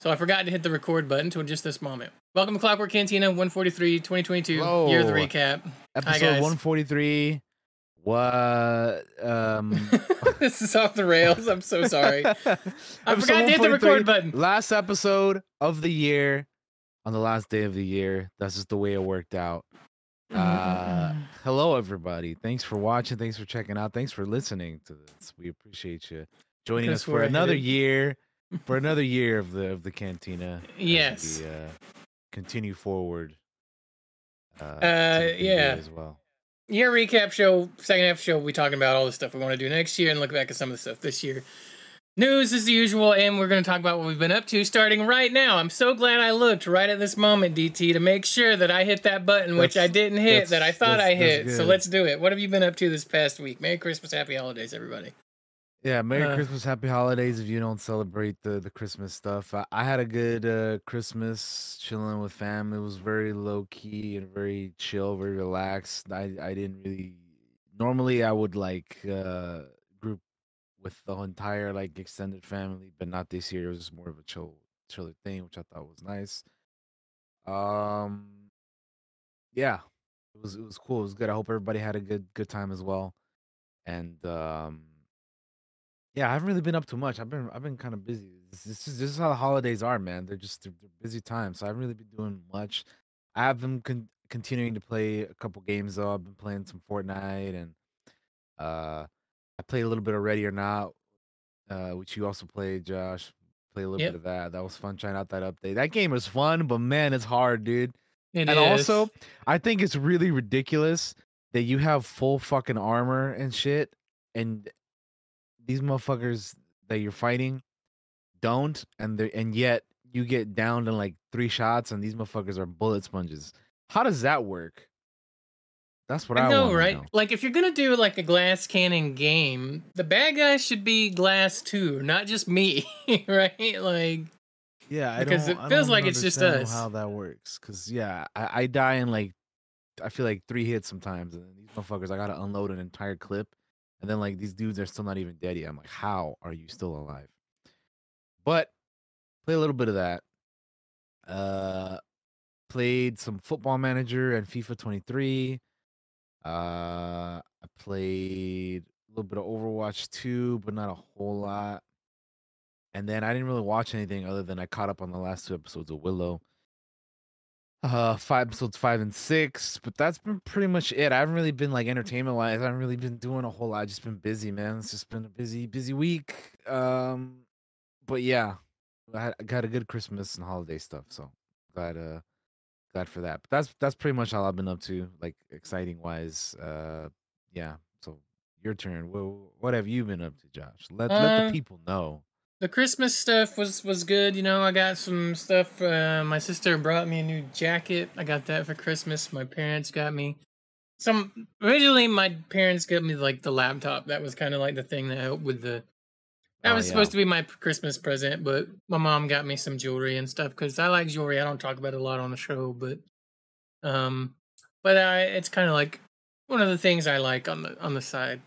so I forgot to hit the record button until just this moment. Welcome to Clockwork Cantina 143 2022 year of the recap. Episode guys. 143. What? Um, this is off the rails. I'm so sorry. I forgot to hit the record button. Last episode of the year, on the last day of the year. That's just the way it worked out. Uh, hello, everybody. Thanks for watching. Thanks for checking out. Thanks for listening to this. We appreciate you joining us for another year, for another year of the of the cantina. Yes. we, uh, continue forward. Uh, Uh, to the new year yeah. As well. year recap show, second half show, we talking about all the stuff we want to do next year and look back at some of the stuff this year. News as usual, and we're going to talk about what we've been up to starting right now. I'm so glad I looked right at this moment, DT, to make sure that I hit that button, which I didn't hit, that I thought I that's- that's hit. So let's do it. What have you been up to this past week? Merry Christmas, Happy Holidays, everybody. Yeah, Merry Uh, Christmas, Happy Holidays. If you don't celebrate the the Christmas stuff, I, I had a good uh, Christmas chilling with fam. It was very low key and very chill, very relaxed. I I didn't really. Normally, I would like uh, group with the entire like extended family, but not this year. It was more of a chill chiller thing, which I thought was nice. Um, yeah, it was it was cool. It was good. I hope everybody had a good good time as well. And um, yeah, I haven't really been up too much. I've been I've been kind of busy. This, this is this is how the holidays are, man. They're just they're, they're busy times. So I haven't really been doing much. I have been con- continuing to play a couple games though. I've been playing some Fortnite and uh, I played a little bit of Ready or Not, uh, which you also played, Josh. Play a little Yep. bit of that. That was fun trying out that update. That game was fun, but man, it's hard, dude. It and is. also, I think it's really ridiculous that you have full fucking armor and shit, and these motherfuckers that you're fighting don't, and they and yet you get downed in like three shots, and these motherfuckers are bullet sponges. How does that work? That's what I, I know, right? know. Like, if you're gonna do like a glass cannon game, the bad guy should be glass too, not just me, right? Like, Yeah, I Because don't, it feels like it's just us. How that works? Because yeah, I, I die in like I feel like three hits sometimes, and these motherfuckers I gotta unload an entire clip, and then like these dudes are still not even dead yet. I'm like, how are you still alive? But play a little bit of that. Uh, played some Football Manager and FIFA 23. Uh, I played a little bit of Overwatch 2, but not a whole lot. And then I didn't really watch anything other than I caught up on the last two episodes of Willow. Uh, five episodes five and six, but that's been pretty much it. I haven't really been like entertainment wise. I haven't really been doing a whole lot. I've just been busy, man. It's just been a busy, busy week. Um, but yeah, I, got a good Christmas and holiday stuff, so glad, uh, glad for that. But that's that's pretty much all I've been up to, like exciting wise. Uh, yeah. So your turn. What what have you been up to, Josh? Let let Uh, the people know. The Christmas stuff was was good. You know, I got some stuff. Uh, my sister brought me a new jacket. I got that for Christmas. My parents got me some. Originally, my parents got me like the laptop. That was kind of like the thing that helped with the. That Oh, was yeah. supposed to be my Christmas present, but my mom got me some jewelry and stuff because I like jewelry. I don't talk about it a lot on the show, but um, but I it's kind of like one of the things I like on the on the side.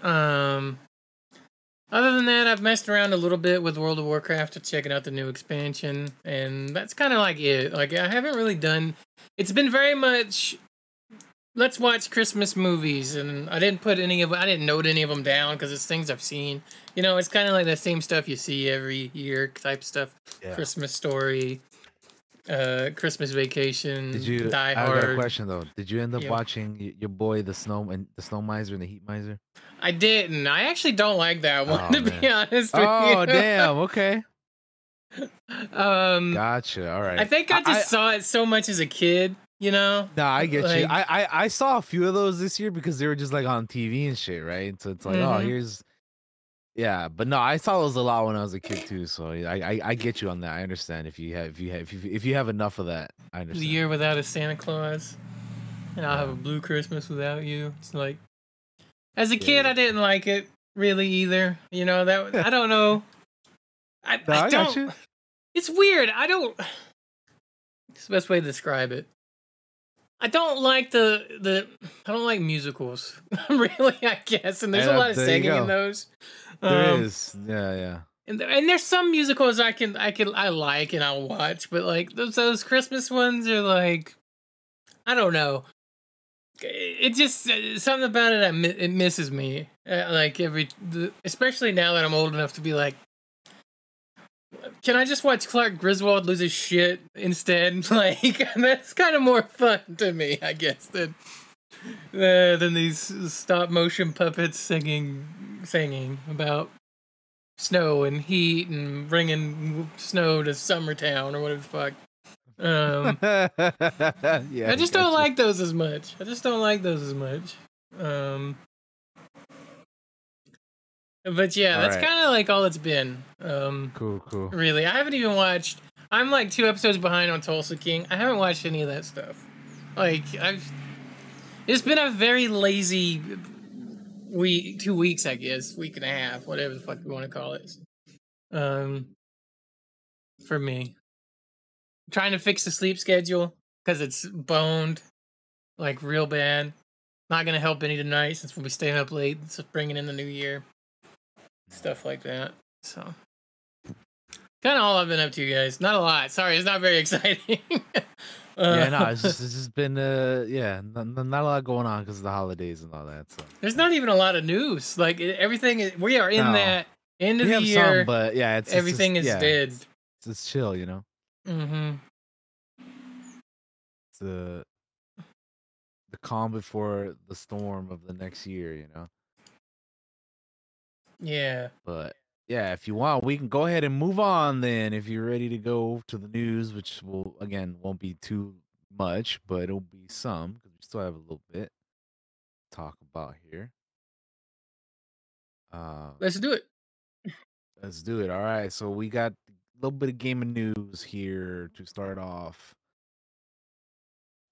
Um, other than that, I've messed around a little bit with World of Warcraft, checking out the new expansion, and that's kind of like it. Like I haven't really done. It's been very much. Let's watch Christmas movies, and I didn't put any of. I didn't note any of them down because it's things I've seen. You know, it's kind of like the same stuff you see every year type stuff. Yeah. Christmas Story, uh, Christmas Vacation, Did you? Die I got a question though. Did you end up Yeah. watching your boy, the snow and the snow miser and the heat miser? I didn't. I actually don't like that one, Oh, to be man. honest. with Oh you. damn! Okay, um, gotcha. All right. I think I just saw it so much as a kid, you know. No, I get you. I, I I saw a few of those this year because they were just like on TV and shit, right? So it's like, oh, Mhm. here's, yeah. But no, I saw those a lot when I was a kid too. So I I, I get you on that. I understand if you have if you have if you, if you have enough of that. I understand. The year without a Santa Claus, and I'll have a blue Christmas without you. It's like, as a kid, yeah. I didn't like it really either. You know that I don't know. I, No, I I don't. It's weird. I don't. It's the best way to describe it. I don't like the the. I don't like musicals. really, I guess. And there's a lot of singing in those. There Um, is. Yeah, yeah. and and there's some musicals I can I can I like and I'll watch, but like those those Christmas ones are like I don't know. It just uh, something about it. I, it misses me. Uh, like every, especially now that I'm old enough to be like, can I just watch Clark Griswold lose his shit instead? Like that's kind of more fun to me, I guess, than uh, than these stop motion puppets singing singing about snow and heat and bringing snow to Summertown or whatever the fuck. Um, yeah, I just don't like those as much. I just don't like those as much. Um, but yeah, all that's right. kind of like all it's been. Um, cool, cool. Really, I haven't even watched. I'm like two episodes behind on Tulsa King. I haven't watched any of that stuff. Like I've, it's been a very lazy week, two weeks, I guess, week and a half, whatever the fuck you want to call it. Um, for me, trying to fix the sleep schedule because it's boned, like real bad. Not gonna help any tonight since we'll be staying up late. It's bringing in the new year stuff like that. So, kind of all I've been up to, guys. Not a lot. Sorry, it's not very exciting. Uh, yeah, no, it's just, it's just been uh, yeah, not, not a lot going on because of the holidays and all that. So there's not even a lot of news. Like everything, we are in no. that end of we the year. Some, but yeah, it's everything it's just, is yeah, dead. It's, it's chill, you know. Mm-hmm. It's the the calm before the storm of the next year, you know. Yeah. But yeah, if you want, we can go ahead and move on then if you're ready to go to the news, which will again won't be too much, but it'll be some because we still have a little bit to talk about here. Uh, let's do it. Let's do it. All right. So we got a little bit of game of news here to start off.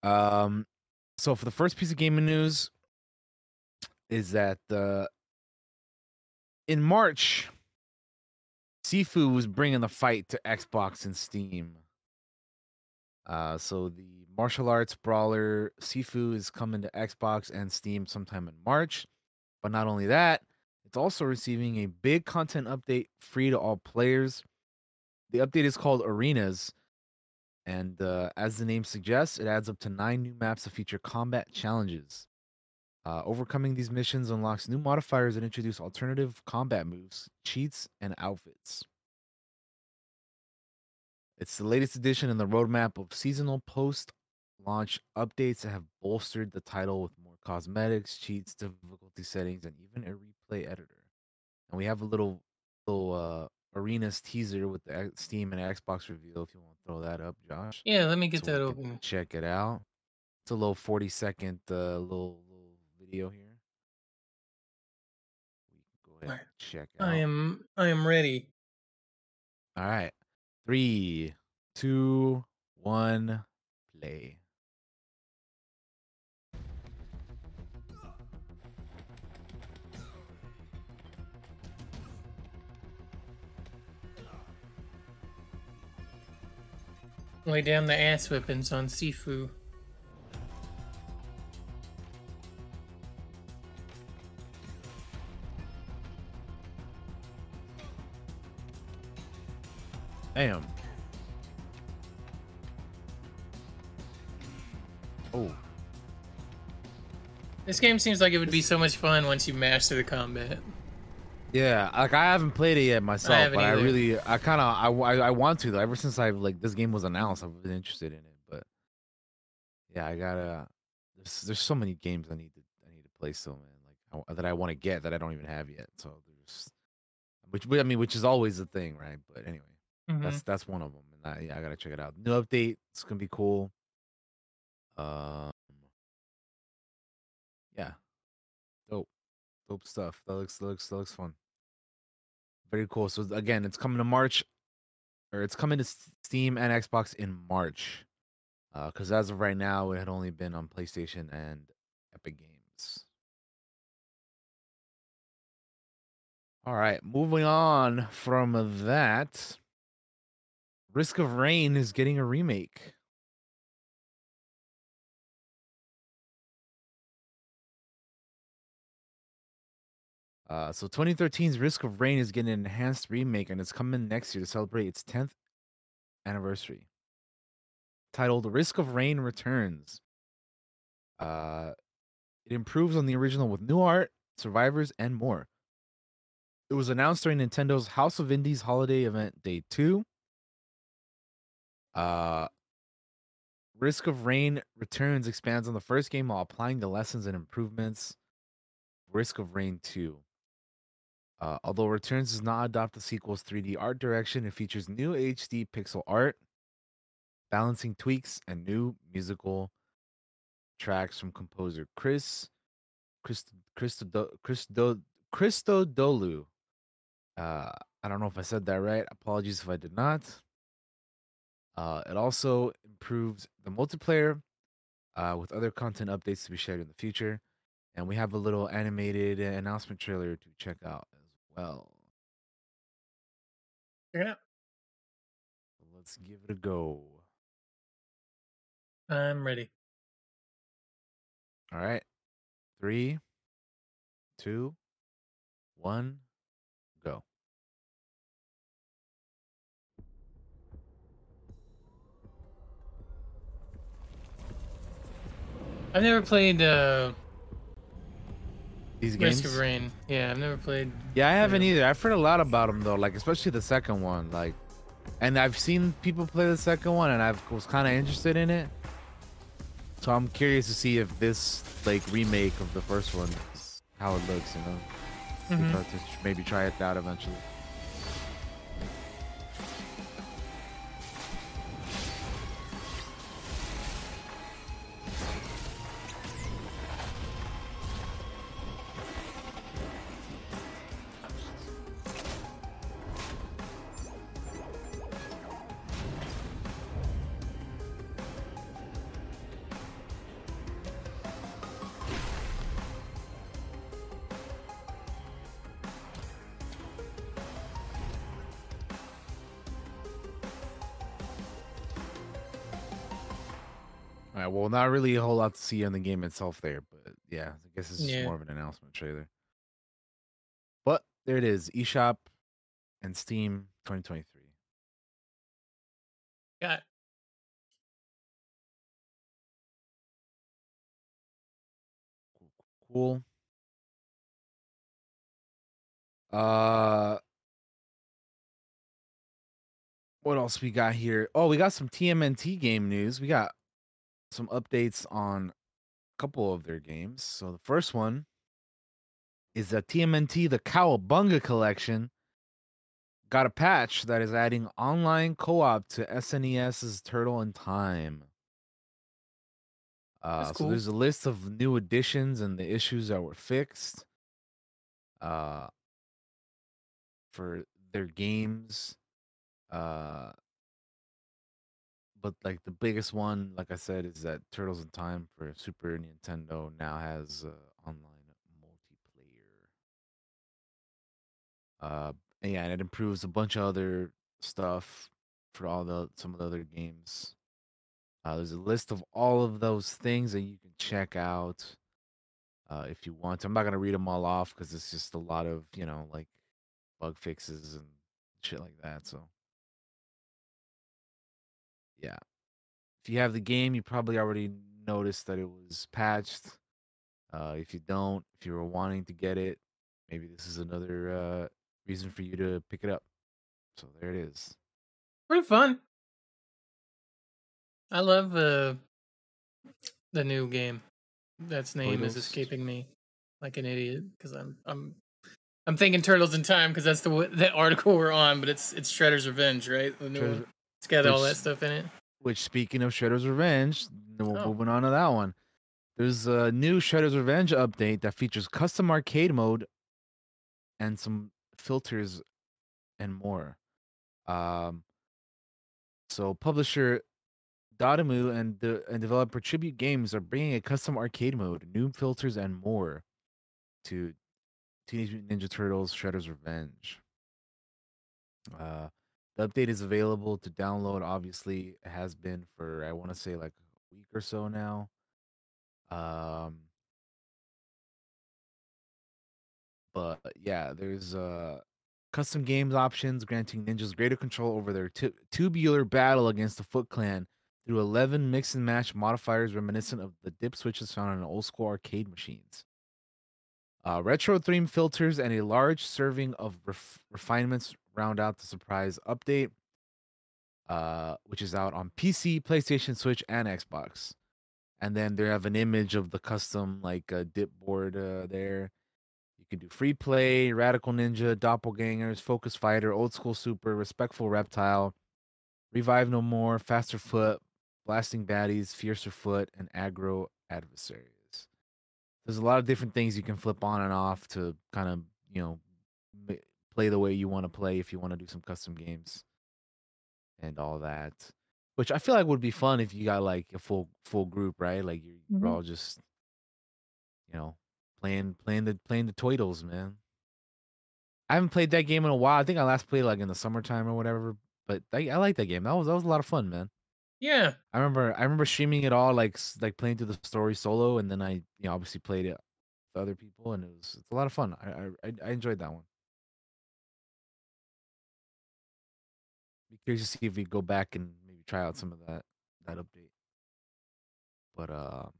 Um, so for the first piece of game of news is that the in March, Sifu was bringing the fight to Xbox and Steam. Uh, so the martial arts brawler Sifu is coming to Xbox and Steam sometime in March. But not only that, it's also receiving a big content update free to all players. The update is called Arenas, and uh, as the name suggests, it adds up to nine new maps that feature combat challenges. Uh, overcoming these missions unlocks new modifiers and introduce alternative combat moves, cheats, and outfits. It's the latest addition in the roadmap of seasonal post launch updates that have bolstered the title with more cosmetics, cheats, difficulty settings, and even a replay editor. And we have a little little uh arenas teaser with the Steam and Xbox reveal if you want to throw that up, Josh. Yeah, let me get so that open. Check it out. It's a little 40 second uh little video here. We can go ahead and check out. I am I am ready. All right. Three, two, one, play. Lay down the ass whippings on Sifu. Damn. Oh. This game seems like it would be so much fun once you master the combat. Yeah, like I haven't played it yet myself, I but either. I really, I kind of, I, I, I, want to though. Ever since I like this game was announced, I've been interested in it. But yeah, I gotta. There's, there's so many games I need to, I need to play still, man. Like I, that I want to get that I don't even have yet. So there's, which I mean, which is always the thing, right? But anyway. Mm-hmm. That's that's one of them, and I, yeah, I gotta check it out. New update, it's gonna be cool. Um, yeah, dope, dope stuff. That looks that looks that looks fun. Very cool. So again, it's coming to March, or it's coming to Steam and Xbox in March. Uh, because as of right now, it had only been on PlayStation and Epic Games. All right, moving on from that. Risk of Rain is getting a remake. Uh, so 2013's Risk of Rain is getting an enhanced remake, and it's coming next year to celebrate its 10th anniversary. Titled "Risk of Rain Returns." Uh, it improves on the original with new art, survivors, and more. It was announced during Nintendo's House of Indies holiday event day two. Uh, Risk of Rain Returns expands on the first game while applying the lessons and improvements. Risk of Rain 2. Uh, although Returns does not adopt the sequel's 3D art direction, it features new HD pixel art, balancing tweaks, and new musical tracks from composer Chris Christo Christo Christo Christodoulou. Uh, I don't know if I said that right. Apologies if I did not. Uh, it also improves the multiplayer uh, with other content updates to be shared in the future. And we have a little animated announcement trailer to check out as well. Yeah. Let's give it a go. I'm ready. All right. Three, two, one, I've never played uh, These games. Risk of Rain. Yeah, I've never played. Yeah, I haven't either. I've heard a lot about them though, like especially the second one. Like, and I've seen people play the second one, and I was kind of interested in it. So I'm curious to see if this like remake of the first one, is how it looks. You know, Mhm. To maybe try it out eventually. All right. Well, not really a whole lot to see on the game itself there, but yeah, I guess it's Yeah. more of an announcement trailer. But there it is, eShop and Steam 2023. Got It. Cool. Uh what else we got here? Oh, we got some TMNT game news. We got some updates on a couple of their games. So the first one is that TMNT the Cowabunga collection got a patch that is adding online co-op to SNES's Turtle in Time. Uh, That's So there's a list of new additions and the issues that were fixed. Uh, for their games. Uh, but like the biggest one, like I said, is that Turtles in Time for Super Nintendo now has uh, online multiplayer. Uh, and yeah, and it improves a bunch of other stuff for all the some of the other games. Uh, there's a list of all of those things that you can check out uh, if you want. I'm not gonna read them all off because it's just a lot of you know like bug fixes and shit like that. So yeah, if you have the game, you probably already noticed that it was patched. Uh, if you don't, if you were wanting to get it, maybe this is another uh, reason for you to pick it up. So there it is. Pretty fun. I love uh, the new game. That's name is escaping me like an idiot because I'm I'm I'm thinking Turtles in Time because that's the the article we're on, but it's it's Shredder's Revenge, right? The new Shredder's- one. It's got all which- that stuff in it. Which, speaking of Shredder's Revenge, then we're Oh. moving on to that one. There's a new Shredder's Revenge update that features custom arcade mode and some filters and more. Um, so publisher Dotemu and the and developer Tribute Games are bringing a custom arcade mode, new filters, and more to Teenage Mutant Ninja Turtles: Shredder's Revenge. Uh, the update is available to download. Obviously, it has been for I want to say like a week or so now. Um, but yeah, there's uh custom games options granting ninjas greater control over their tu- tubular battle against the Foot Clan through 11 mix and match modifiers reminiscent of the dip switches found on old school arcade machines. Uh, retro theme filters and a large serving of ref- refinements round out the surprise update, uh, which is out on PC, PlayStation, Switch, and Xbox. And then they have an image of the custom like uh, dip board uh, there. You can do free play, radical ninja, doppelgangers, focus fighter, old school super, respectful reptile, revive no more, faster foot, blasting baddies, fiercer foot, and aggro adversaries. There's a lot of different things you can flip on and off to kind of you know play the way you want to play if you want to do some custom games and all that. Which I feel like would be fun if you got like a full full group, right? Like you're, you're Mhm. all just you know playing playing the playing the toidles, man. I haven't played that game in a while. I think I last played like in the summertime or whatever. But I, I like that game. That was that was a lot of fun, man. Yeah. I remember I remember streaming it all like like playing through the story solo, and then I you know obviously played it with other people, and it was it's a lot of fun. I I- I enjoyed that one. Be curious to see if we go back and maybe try out some of that that update. But um,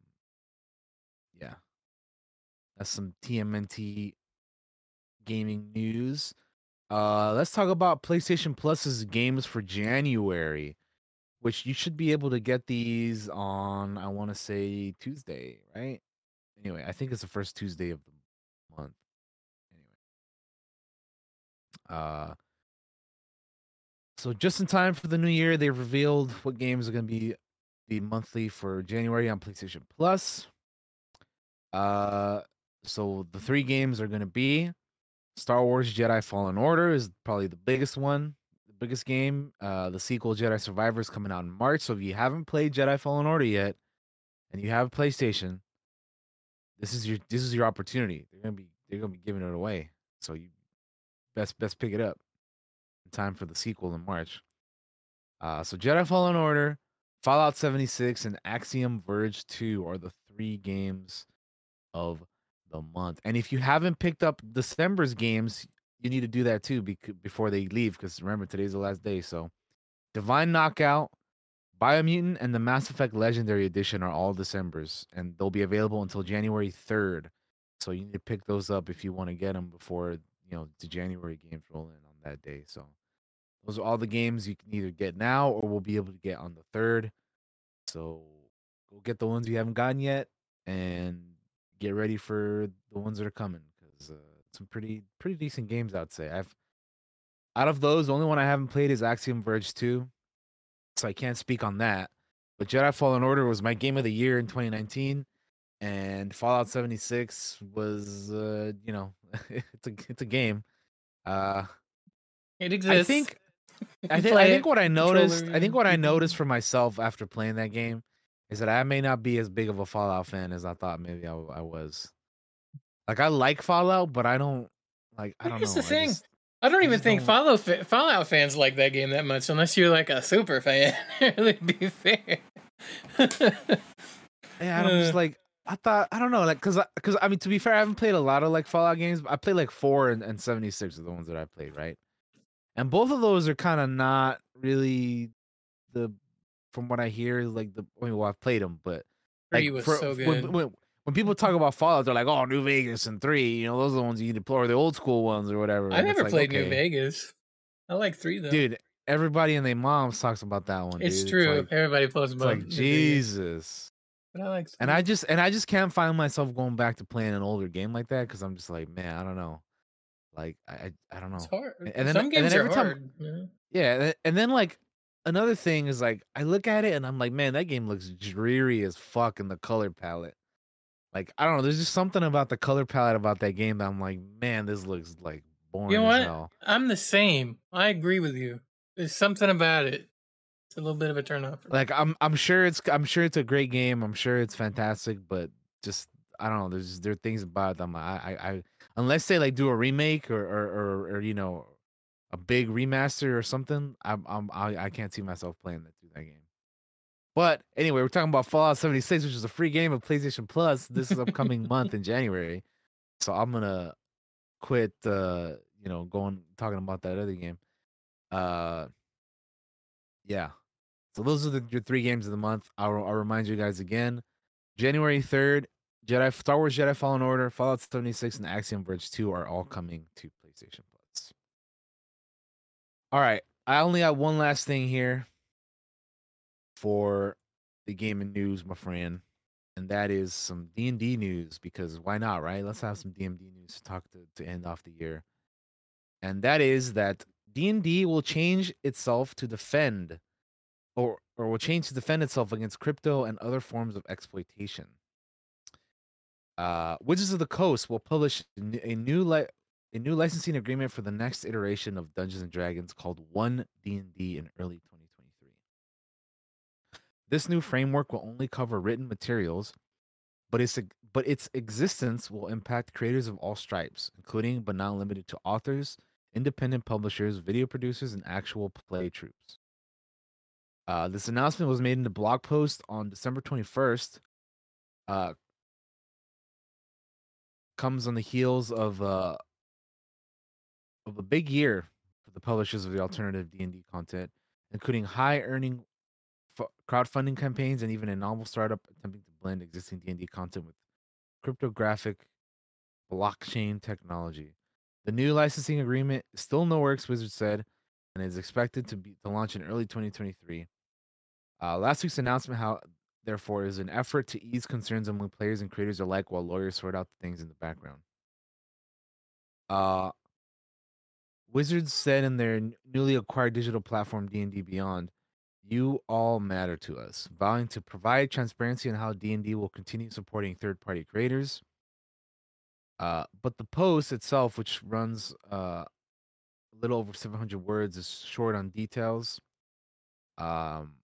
yeah, that's some TMNT gaming news. Uh, let's talk about PlayStation Plus's games for January, which you should be able to get these on. I want to say Tuesday, right? Anyway, I think it's the first Tuesday of the month. Anyway, uh, so just in time for the new year, they revealed what games are going to be the monthly for January on PlayStation Plus. Uh, so the three games are going to be Star Wars Jedi Fallen Order is probably the biggest one, the biggest game. Uh, the sequel Jedi Survivor is coming out in March. So if you haven't played Jedi Fallen Order yet, and you have a PlayStation, this is your this is your opportunity. They're gonna be they're gonna be giving it away. So you best best pick it up time for the sequel in March. Uh, so Jedi Fallen Order, Fallout 76, and Axiom Verge 2 are the three games of the month. And if you haven't picked up December's games, you need to do that too before they leave. Because remember, today's the last day. So Divine Knockout, Biomutant, and the Mass Effect Legendary Edition are all December's, and they'll be available until January 3rd. So you need to pick those up if you want to get them before you know the January games roll in on that day. So those are all the games you can either get now or we'll be able to get on the third. So go get the ones you haven't gotten yet, and get ready for the ones that are coming because uh, some pretty pretty decent games. I'd say I've out of those, the only one I haven't played is Axiom Verge 2, so I can't speak on that. But Jedi Fallen Order was my game of the year in 2019, and Fallout 76 was, uh, you know, it's a it's a game. Uh, It exists. I think I think I think what I noticed I think what I noticed for myself after playing that game is that I may not be as big of a Fallout fan as I thought maybe I was. Like I like Fallout, but I don't like I don't Here's know. the I thing. just- I don't even just think don't- Fallout fa- Fallout fans like that game that much, unless you're like a super fan. really, be fair. yeah, I'm just Uh. like I thought I don't know like because because I mean to be fair I haven't played a lot of like Fallout games. I played like four and, and 76 are the ones that I played right, and both of those are kind of not really the from what I hear like the I mean well I've played them but Three like, was for- so when- good. When, when, people talk about Fallout, they're like, "Oh, New Vegas and three, you know, those are the ones you need to play, or the old school ones, or whatever." I never like, played New. Vegas. I like three though. dude. Everybody and their moms talks about that one. it's dude. true. like, Everybody plays it's about like Jesus. But I like. And. I just and I just can't find myself going back to playing an older game like that because I'm just like, man, I don't know. Like I I, I don't know. It's hard. And then- Some and games then are time- hard. know? Yeah, and then- like another thing is like I look at it and I'm like, man, that game looks dreary as fuck in the color palette. Like I don't know, there's just something about the color palette about that game that I'm like, man, this looks like boring You know what? hell. I'm the same. I agree with you. There's something about it. It's a little bit of a turnoff. for me. Like I'm I'm sure it's I'm sure it's a great game. I'm sure it's fantastic, but just I don't know. There's there are things about them. I, I I unless they like do a remake or or or, or you know a big remaster or something. I'm I'm I, I can't see myself playing that through that game. But anyway, we're talking about Fallout 76, which is a free game of PlayStation Plus. This is upcoming month in January, so I'm gonna quit uh you know going talking about that other game. Uh yeah. So those are the, your three games of the month. I'll, I'll remind you guys again. January 3rd, Jedi Star Wars Jedi Fallen Order, Fallout 76, and Axiom Verge 2 are all coming to PlayStation Plus. All right. I only have one last thing here for the gaming news, my friend, and that is some D and D news. Because why not, right? Let's have some D and D news to talk to to end off the year, and that is that D and D will change itself to defend, or or will change to defend itself against crypto and other forms of exploitation. Uh, Wizards of the Coast will publish a new li- a new licensing agreement for the next iteration of Dungeons and Dragons called One D and D in early 2023. This new framework will only cover written materials, but its but its existence will impact creators of all stripes, including but not limited to authors, independent publishers, video producers, and actual play troops. Uh, this announcement was made in a blog post on December 21st. Uh, comes on the heels of uh, of a big year for the publishers of the alternative D&D content, including high earning f- crowdfunding campaigns and even a novel startup attempting to blend existing D&D content with cryptographic blockchain technology. The new licensing agreement is still the works, Wizard said, and is expected to be to launch in early 2023. Uh, last week's announcement, how therefore, is an effort to ease concerns among players and creators alike, while lawyers sort out the things in the background. Uh, Wizards said in their newly acquired digital platform D&D Beyond, "You all matter to us," vowing to provide transparency on how D&D will continue supporting third-party creators. Uh, but the post itself, which runs uh, a little over 700 words, is short on details. Um,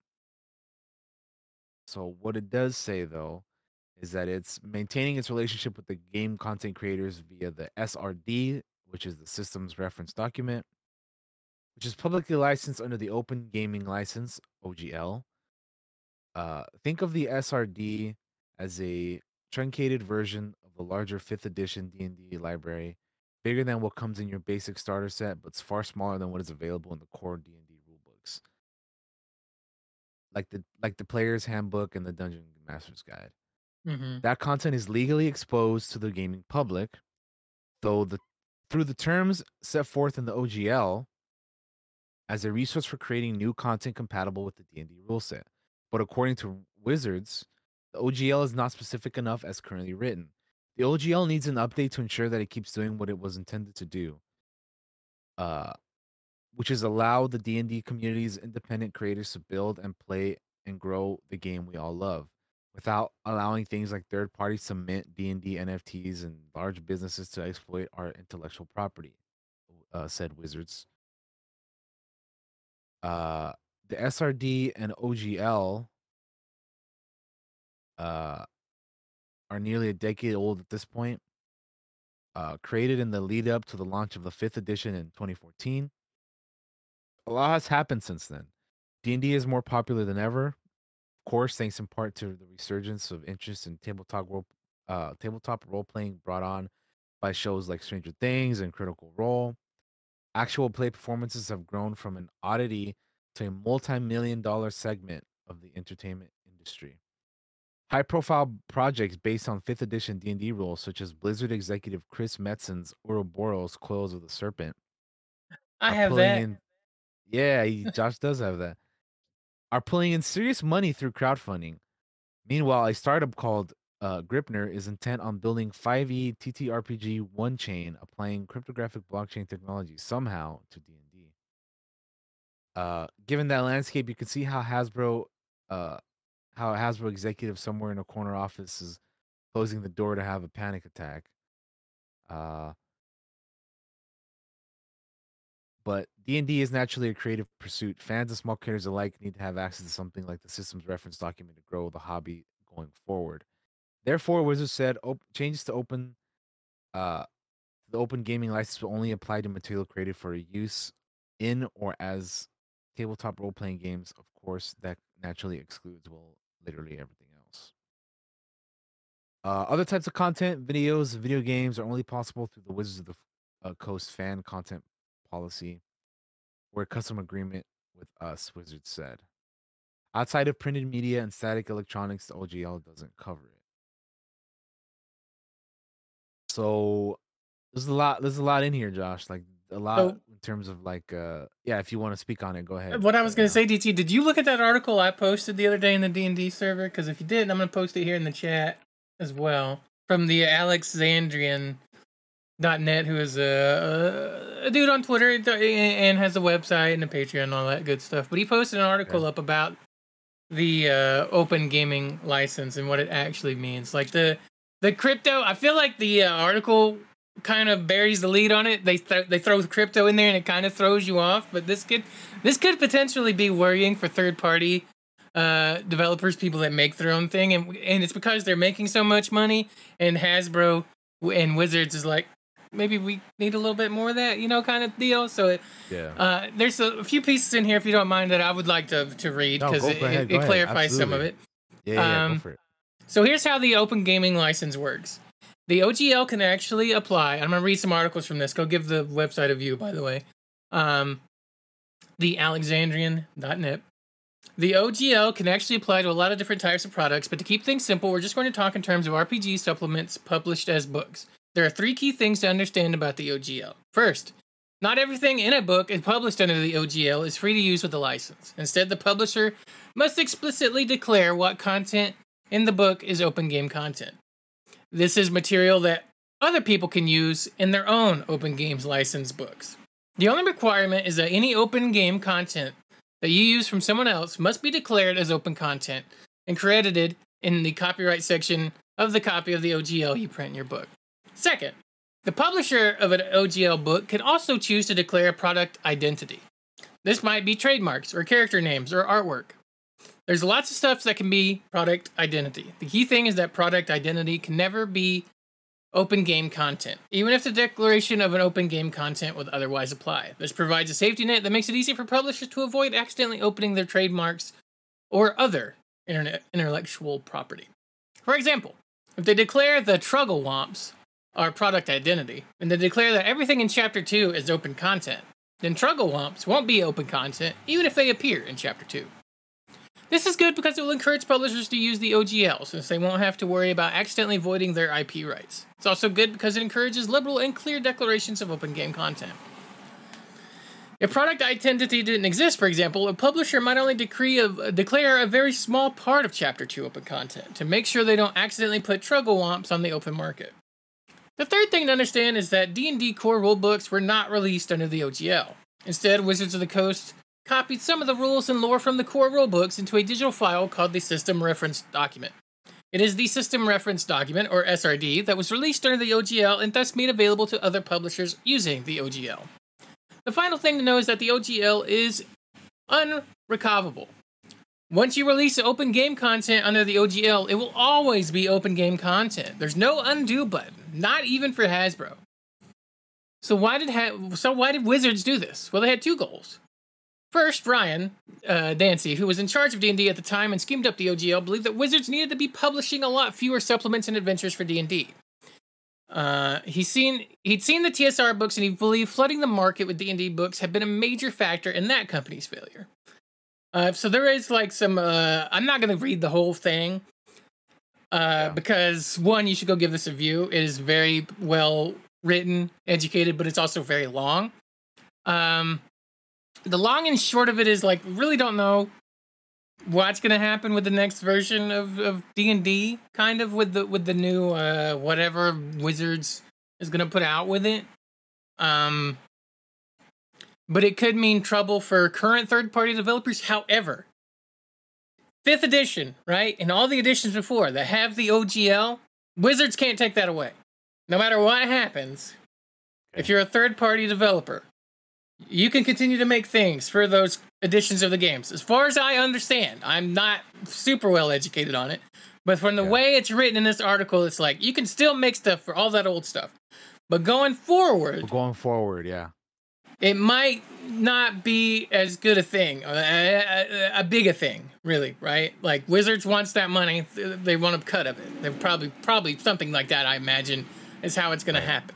so what it does say though is that it's maintaining its relationship with the game content creators via the SRD, which is the systems reference document, which is publicly licensed under the Open Gaming License (OGL). Uh, think of the SRD as a truncated version of the larger fifth edition D&D library, bigger than what comes in your basic starter set, but far smaller than what is available in the core D&D rulebooks. Like the like the player's handbook and the dungeon master's guide. Mm-hmm. That content is legally exposed to the gaming public, though the through the terms set forth in the OGL as a resource for creating new content compatible with the D&D rule set. But according to Wizards, the OGL is not specific enough as currently written. The OGL needs an update to ensure that it keeps doing what it was intended to do. Uh which is allow the D&D community's independent creators to build and play and grow the game we all love without allowing things like third parties to mint D&D NFTs and large businesses to exploit our intellectual property, uh, said Wizards. Uh, the SRD and OGL uh, are nearly a decade old at this point. Uh, created in the lead up to the launch of the fifth edition in 2014. A lot has happened since then. D&D is more popular than ever, of course, thanks in part to the resurgence of interest in tabletop role, uh, tabletop role playing brought on by shows like Stranger Things and Critical Role. Actual play performances have grown from an oddity to a multi-million dollar segment of the entertainment industry. High-profile projects based on 5th edition D&D rules, such as Blizzard executive Chris Metzen's Auroboros Coils of the Serpent, I have that. in yeah, he, Josh does have that. Are pulling in serious money through crowdfunding. Meanwhile, a startup called uh, Gripnr is intent on building E 5e TTRPG one chain, applying cryptographic blockchain technology somehow to D&D. Uh, given that landscape, you can see how Hasbro, uh, how Hasbro executive somewhere in a corner office is closing the door to have a panic attack. Uh, but D&D is naturally a creative pursuit. Fans and small creators alike need to have access to something like the system's reference document to grow the hobby going forward. Therefore, Wizards said op- changes to open uh, the open gaming license will only apply to material created for use in or as tabletop role playing games. Of course, that naturally excludes well literally everything else. Uh, other types of content, videos, video games are only possible through the Wizards of the uh, Coast fan content policy or a custom agreement with us, Wizards said. Outside of printed media and static electronics, the OGL doesn't cover it. So there's a lot. There's a lot in here, Josh. Like a lot So- in terms of like, uh, yeah. If you want to speak on it, go ahead. What I was going uh, to say, DT, did you look at that article I posted the other day in the D and D server? Because if you did, I'm going to post it here in the chat as well from the Alexandrian.net, who is a, a dude on Twitter and has a website and a Patreon and all that good stuff. But he posted an article Okay. up about the uh, open gaming license and what it actually means. Like the the crypto, I feel like the uh, article kind of buries the lead on it. They th- they throw crypto in there and it kind of throws you off. But this could this could potentially be worrying for third party uh, developers, people that make their own thing, and and it's because they're making so much money. And Hasbro and Wizards is like, maybe we need a little bit more of that, you know, kind of deal. So it, Yeah. uh, there's a, a few pieces in here, if you don't mind, that I would like to to read because go- it, ahead, it, it clarifies some of it. yeah, yeah, yeah, um, go for it. So here's how the open gaming license works. The OGL can actually apply. I'm gonna read some articles from this. Go give the website a view, by the way. Um, the Alexandrian.net. The OGL can actually apply to a lot of different types of products, but to keep things simple, we're just going to talk in terms of RPG supplements published as books. There are three key things to understand about the OGL. First, not everything in a book is published under the OGL is free to use with a license. Instead, the publisher must explicitly declare what content in the book is open game content. This is material that other people can use in their own open games license books. The only requirement is that any open game content that you use from someone else must be declared as open content and credited in the copyright section of the copy of the OGL you print in your book. Second, the publisher of an OGL book can also choose to declare a product identity. This might be trademarks or character names or artwork. There's lots of stuff that can be product identity. The key thing is that product identity can never be open game content, even if the declaration of an open game content would otherwise apply. This provides a safety net that makes it easy for publishers to avoid accidentally opening their trademarks or other internet intellectual property. For example, if they declare the Truggle Womps are product identity, and they declare that everything in Chapter 2 is open content, then Truggle Womps won't be open content even if they appear in Chapter 2. This is good because it will encourage publishers to use the OGL since they won't have to worry about accidentally voiding their IP rights. It's also good because it encourages liberal and clear declarations of open game content. If product identity didn't exist, for example, a publisher might only decree of, declare a very small part of Chapter 2 open content to make sure they don't accidentally put Truggle Womps on the open market. The third thing to understand is that D&D core rulebooks were not released under the OGL. Instead, Wizards of the Coast copied some of the rules and lore from the core rulebooks into a digital file called the System Reference Document. It is the System Reference Document, or SRD, that was released under the OGL and thus made available to other publishers using the OGL. The final thing to know is that the OGL is unrecoverable. Once you release open game content under the OGL, it will always be open game content. There's no undo button, not even for Hasbro. So why did ha- so why did Wizards do this? Well, they had two goals. First, Ryan uh, Dancey, who was in charge of D&D at the time and schemed up the OGL, believed that Wizards needed to be publishing a lot fewer supplements and adventures for D&D. Uh, seen he'd seen the TSR books and he believed flooding the market with D&D books had been a major factor in that company's failure. Uh, so there is like some. Uh, I'm not going to read the whole thing uh, Yeah. because one, you should go give this a view. It is very well written, educated, but it's also very long. Um, the long and short of it is like really don't know what's going to happen with the next version of of D and D, kind of with the with the new uh, whatever Wizards is going to put out with it. Um, but it could mean trouble for current third party developers. However, fifth edition, right, and all the editions before that have the OGL, Wizards can't take that away. No matter what happens, if you're a third party developer, you can continue to make things for those editions of the games. As far as I understand, I'm not super well educated on it, but from the Yeah. way it's written in this article, it's like you can still make stuff for all that old stuff. But going forward, We're going forward, yeah. It might not be as good a thing, a, a, a big a thing, really, right? Like Wizards wants that money, they want a cut of it. They're probably probably something like that. I imagine is how it's going to happen.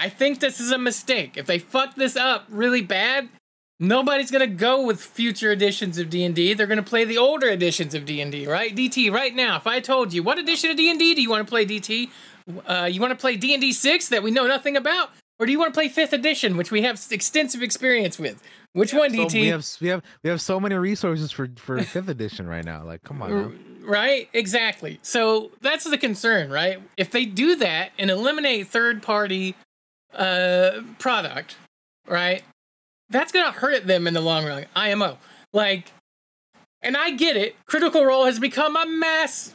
I think this is a mistake. If they fuck this up really bad, nobody's gonna go with future editions of D and D. They're gonna play the older editions of D and D, right? DT, right now. If I told you what edition of D and D do you want to play, DT? Uh, you want to play D and D six that we know nothing about, or do you want to play fifth edition, which we have extensive experience with? Which one, So DT? we have we have we have so many resources for for fifth edition right now. Like, come on. Now. Right? Exactly. So that's the concern, right? If they do that and eliminate third party uh product, right? That's going to hurt them in the long run. IMO. Like and I get it. Critical Role has become a mass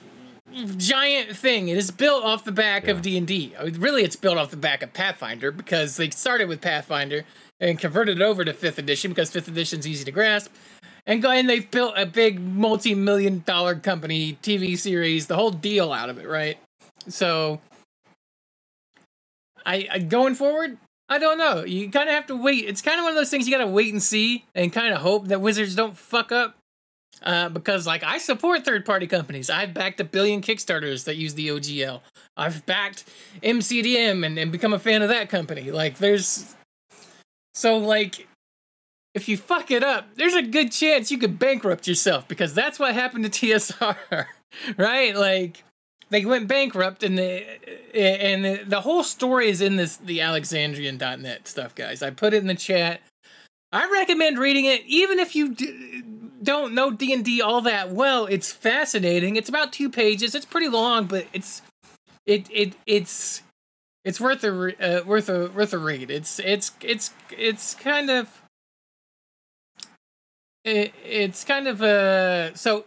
giant thing. It is built off the back of D&D. I mean, really it's built off the back of Pathfinder because they started with Pathfinder and converted it over to 5th edition because 5th edition's easy to grasp. And go and they've built a big multi-million dollar company tv series the whole deal out of it right? So i, I going forward i don't know. You kind of have to wait. It's kind of one of those things you gotta wait and see and kind of hope that wizards don't fuck up uh, because like i support third party companies i've backed a billion kickstarters that use the ogl i've backed mcdm and, and become a fan of that company like there's so like if you fuck it up, there's a good chance you could bankrupt yourself because that's what happened to TSR, right? Like they went bankrupt and the and the, the whole story is in this the alexandrian.net stuff, guys. I put it in the chat. I recommend reading it even if you d- don't know D&D all that well. It's fascinating. It's about 2 pages. It's pretty long, but it's it it it's it's worth a uh, worth a worth a read. It's it's it's it's kind of it, it's kind of a so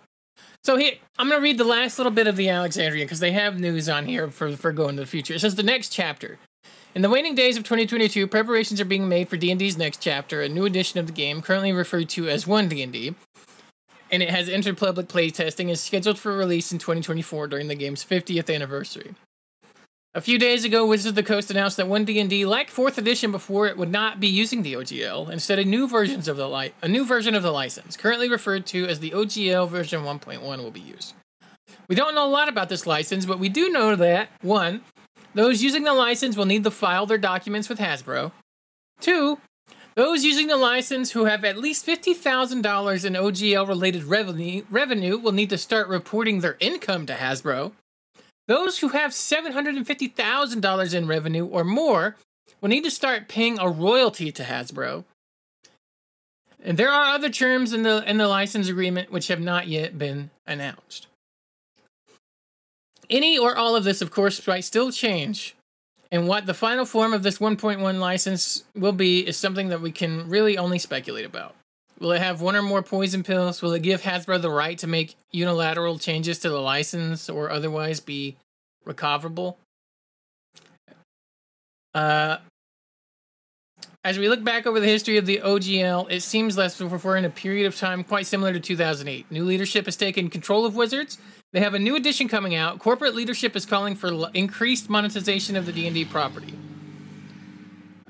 so here i'm gonna read the last little bit of the alexandrian because they have news on here for for going to the future it says the next chapter in the waning days of 2022 preparations are being made for d&d's next chapter a new edition of the game currently referred to as 1 d&d and it has entered public playtesting and is scheduled for release in 2024 during the game's 50th anniversary a few days ago, Wizards of the Coast announced that 1D&D, like 4th edition before, it would not be using the OGL. Instead, a new versions of the li- a new version of the license, currently referred to as the OGL version 1.1, will be used. We don't know a lot about this license, but we do know that one, those using the license will need to file their documents with Hasbro. Two, those using the license who have at least $50,000 in OGL related revenue, will need to start reporting their income to Hasbro. Those who have $750,000 in revenue or more will need to start paying a royalty to Hasbro. And there are other terms in the in the license agreement which have not yet been announced. Any or all of this, of course, might still change. And what the final form of this 1.1 license will be is something that we can really only speculate about. Will it have one or more poison pills? Will it give Hasbro the right to make unilateral changes to the license or otherwise be recoverable? Uh, as we look back over the history of the OGL, it seems less we're in a period of time quite similar to 2008. New leadership has taken control of Wizards. They have a new edition coming out. Corporate leadership is calling for l- increased monetization of the D&D property.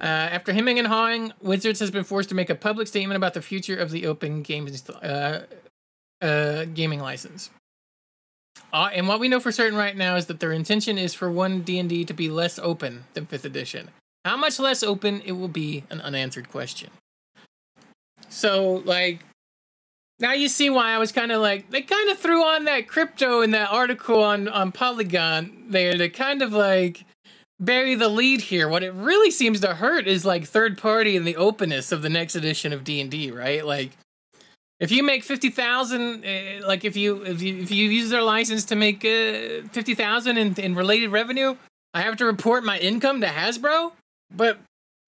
Uh, after hemming and hawing, Wizards has been forced to make a public statement about the future of the open games uh, uh, gaming license. Uh, and what we know for certain right now is that their intention is for one D&D to be less open than 5th edition. How much less open it will be an unanswered question. So, like, now you see why I was kind of like, they kind of threw on that crypto in that article on, on Polygon there to kind of like bury the lead here. What it really seems to hurt is like third party and the openness of the next edition of D&D, right? Like, if you make fifty thousand, uh, like if you if you if you use their license to make uh, fifty thousand in, in related revenue, I have to report my income to Hasbro. But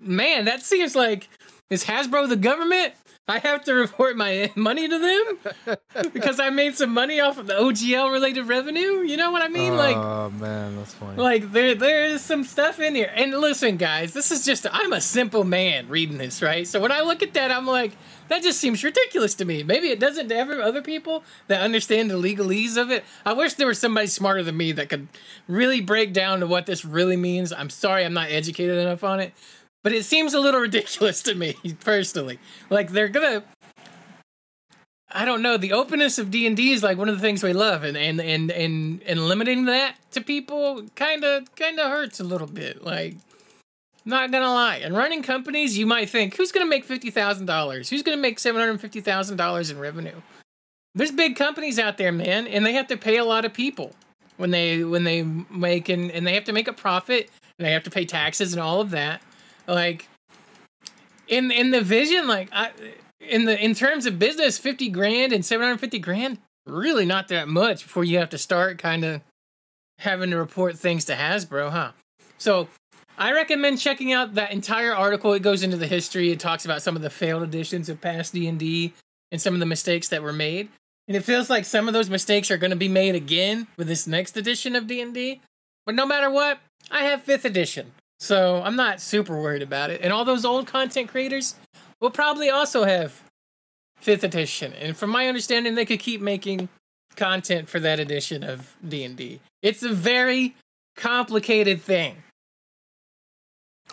man, that seems like is Hasbro the government? I have to report my money to them because I made some money off of the OGL related revenue. You know what I mean? Oh, like, oh man, that's funny. like there there is some stuff in here. And listen, guys, this is just I'm a simple man reading this, right? So when I look at that, I'm like, that just seems ridiculous to me. Maybe it doesn't to every other people that understand the legalese of it. I wish there was somebody smarter than me that could really break down to what this really means. I'm sorry I'm not educated enough on it. But it seems a little ridiculous to me personally. Like they're gonna I don't know. The openness of D and D is like one of the things we love, and and and and, and limiting that to people kind of kind of hurts a little bit. Like Not gonna lie. And running companies, you might think, who's gonna make fifty thousand dollars? Who's gonna make seven hundred fifty thousand dollars in revenue? There's big companies out there, man, and they have to pay a lot of people when they when they make and, and they have to make a profit and they have to pay taxes and all of that. Like in in the vision, like I in the in terms of business, fifty grand and seven hundred fifty grand, really not that much before you have to start kind of having to report things to Hasbro, huh? So I recommend checking out that entire article. It goes into the history. It talks about some of the failed editions of past D and some of the mistakes that were made. And it feels like some of those mistakes are going to be made again with this next edition of D and D. But no matter what, I have fifth edition, so I'm not super worried about it. And all those old content creators will probably also have fifth edition. And from my understanding, they could keep making content for that edition of D and D. It's a very complicated thing.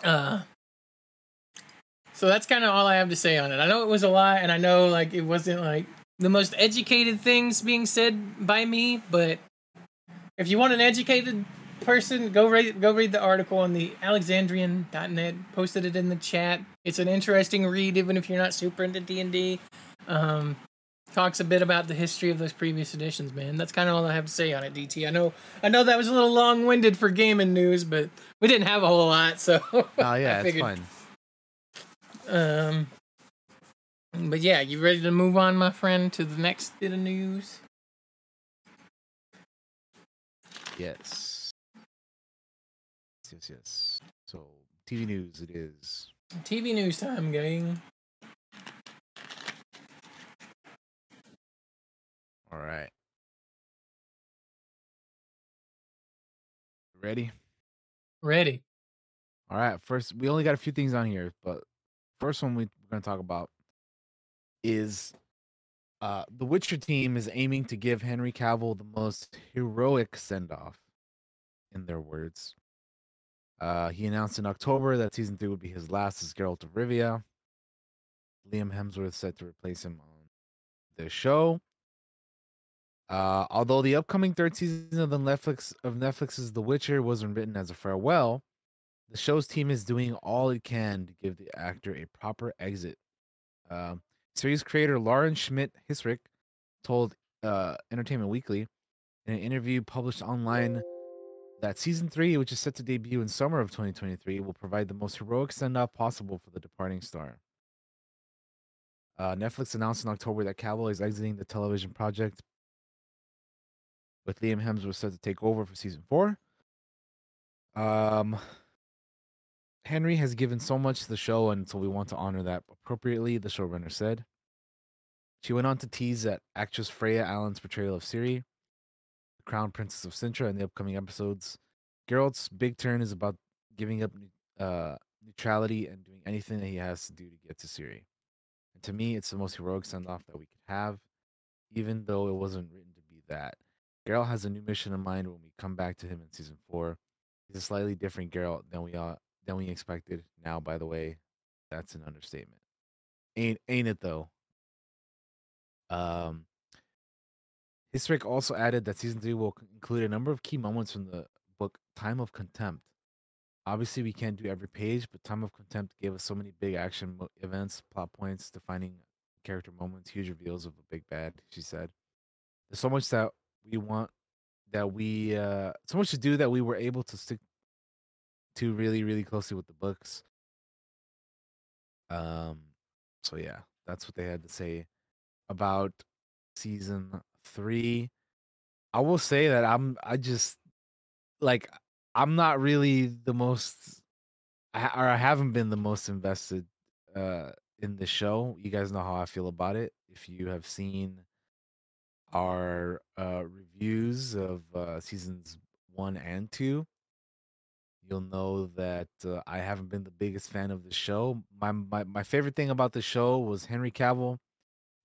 Uh, so that's kind of all I have to say on it. I know it was a lot, and I know like it wasn't like the most educated things being said by me, but if you want an educated person, go read go read the article on the Alexandrian.net. Posted it in the chat. It's an interesting read, even if you're not super into D and D. Um, talks a bit about the history of those previous editions, man. That's kind of all I have to say on it, DT. I know, I know that was a little long-winded for gaming news, but we didn't have a whole lot, so. Oh yeah, it's fine. Um, but yeah, you ready to move on, my friend, to the next bit of news? Yes. Yes, yes. So, TV news it is. TV news time, gang. All right. Ready? Ready. All right. First, we only got a few things on here, but first one we're going to talk about is uh, the Witcher team is aiming to give Henry Cavill the most heroic send off, in their words. Uh, he announced in October that season three would be his last as Geralt of Rivia. Liam Hemsworth set to replace him on the show. Uh, although the upcoming third season of the Netflix of Netflix's The Witcher wasn't written as a farewell, the show's team is doing all it can to give the actor a proper exit. Uh, series creator Lauren Schmidt Hissrich told uh, Entertainment Weekly in an interview published online that season three, which is set to debut in summer of 2023, will provide the most heroic send off possible for the departing star. Uh, Netflix announced in October that Cavill is exiting the television project, with Liam Hemsworth set to take over for season four. Um, Henry has given so much to the show, and so we want to honor that appropriately, the showrunner said. She went on to tease that actress Freya Allan's portrayal of the crown princess of Cintra, in the upcoming episodes. Geralt's big turn is about giving up uh, neutrality and doing anything that he has to do to get to Ciri. And to me, it's the most heroic send off that we could have, even though it wasn't written to be that. Geralt has a new mission in mind when we come back to him in season four. He's a slightly different Geralt than we uh, than we expected. Now, by the way, that's an understatement. Ain't ain't it though? Um, Hissrich also added that season three will include a number of key moments from the book Time of Contempt. Obviously, we can't do every page, but Time of Contempt gave us so many big action events, plot points, defining character moments, huge reveals of a big bad. She said, "There's so much that we want, that we, uh, so much to do that we were able to stick to really, really closely with the books." Um, so yeah, that's what they had to say about season three. I will say that I'm I just like I'm not really the most or I haven't been the most invested uh in the show. You guys know how I feel about it. If you have seen our uh reviews of uh seasons 1 and 2, you'll know that uh, I haven't been the biggest fan of the show. My, my my favorite thing about the show was Henry Cavill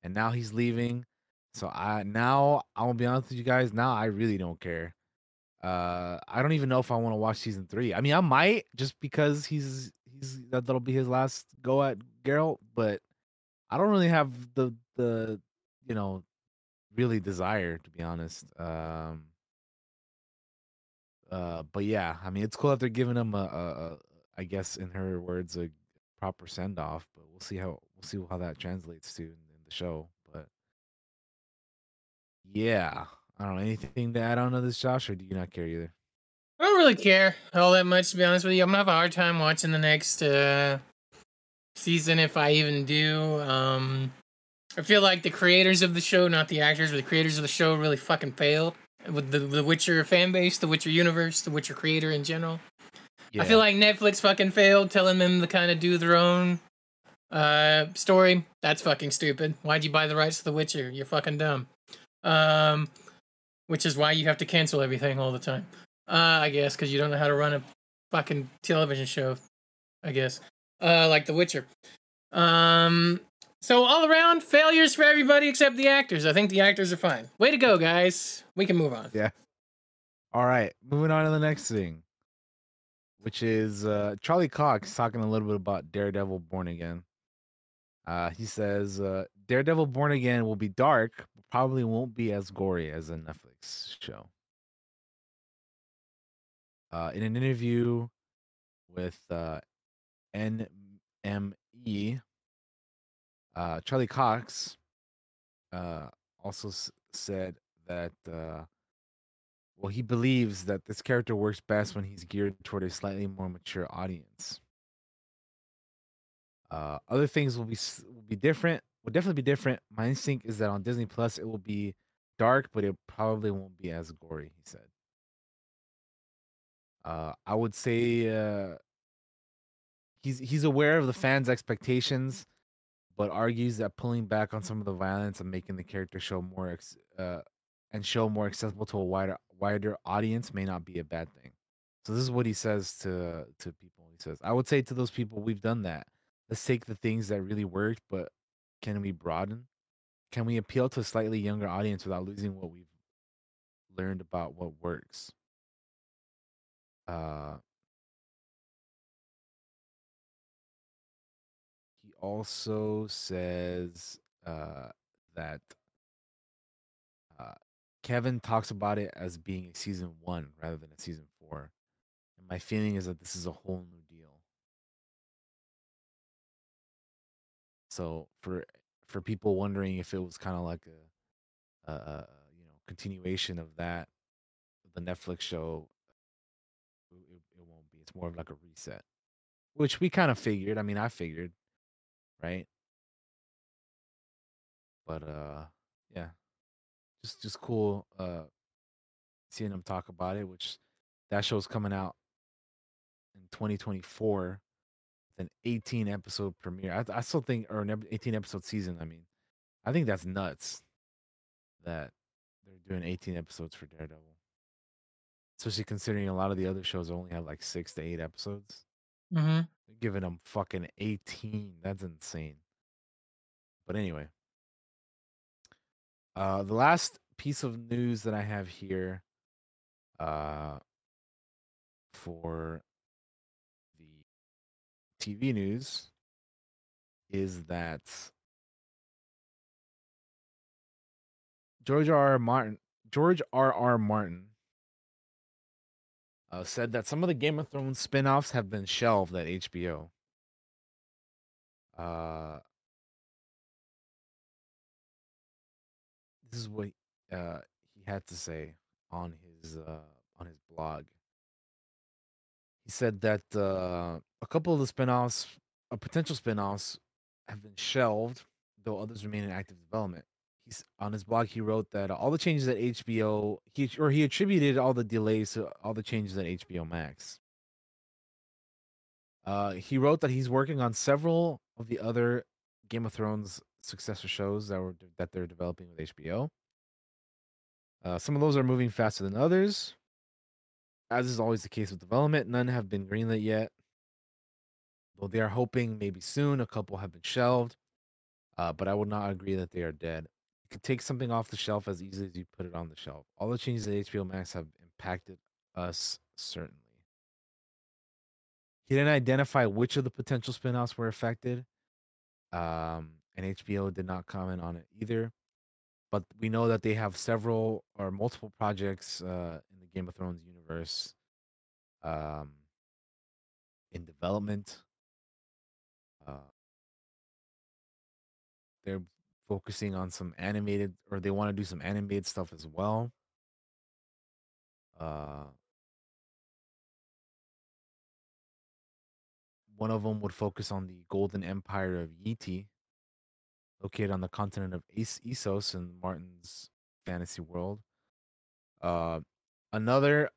and now he's leaving. So I now I will be honest with you guys. Now I really don't care. Uh, I don't even know if I want to watch season three. I mean, I might just because he's he's that, that'll be his last go at Geralt, but I don't really have the the you know really desire to be honest. Um, uh, but yeah, I mean, it's cool that they're giving him a, a, a I guess in her words, a proper send off. But we'll see how we'll see how that translates to in, in the show. Yeah, I don't know anything to add on to this, Josh, or do you not care either? I don't really care all that much to be honest with you. I'm gonna have a hard time watching the next uh, season if I even do. Um, I feel like the creators of the show, not the actors, but the creators of the show really fucking failed with the the Witcher fan base, the Witcher universe, the Witcher creator in general. Yeah. I feel like Netflix fucking failed telling them to kind of do their own uh story. That's fucking stupid. Why'd you buy the rights to The Witcher? You're fucking dumb. Um which is why you have to cancel everything all the time. Uh I guess cuz you don't know how to run a fucking television show. I guess. Uh like The Witcher. Um so all around failures for everybody except the actors. I think the actors are fine. Way to go, guys. We can move on. Yeah. All right, moving on to the next thing, which is uh, Charlie Cox talking a little bit about Daredevil Born Again. Uh, he says uh, Daredevil Born Again will be dark, probably won't be as gory as a Netflix show. Uh, in an interview with uh, NME, uh, Charlie Cox uh, also s- said that uh, well, he believes that this character works best when he's geared toward a slightly more mature audience. Uh, other things will be will be different. Will definitely be different. My instinct is that on Disney Plus it will be dark, but it probably won't be as gory. He said. Uh, I would say uh, he's he's aware of the fans' expectations, but argues that pulling back on some of the violence and making the character show more ex- uh, and show more accessible to a wider wider audience may not be a bad thing. So this is what he says to to people. He says, "I would say to those people, we've done that. Let's take the things that really worked, but can we broaden? Can we appeal to a slightly younger audience without losing what we've learned about what works?" Uh, he also says uh, that uh, Kevin talks about it as being a season one rather than a season four. And my feeling is that this is a whole new So for for people wondering if it was kind of like a, a, a you know continuation of that, the Netflix show, it, it won't be. It's more of like a reset, which we kind of figured. I mean, I figured, right? But uh, yeah, just just cool uh seeing them talk about it. Which that show's coming out in 2024 with an 18 episode premiere. I, I still think, or an 18 episode season. I mean, I think that's nuts that they're doing 18 episodes for Daredevil. Especially considering a lot of the other shows only have like six to eight episodes. Mm-hmm. They're giving them fucking 18. That's insane. But anyway, uh, the last piece of news that I have here uh, for TV news is that George R. R. Martin, George R. R. Martin, uh, said that some of the Game of Thrones spin-offs have been shelved at HBO. Uh, this is what uh, he had to say on his uh, on his blog. He said that uh, a couple of the spin-offs, uh, potential spin-offs, have been shelved, though others remain in active development. He's on his blog. He wrote that all the changes at HBO, he or he attributed all the delays to all the changes at HBO Max. Uh, he wrote that he's working on several of the other Game of Thrones successor shows that were that they're developing with HBO. Uh, some of those are moving faster than others. As is always the case with development, none have been greenlit yet. Though they are hoping maybe soon, a couple have been shelved. Uh, but I would not agree that they are dead. You can take something off the shelf as easily as you put it on the shelf. All the changes at HBO Max have impacted us certainly. He didn't identify which of the potential spin-offs were affected. Um, and HBO did not comment on it either. But we know that they have several or multiple projects uh, in the Game of Thrones universe. Um, in development. They're focusing on some animated, or they want to do some animated stuff as well. Uh, one of them would focus on the Golden Empire of Yiti, located on the continent of Essos in Martin's fantasy world. Uh, another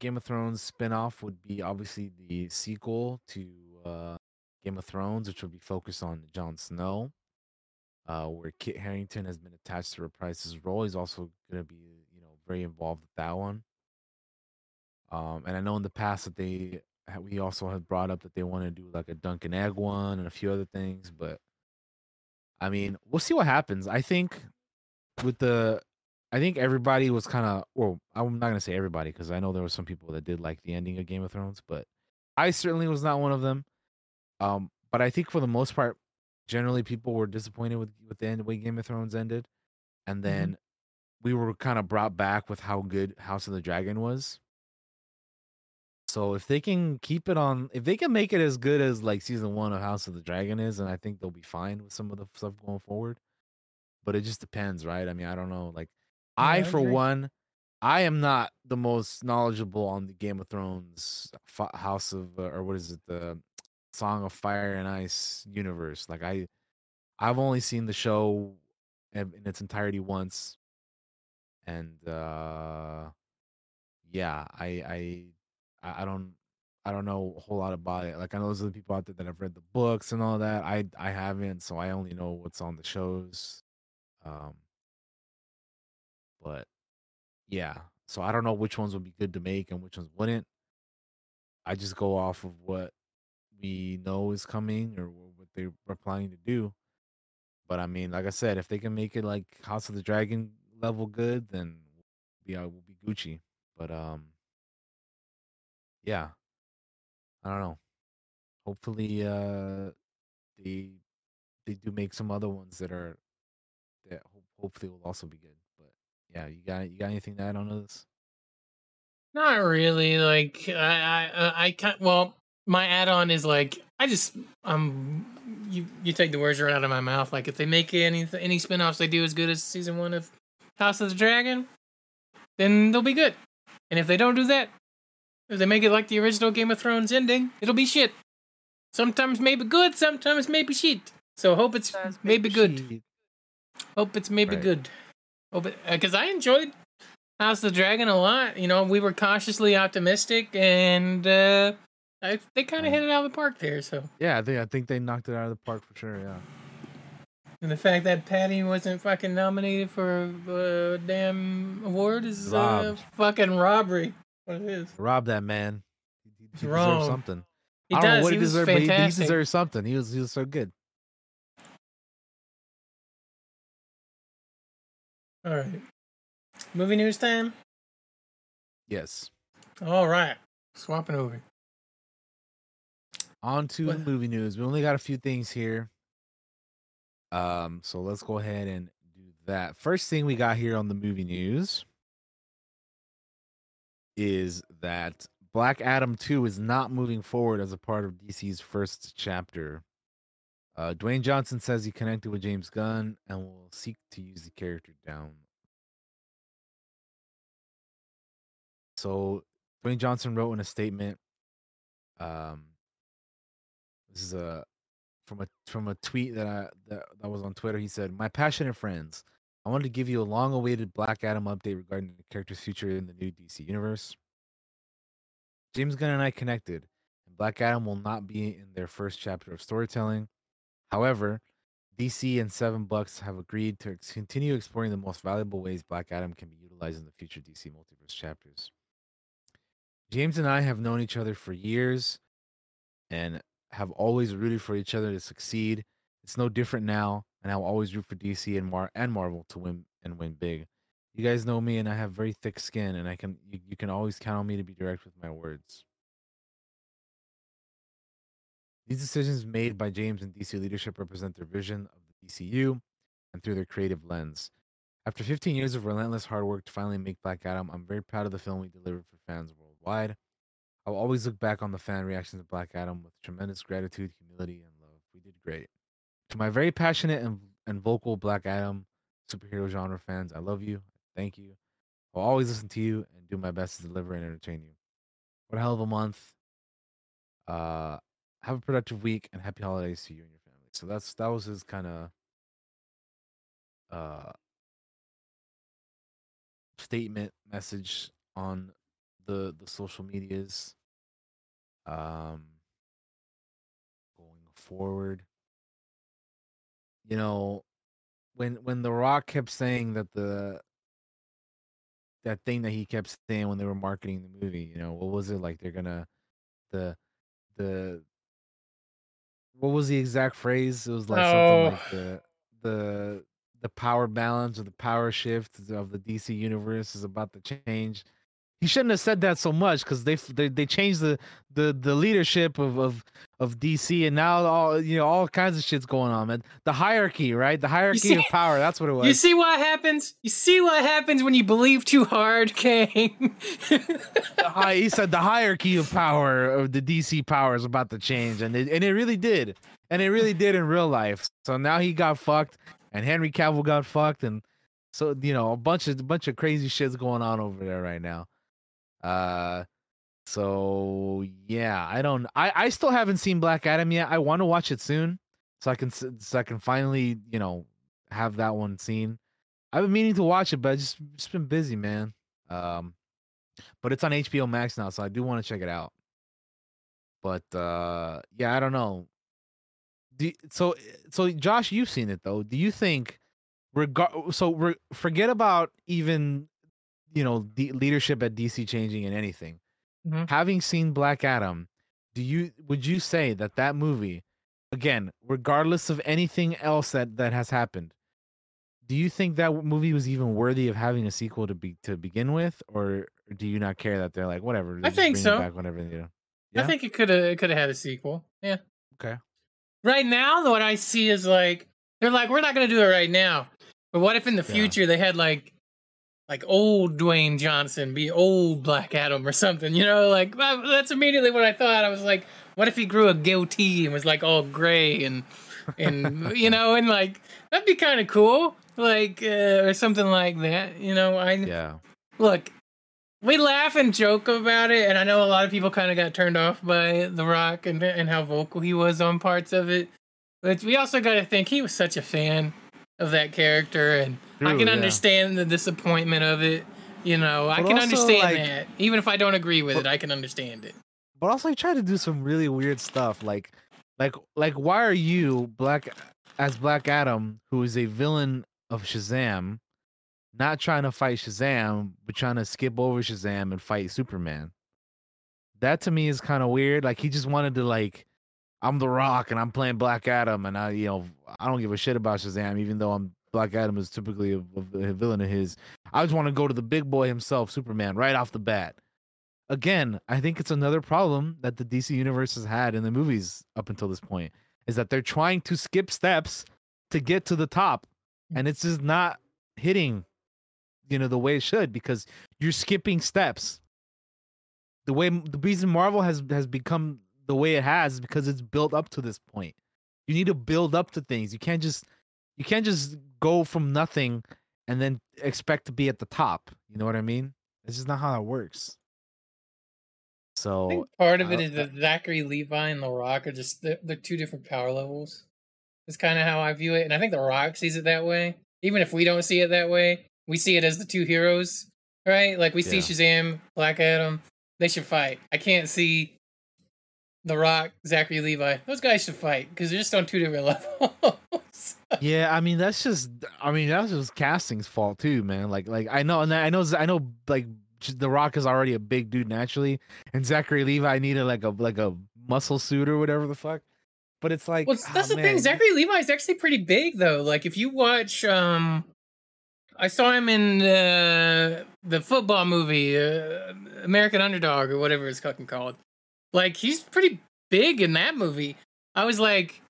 Game of Thrones spin-off would be obviously the sequel to uh, Game of Thrones, which would be focused on Jon Snow, uh, where Kit Harington has been attached to reprise his role. He's also going to be, you know, very involved with that one. Um, and I know in the past that they we also had brought up that they want to do like a Dunk and Egg one and a few other things, but I mean, we'll see what happens. I think with the, I think everybody was kind of, well, I'm not gonna say everybody because I know there were some people that did like the ending of Game of Thrones, but I certainly was not one of them. Um, but I think for the most part, generally people were disappointed with with the end way Game of Thrones ended, and Mm-hmm. then we were kind of brought back with how good House of the Dragon was. So if they can keep it on, if they can make it as good as like season one of House of the Dragon is, and I think they'll be fine with some of the stuff going forward. But it just depends, right? I mean, I don't know. Like, Yeah, I for one, I am not the most knowledgeable on the Game of Thrones House of, uh, or what is it, the Song of Fire and Ice universe. Like, I, I've only seen the show in, its entirety once, and uh yeah, I, I, I I don't, I don't know a whole lot about it. Like I know there's other people out there that have read the books and all that. I, I haven't, so I only know what's on the shows. Um, but yeah, so I don't know which ones would be good to make and which ones wouldn't. I just go off of what we know is coming or what they're planning to do. But I mean, like I said, if they can make it like House of the Dragon level good, then yeah, we'll be Gucci. But um, yeah, I don't know. Hopefully, uh, they they do make some other ones that are that ho- hopefully will also be good. But yeah, you got you got anything to add on to this? Not really. Like I, I, uh, I can't. Well, my add-on is like I just um, you you take the words right out of my mouth. Like if they make any any spin-offs they do as good as season one of House of the Dragon, then they'll be good. And if they don't do that, if they make it like the original Game of Thrones ending, it'll be shit. Sometimes maybe good, sometimes maybe shit. So hope it's maybe good. Hope it's maybe Right. good. Hope it because I enjoyed House of the Dragon a lot. You know, we were cautiously optimistic, and uh, I, they kind of hit it out of the park there. So, Yeah, I think I think they knocked it out of the park for sure. Yeah. and the fact that Paddy wasn't fucking nominated for a damn award is uh, Robbed. fucking robbery. What it is. Rob that man. He, he deserves something. He I don't know does. what he he was deserved, but he, he deserves something. He was he was so good. All right. Movie news time. Yes. All right. Swapping over. On to movie news. We only got a few things here. Um, so let's go ahead and do that. First thing we got here on the movie news is that Black Adam 2 is not moving forward as a part of DC's first chapter. Uh, Dwayne Johnson says he connected with James Gunn and will seek to use the character down. So Dwayne Johnson wrote in a statement. Um, this is a from a from a tweet that I that, that was on Twitter. He said, "My passionate friends, I wanted to give you a long-awaited Black Adam update regarding the character's future in the new DC universe. James Gunn and I connected, and Black Adam will not be in their first chapter of storytelling. However, DC and Seven Bucks have agreed to continue exploring the most valuable ways Black Adam can be utilized in the future DC multiverse chapters. James and I have known each other for years and have always rooted for each other to succeed. It's no different now, and I'll always root for DC and Mar and Marvel to win and win big. You guys know me, and I have very thick skin, and I can you, you can always count on me to be direct with my words. These decisions made by James and DC leadership represent their vision of the DCU and through their creative lens. After 15 years of relentless hard work to finally make Black Adam, I'm very proud of the film we delivered for fans worldwide. I'll always look back on the fan reactions of Black Adam with tremendous gratitude, humility, and love. We did great. To my very passionate and, and vocal Black Adam superhero genre fans, I love you. Thank you. I'll always listen to you and do my best to deliver and entertain you. What a hell of a month. Uh, have a productive week and happy holidays to you and your family. So that's that was his kind of uh statement message on the the social medias um going forward. You know when when the rock kept saying that the that thing that he kept saying when they were marketing the movie you know what was it like they're gonna the the what was the exact phrase? It was like Oh, something like the the the power balance or the power shift of the dc universe is about to change he shouldn't have said that so much because they, they they changed the the the leadership of of of DC and now all you know all kinds of shit's going on man. The hierarchy right? The hierarchy see- of power that's what it was. you see what happens? You see what happens when you believe too hard, Kane? He said the hierarchy of power of the DC power is about to change and it, and it really did. And it really did in real life. So now he got fucked and Henry Cavill got fucked and so you know a bunch of a bunch of crazy shit's going on over there right now uh so yeah i don't i i still haven't seen black adam yet i want to watch it soon so i can so i can finally you know have that one seen. I've been meaning to watch it but i just just been busy man um but it's on hbo max now so i do want to check it out. But uh yeah i don't know. Do, so so josh you've seen it though. Do you think regard so re- forget about even you know the leadership at dc changing and anything Mhm. having seen black adam do you would you say that that movie again regardless of anything else that that has happened do you think that movie was even worthy of having a sequel to be to begin with or do you not care that they're like whatever I think so. back whenever they do I think it could have it could have had a sequel. Yeah. okay Right now, what I see is like they're like, we're not gonna do it right now. But what if in the Yeah. future they had like like old Dwayne Johnson be old Black Adam or something? You know, like that's immediately what I thought. I was like, what if he grew a goatee and was like all gray and and you know and like that'd be kind of cool, like uh, or something like that. You know, I yeah look, we laugh and joke about it, and I know a lot of people kind of got turned off by The Rock and and how vocal he was on parts of it. But we also got to think he was such a fan of that character, and I can yeah. understand the disappointment of it. You know, I can also, understand like- that. Even if I don't agree with But- it, I can understand it. but also he tried to do some really weird stuff like like like why are you black as black adam who is a villain of shazam not trying to fight shazam but trying to skip over shazam and fight superman that to me is kind of weird like he just wanted to like i'm the rock and i'm playing black adam and i you know i don't give a shit about shazam even though i'm black adam is typically a, a villain of his i just want to go to the big boy himself superman right off the bat again, I think it's another problem that the DC universe has had in the movies up until this point is that they're trying to skip steps to get to the top and it's just not hitting you know the way it should because you're skipping steps. The way the reason Marvel has has become the way it has is because it's built up to this point. You need to build up to things. You can't just you can't just go from nothing and then expect to be at the top. You know what I mean? This is not how that works. I So think part of it that Zachary Levi and The Rock are just they're, they're two different power levels. It's kind of how I view it, and I think The Rock sees it that way. Even if we don't see it that way, we see it as the two heroes, right? Like we see Yeah. Shazam, Black Adam, they should fight. I can't see The Rock, Zachary Levi. Those guys should fight because they're just on two different levels. yeah, I mean that's just I mean that's just casting's fault too, man. Like like I know and I know I know like The Rock is already a big dude naturally, and Zachary Levi needed like a like a muscle suit or whatever the fuck. But it's like Well, that's the thing. Zachary Levi is actually pretty big, though. Like, if you watch, um, I saw him in uh, the football movie, uh, American Underdog, or whatever it's fucking called. Like, he's pretty big in that movie. I was like,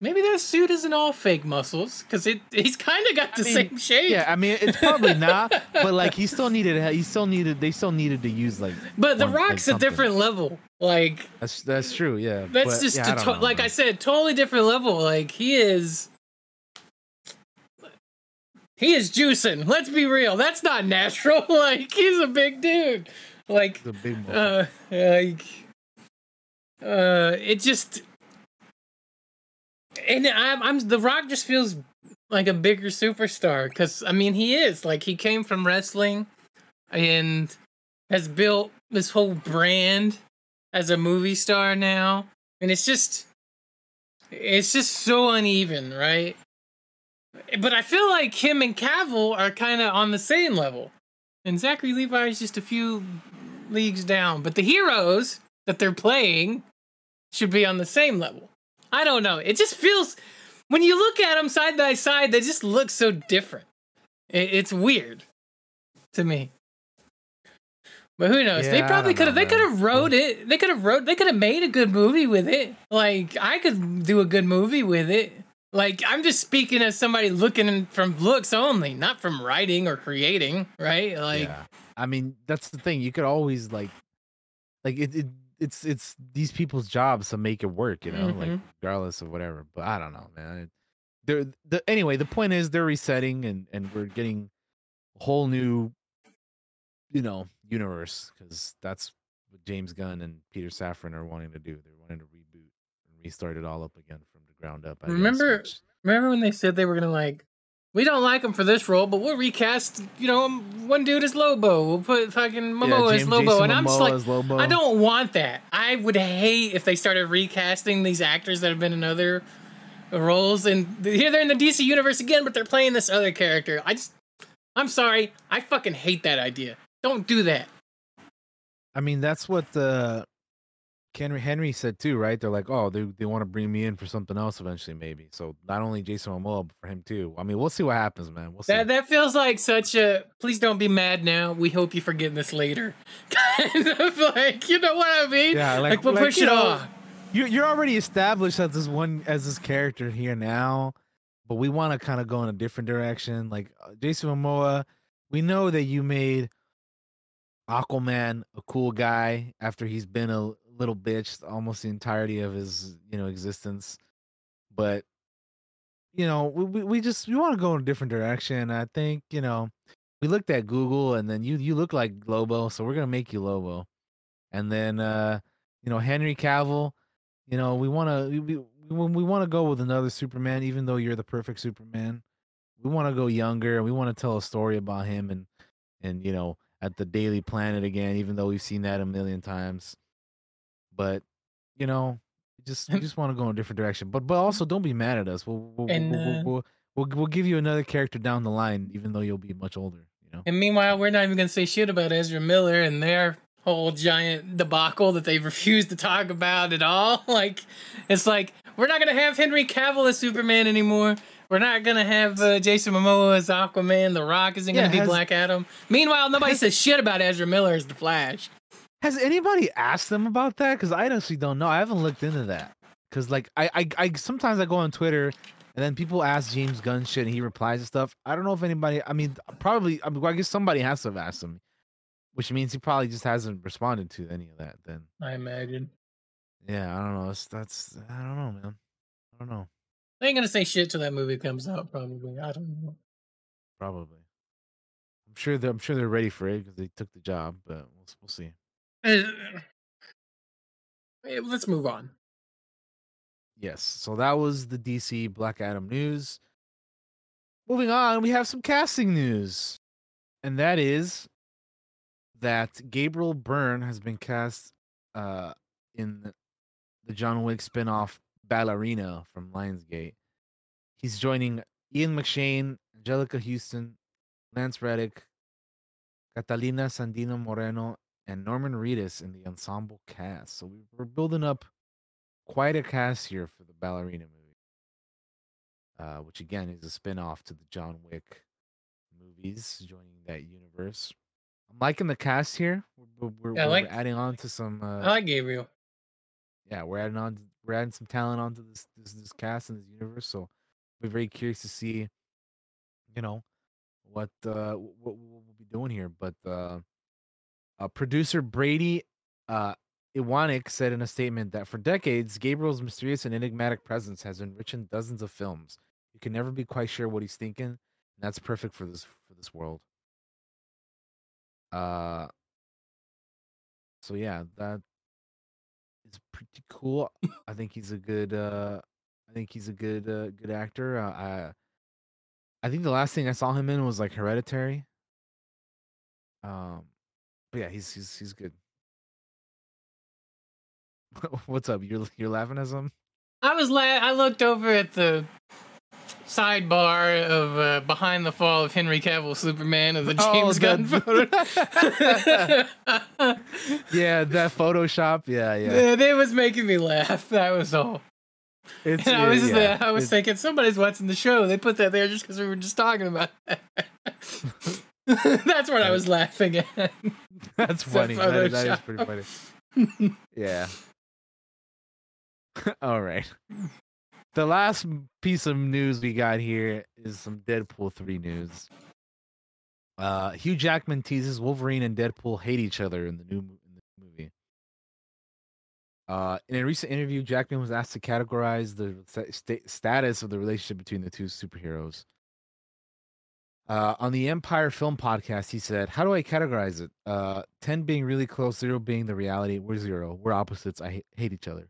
Maybe that suit isn't all fake muscles because it he's kind of got the mean, same shape. Yeah, I mean it's probably not, but like he still needed he still needed they still needed to use like But the one- like Rock's a different level. Like That's that's true, yeah. that's but, just yeah, a I don't to- know, like man. I said, totally different level. Like he is. He is juicing. Let's be real. That's not natural. Like he's a big dude. Like a big uh like uh it just and I'm, I'm the rock just feels like a bigger superstar because i mean he is. Like he came from wrestling and has built this whole brand as a movie star now. And it's just it's just so uneven right? But i feel like him and cavill are kind of on the same level and zachary levi is just a few leagues down but the heroes that they're playing should be on the same level i don't know it just feels when you look at them side by side they just look so different it, it's weird to me but who knows? they Yeah, I probably could have. They could have wrote it. They could have wrote. They could have made a good movie with it. Like I could do a good movie with it. Like I'm just speaking as somebody looking from looks only, not from writing or creating. Right? Like yeah. I mean, that's the thing. You could always like, like it, it. It's it's these people's jobs to make it work, you know, like Mhm. regardless of whatever. But I don't know, man. They're the anyway. The point is they're resetting, and and we're getting a whole new, you know, universe because that's what James Gunn and Peter Safran are wanting to do. They're wanting to reboot and restart it all up again ground up. I Remember- which- remember when they said they were gonna like. We don't like him for this role, but we'll recast. You know, one dude as Lobo. We'll put fucking yeah, Momoa as Lobo, Jason and I'm just like. I don't want that. I would hate if they started recasting these actors that have been in other roles, and here they're in the DC universe again, but they're playing this other character. I just, I'm sorry, I fucking hate that idea. Don't do that. I mean, that's what the Henry Henry said too, right? They're like, oh, they they want to bring me in for something else eventually, maybe. So not only Jason Momoa, but for him too. I mean, we'll see what happens, man. We'll see. That that feels like such a. Please don't be mad now. We hope you forget this later. Kind of like, you know what I mean? yeah, like, like we'll like, push you it know, off. You're you're already established as this one as this character here now, but we want to kind of go in a different direction. Like uh, Jason Momoa, we know that you made Aquaman a cool guy after he's been a little bitch almost the entirety of his you know existence, but you know we we, just we want to go in a different direction. I think you know we looked at Google and then you you look like Lobo, so we're gonna make you Lobo, and then uh you know Henry Cavill you know we want to we, we, we want to go with another superman even though you're the perfect superman we want to go younger and we want to tell a story about him and and you know at the daily planet again even though we've seen that a million times but you know just we just want to go in a different direction but but also don't be mad at us we'll we'll, And, we'll, we'll, uh, we'll, we'll, we'll give you another character down the line even though you'll be much older you know And meanwhile, we're not even gonna say shit about Ezra Miller and their whole giant debacle that they've refused to talk about at all. Like, it's like we're not gonna have Henry Cavill as Superman anymore. We're not gonna have uh, Jason Momoa as Aquaman. The Rock isn't gonna be has- Black Adam. Meanwhile, nobody has- says shit about Ezra Miller as the Flash. Has anybody asked them about that? Because I honestly don't know. I haven't looked into that. Because like I, I, I sometimes I go on Twitter and then people ask James Gunn shit and he replies to stuff. I don't know if anybody. I mean, probably. I, mean, I guess somebody has to have asked him, which means he probably just hasn't responded to any of that. Then I imagine yeah, I don't know. It's, that's I don't know, man. I don't know. they ain't gonna say shit till that movie comes out. Probably. I don't know. Probably. I'm sure they're. I'm sure they're ready for it because they took the job. But we'll we'll see. Uh, let's move on. Yes. So that was the DC Black Adam news. Moving on, we have some casting news. And that is that Gabriel Byrne has been cast uh, in the John Wick spinoff Ballerina from Lionsgate. He's joining Ian McShane, Anjelica Huston, Lance Reddick, Catalina Sandino Moreno, and Norman Reedus in the ensemble cast. So we- we're building up quite a cast here for the Ballerina movie, uh, which again is a spin-off to the John Wick movies, joining that universe. I'm liking the cast here. We're, we're, Yeah, we're like- adding on to some. Uh, I like Gabriel. yeah, we're adding on we're adding some talent onto this this, this cast and this universe. So we're very curious to see, you know, what uh what, what we'll be doing here. But uh, uh producer Brady uh said in a statement that for decades, Gabriel's mysterious and enigmatic presence has enriched dozens of films. You can never be quite sure what he's thinking, and that's perfect for this for this world. Uh so yeah, that is pretty cool. I think he's a good uh I think he's a good uh, good actor. Uh, I I think the last thing I saw him in was like Hereditary. Um but yeah, he's he's he's good. What's up? You're you're laughing at some? I was la- I looked over at the sidebar of uh, behind the fall of Henry Cavill Superman of the Oh, James Gunn photo. yeah, that Photoshop. Yeah, yeah. Yeah, It was making me laugh. That was all. It's And I was, yeah, uh, I was it's- thinking somebody's watching the show. They put that there just because we were just talking about that. That's what I was laughing at. That's funny. That, that is pretty funny. Yeah. All right. The last piece of news we got here is some Deadpool 3 news. Uh, Hugh Jackman teases Wolverine and Deadpool hate each other in the new in the movie. Uh, in a recent interview, Jackman was asked to categorize the sta- status of the relationship between the two superheroes. Uh, on the Empire Film Podcast, he said, "How do I categorize it? Uh, ten being really close, zero being the reality. We're zero. We're opposites. I hate, hate each other."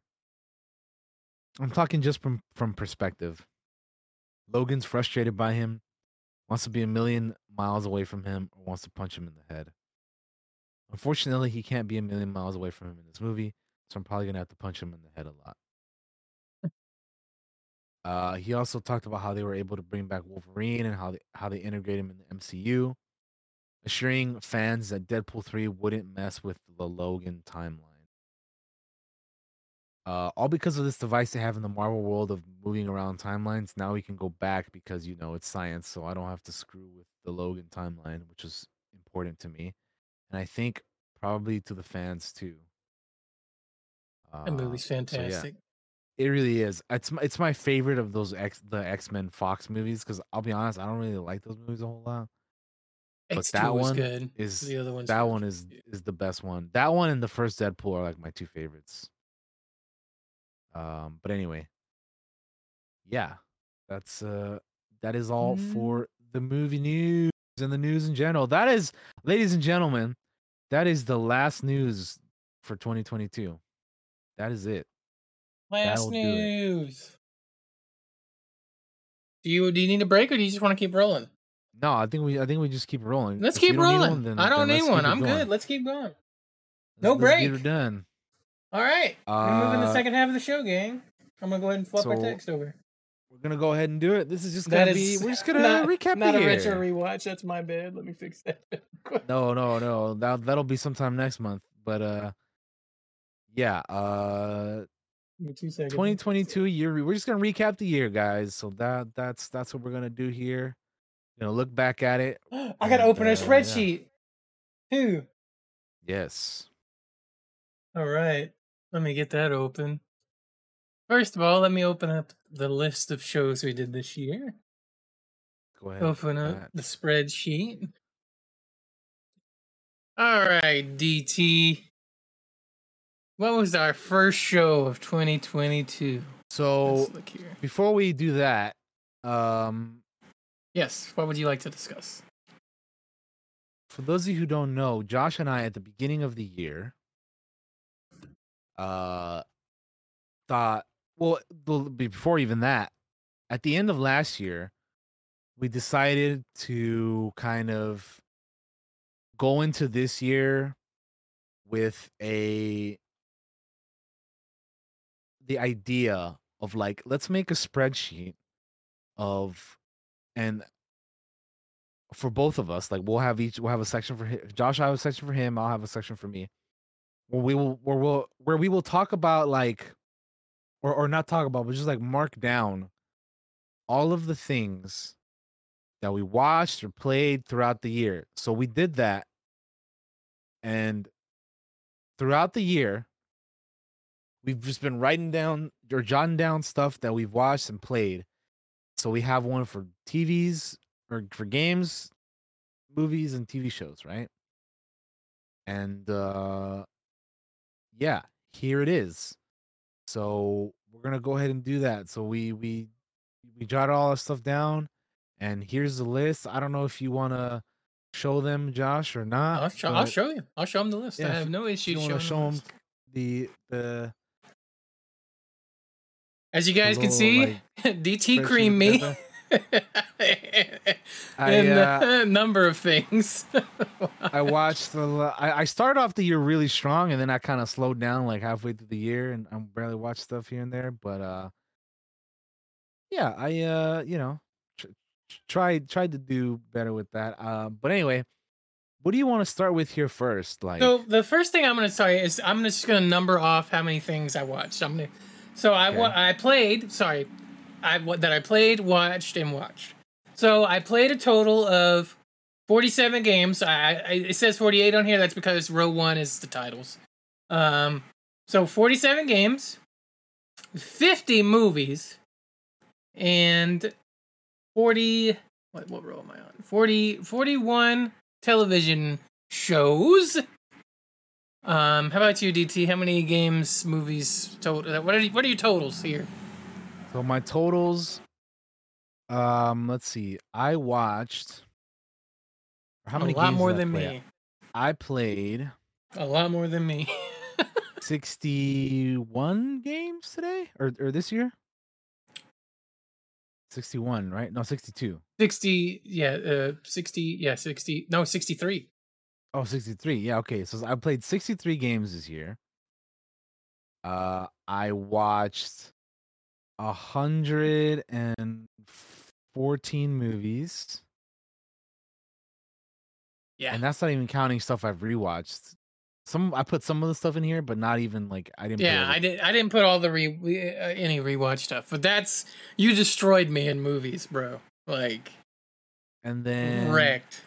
I'm talking just from from perspective. Logan's frustrated by him, wants to be a million miles away from him, or wants to punch him in the head. Unfortunately, he can't be a million miles away from him in this movie, so I'm probably gonna have to punch him in the head a lot. Uh, he also talked about how they were able to bring back Wolverine and how they how they integrate him in the MCU, assuring fans that Deadpool 3 wouldn't mess with the Logan timeline. Uh, all because of this device they have in the Marvel world of moving around timelines. Now we can go back because you know it's science, so I don't have to screw with the Logan timeline, which is important to me, and I think probably to the fans too. That movie's Uh, so yeah. It really is. It's my, it's my favorite of those X the X Men Fox movies because I'll be honest, I don't really like those movies a whole lot. But X2 that one good. Is the other one. that one good. is is the best one. That one and the first Deadpool are like my two favorites. Um, but anyway, yeah, that's uh that is all Mm. for the movie news and the news in general. That is, ladies and gentlemen, that is the last news for 2022. That is it. Last that'll do news. Do you do you need a break or do you just want to keep rolling? No, I think we I think we just keep rolling. Let's If keep rolling. one, then- I don't need one. I'm going. good. Let's keep going. No let's break. Get her done. All right. We're moving the Uh, second half of the show, gang. I'm gonna go ahead and flip our text over. We're gonna go ahead and do it. This is just gonna is be. We're just gonna not, recap Not the a year. retro rewatch. That's my bad. Let me fix that. No, no, no. That that'll be sometime next month. But uh, yeah. Uh, Give two seconds. 2022 year. We're just gonna recap the year, guys. So that that's that's what we're gonna do here. You know, look back at it. I gotta And, open a uh, spreadsheet. Two. Yes. All right. Let me get that open. First of all, let me open up the list of shows we did this year. Go ahead. Open up that. the spreadsheet. All right, DT. What was our first show of 2022? So look here. before we do that, um, Yes, what would you like to discuss? for those of you who don't know, Josh and I at the beginning of the year uh thought well before even that, at the end of last year, we decided to kind of go into this year with a the idea of like let's make a spreadsheet of and for both of us like we'll have each we'll have a section for him, Josh I have a section for him I'll have a section for me where we will where we'll where we will talk about like or or not talk about but just like mark down all of the things that we watched or played throughout the year. So we did that and throughout the year we've just been writing down or jotting down stuff that we've watched and played. So we have one for TVs or for games, movies, and TV shows, right? And uh yeah, here it is. So we're gonna go ahead and do that. So we we we jot all this stuff down, and here's the list. I don't know if you wanna show them, Josh, or not. I'll show, I'll show you. I'll show them the list. yeah, I have no issue you want to show them them the the As you guys can see, like DT creamed me. I in uh a number of things. I watched the. I, I started off the year really strong, and then I kind of slowed down like halfway through the year, and I barely watched stuff here and there. But uh, yeah, I uh, you know, tr- tr- tried tried to do better with that. Uh, but anyway, what do you want to start with here first? Like, So the first thing I'm going to tell you is I'm just going to number off how many things I watched. I'm gonna, so I wa- I played. Sorry, I that I played, watched, and watched. So I played a total of 47 games. I, I it says 48 on here. That's because row one is the titles. Um, so 47 games, 50 movies, and 40. What what row am I on? 40 41 television shows. Um, how about you, DT? How many games, movies, total? What are you, what are your totals here? so my totals. Um, let's see. I watched. How many a lot more than me. I played A lot more than me. 61 games today or or this year 61 right no 62 60, yeah, uh, 60, yeah, 60, no, 63. Oh 63 yeah okay so i played 63 games this year uh i watched a hundred and 14 movies Yeah. and that's not even counting stuff i've rewatched some i put some of the stuff in here but not even like i didn't Yeah, I did. I didn't put all the re uh, any rewatch stuff, but that's you destroyed me in movies, bro. Like and then wrecked.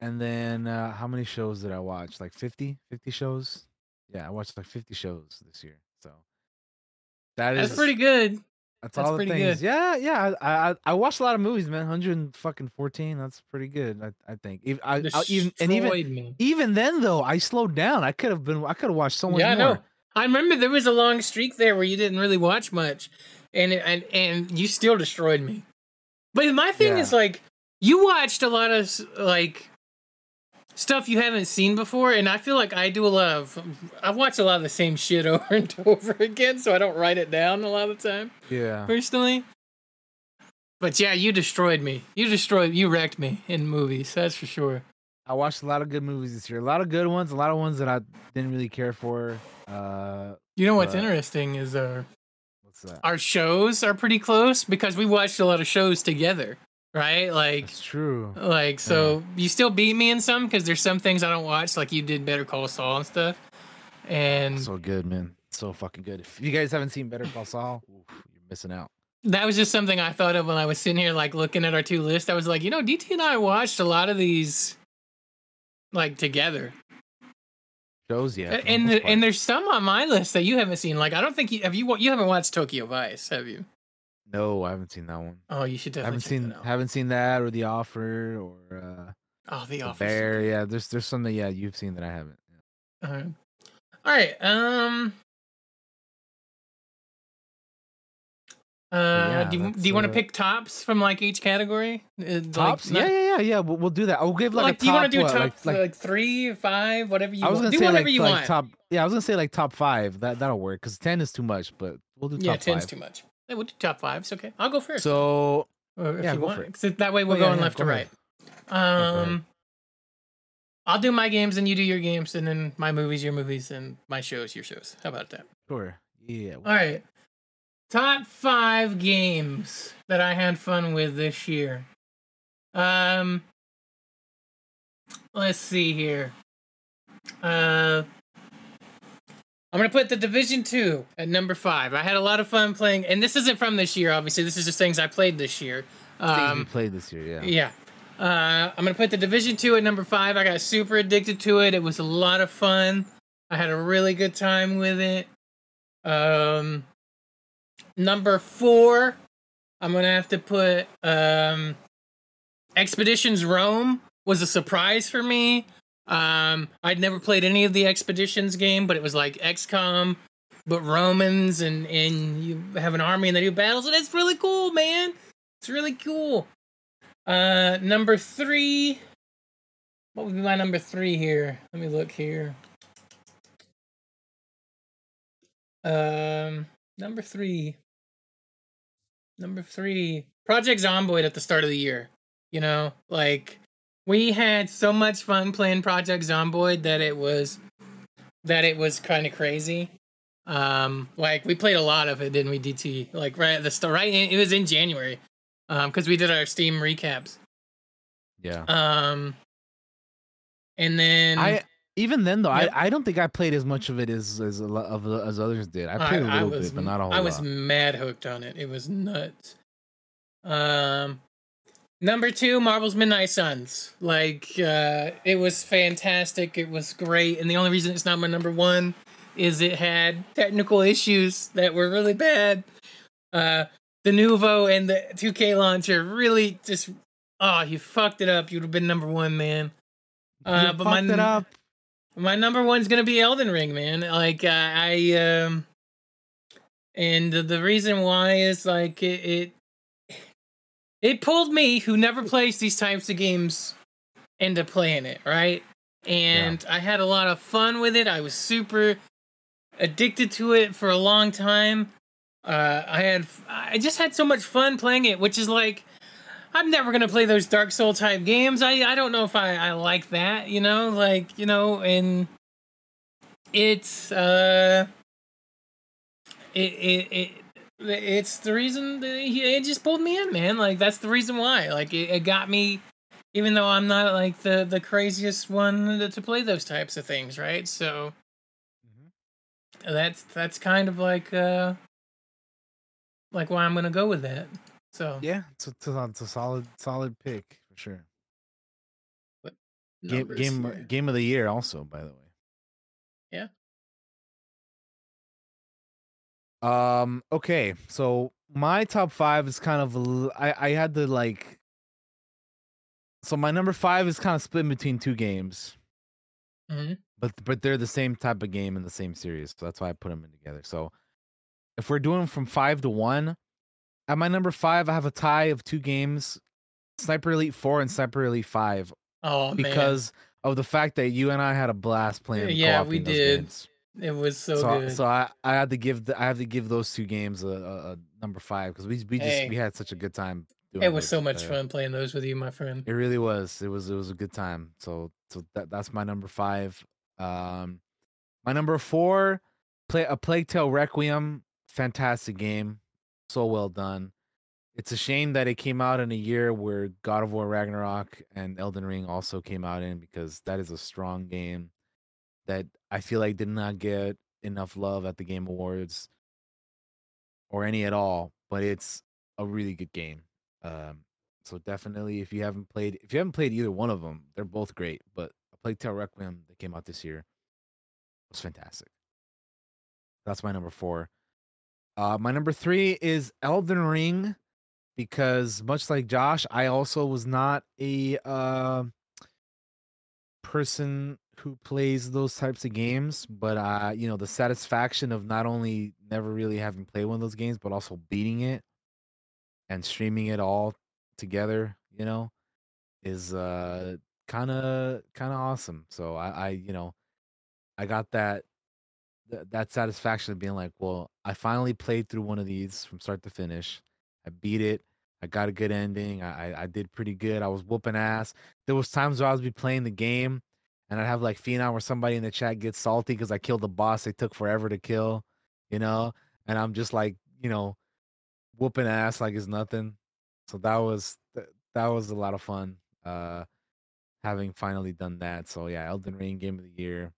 And then uh how many shows did I watch? Like 50? 50 shows? Yeah, I watched like 50 shows this year. So that is That's pretty good. that's, that's all the pretty things. good. Yeah, yeah. I, I I watched a lot of movies, man. 100 fucking 14. That's pretty good. I, I think. Even I, I even and even me. even then though, I slowed down. I could have been I could have watched so much Yeah, I more. know. I remember there was a long streak there where you didn't really watch much, and and and you still destroyed me. But my thing Yeah. is like you watched a lot of like stuff you haven't seen before, and I feel like I do a lot of. I watch a lot of the same shit over and over again, so I don't write it down a lot of the time Yeah. personally. But yeah, you destroyed me. You destroyed. You wrecked me in movies. That's for sure. I watched a lot of good movies this year. A lot of good ones, a lot of ones that I didn't really care for. Uh You know what's interesting is uh what's that? our shows are pretty close because we watched a lot of shows together, right? Like, That's true. like so you still beat me in some because there's some things I don't watch, like you did Better Call Saul and stuff. And So good, man. So fucking good. If you guys haven't seen Better Call Saul, oof, you're missing out. that was just something I thought of when I was sitting here, like looking at our two lists. I was like, you know, DT and I watched a lot of these, like together, Shows, yeah. and the, and there's some on my list that you haven't seen. Like, I don't think you have you you haven't watched Tokyo Vice, have you? No, I haven't seen that one. Oh, you should I definitely haven't seen haven't seen that or The Offer or uh, Oh, The The Office. Bear. Yeah, there's there's some that yeah you've seen that I haven't. Yeah. Alright. All right. Um. Uh, yeah, do you, do you want to uh, pick tops from like each category? Uh, like, Tops? not- yeah, yeah, yeah, yeah. We'll, we'll do that. I'll give like, Like, a do you want to do what, top like, like, like three, five, whatever you I was want? gonna Do say whatever like, you like want. top. Yeah, I was gonna say like top five. That that'll work because ten is too much, but we'll do top yeah, ten's five. too much. Hey, we'll do top fives. Okay, I'll go first. So Or if yeah, you go want, for it. 'cause that way we're Oh, yeah, going yeah, left go to ahead. right. go ahead. Um, I'll do my games and you do your games, and then my movies, your movies, and my shows, your shows. How about that? sure, yeah. All right. Top five games that I had fun with this year. Um, let's see here. Uh, I'm gonna put the Division Two at number five. I had a lot of fun playing, and this isn't from this year. Obviously, this is just things I played this year. Things Um, played this year, yeah. yeah. Uh, I'm gonna put the Division Two at number five. I got super addicted to it. It was a lot of fun. I had a really good time with it. Um, number four, I'm gonna have to put um, Expeditions Rome was a surprise for me. Um, I'd never played any of the Expeditions game, but it was like XCOM, but Romans, and and you have an army and they do battles, and it's really cool, man. It's really cool. Uh, number three. What would be my number three here? Let me look here. Um, number three. Number three. Project Zomboid at the start of the year. You know, like we had so much fun playing Project Zomboid that it was that it was kind of crazy. Um, like we played a lot of it, didn't we, DT? Like right at the start, right? It was in January, um, because we did our Steam recaps. Yeah. Um, and then I even then though Yep. I, I don't think I played as much of it as as a lot of as others did. I played a little bit, but not a whole I was mad hooked on it. It was nuts. Um, number two, Marvel's Midnight Suns. Like, uh, it was fantastic. It was great, and the only reason it's not my number one is it had technical issues that were really bad. Uh, the Denuvo and the 2K launcher really just oh, you fucked it up. You'd have been number one, man. Uh, You but my fucked it up. my number one's gonna be Elden Ring, man. Like uh, I um, and the, the reason why is like it, it it pulled me, who never plays these types of games, into playing it, right? And I had a lot of fun with it. I was super addicted to it for a long time. Uh, I had I just had so much fun playing it, which is like I'm never gonna play those Dark Soul type games. I I don't know if I I like that, you know, like you know, and it's uh, it it it. It's the reason he, it just pulled me in, man. Like that's the reason why. Like it, it got me, even though I'm not like the the craziest one to, to play those types of things, right? So Mhm. that's that's kind of like uh like why I'm gonna go with that. So Yeah, it's a, it's a, solid solid pick for sure. Game numbers game here. game of the year also, by the way. Yeah. Um. Okay. So my top five is kind of l- I I had to like. So my number five is kind of split between two games, Mhm. but but they're the same type of game in the same series, so that's why I put them in together. So if we're doing from five to one, at my number five, I have a tie of two games: Sniper Elite Four and Sniper Elite Five, Oh man, because of the fact that you and I had a blast playing. Yeah, co-oping we did. games. It was so, so good. so I I had to give the, I have to give those two games a, a, a number five because we we just Hey. we had such a good time. Doing it was so much uh, fun playing those with you, my friend. It really was. It was it was a good time. So so that that's my number five. Um, my number four, play a Plague Tale Requiem. Fantastic game, so well done. It's a shame that it came out in a year where God of War Ragnarok and Elden Ring also came out in because that is a strong game that I feel like did not get enough love at the Game Awards or any at all, but it's a really good game. Um, so definitely, if you haven't played, if you haven't played either one of them, they're both great. But A Plague Tale Requiem that came out this year was fantastic. That's my number four. Uh, my number three is Elden Ring, because much like Josh, I also was not a uh, person who plays those types of games, but uh, you know, the satisfaction of not only never really having played one of those games, but also beating it and streaming it all together, you know, is uh kind of kind of awesome. So I, I, you know, I got that th- that satisfaction of being like, well, I finally played through one of these from start to finish. I beat it. I got a good ending. I I, I did pretty good. I was whooping ass. There was times where I was be playing the game, and I'd have like Phenom or somebody in the chat get salty because I killed the boss they took forever to kill, you know, and I'm just like, you know, whooping ass like it's nothing. So that was th- that was a lot of fun. Uh, having finally done that. So yeah, Elden Ring Game of the Year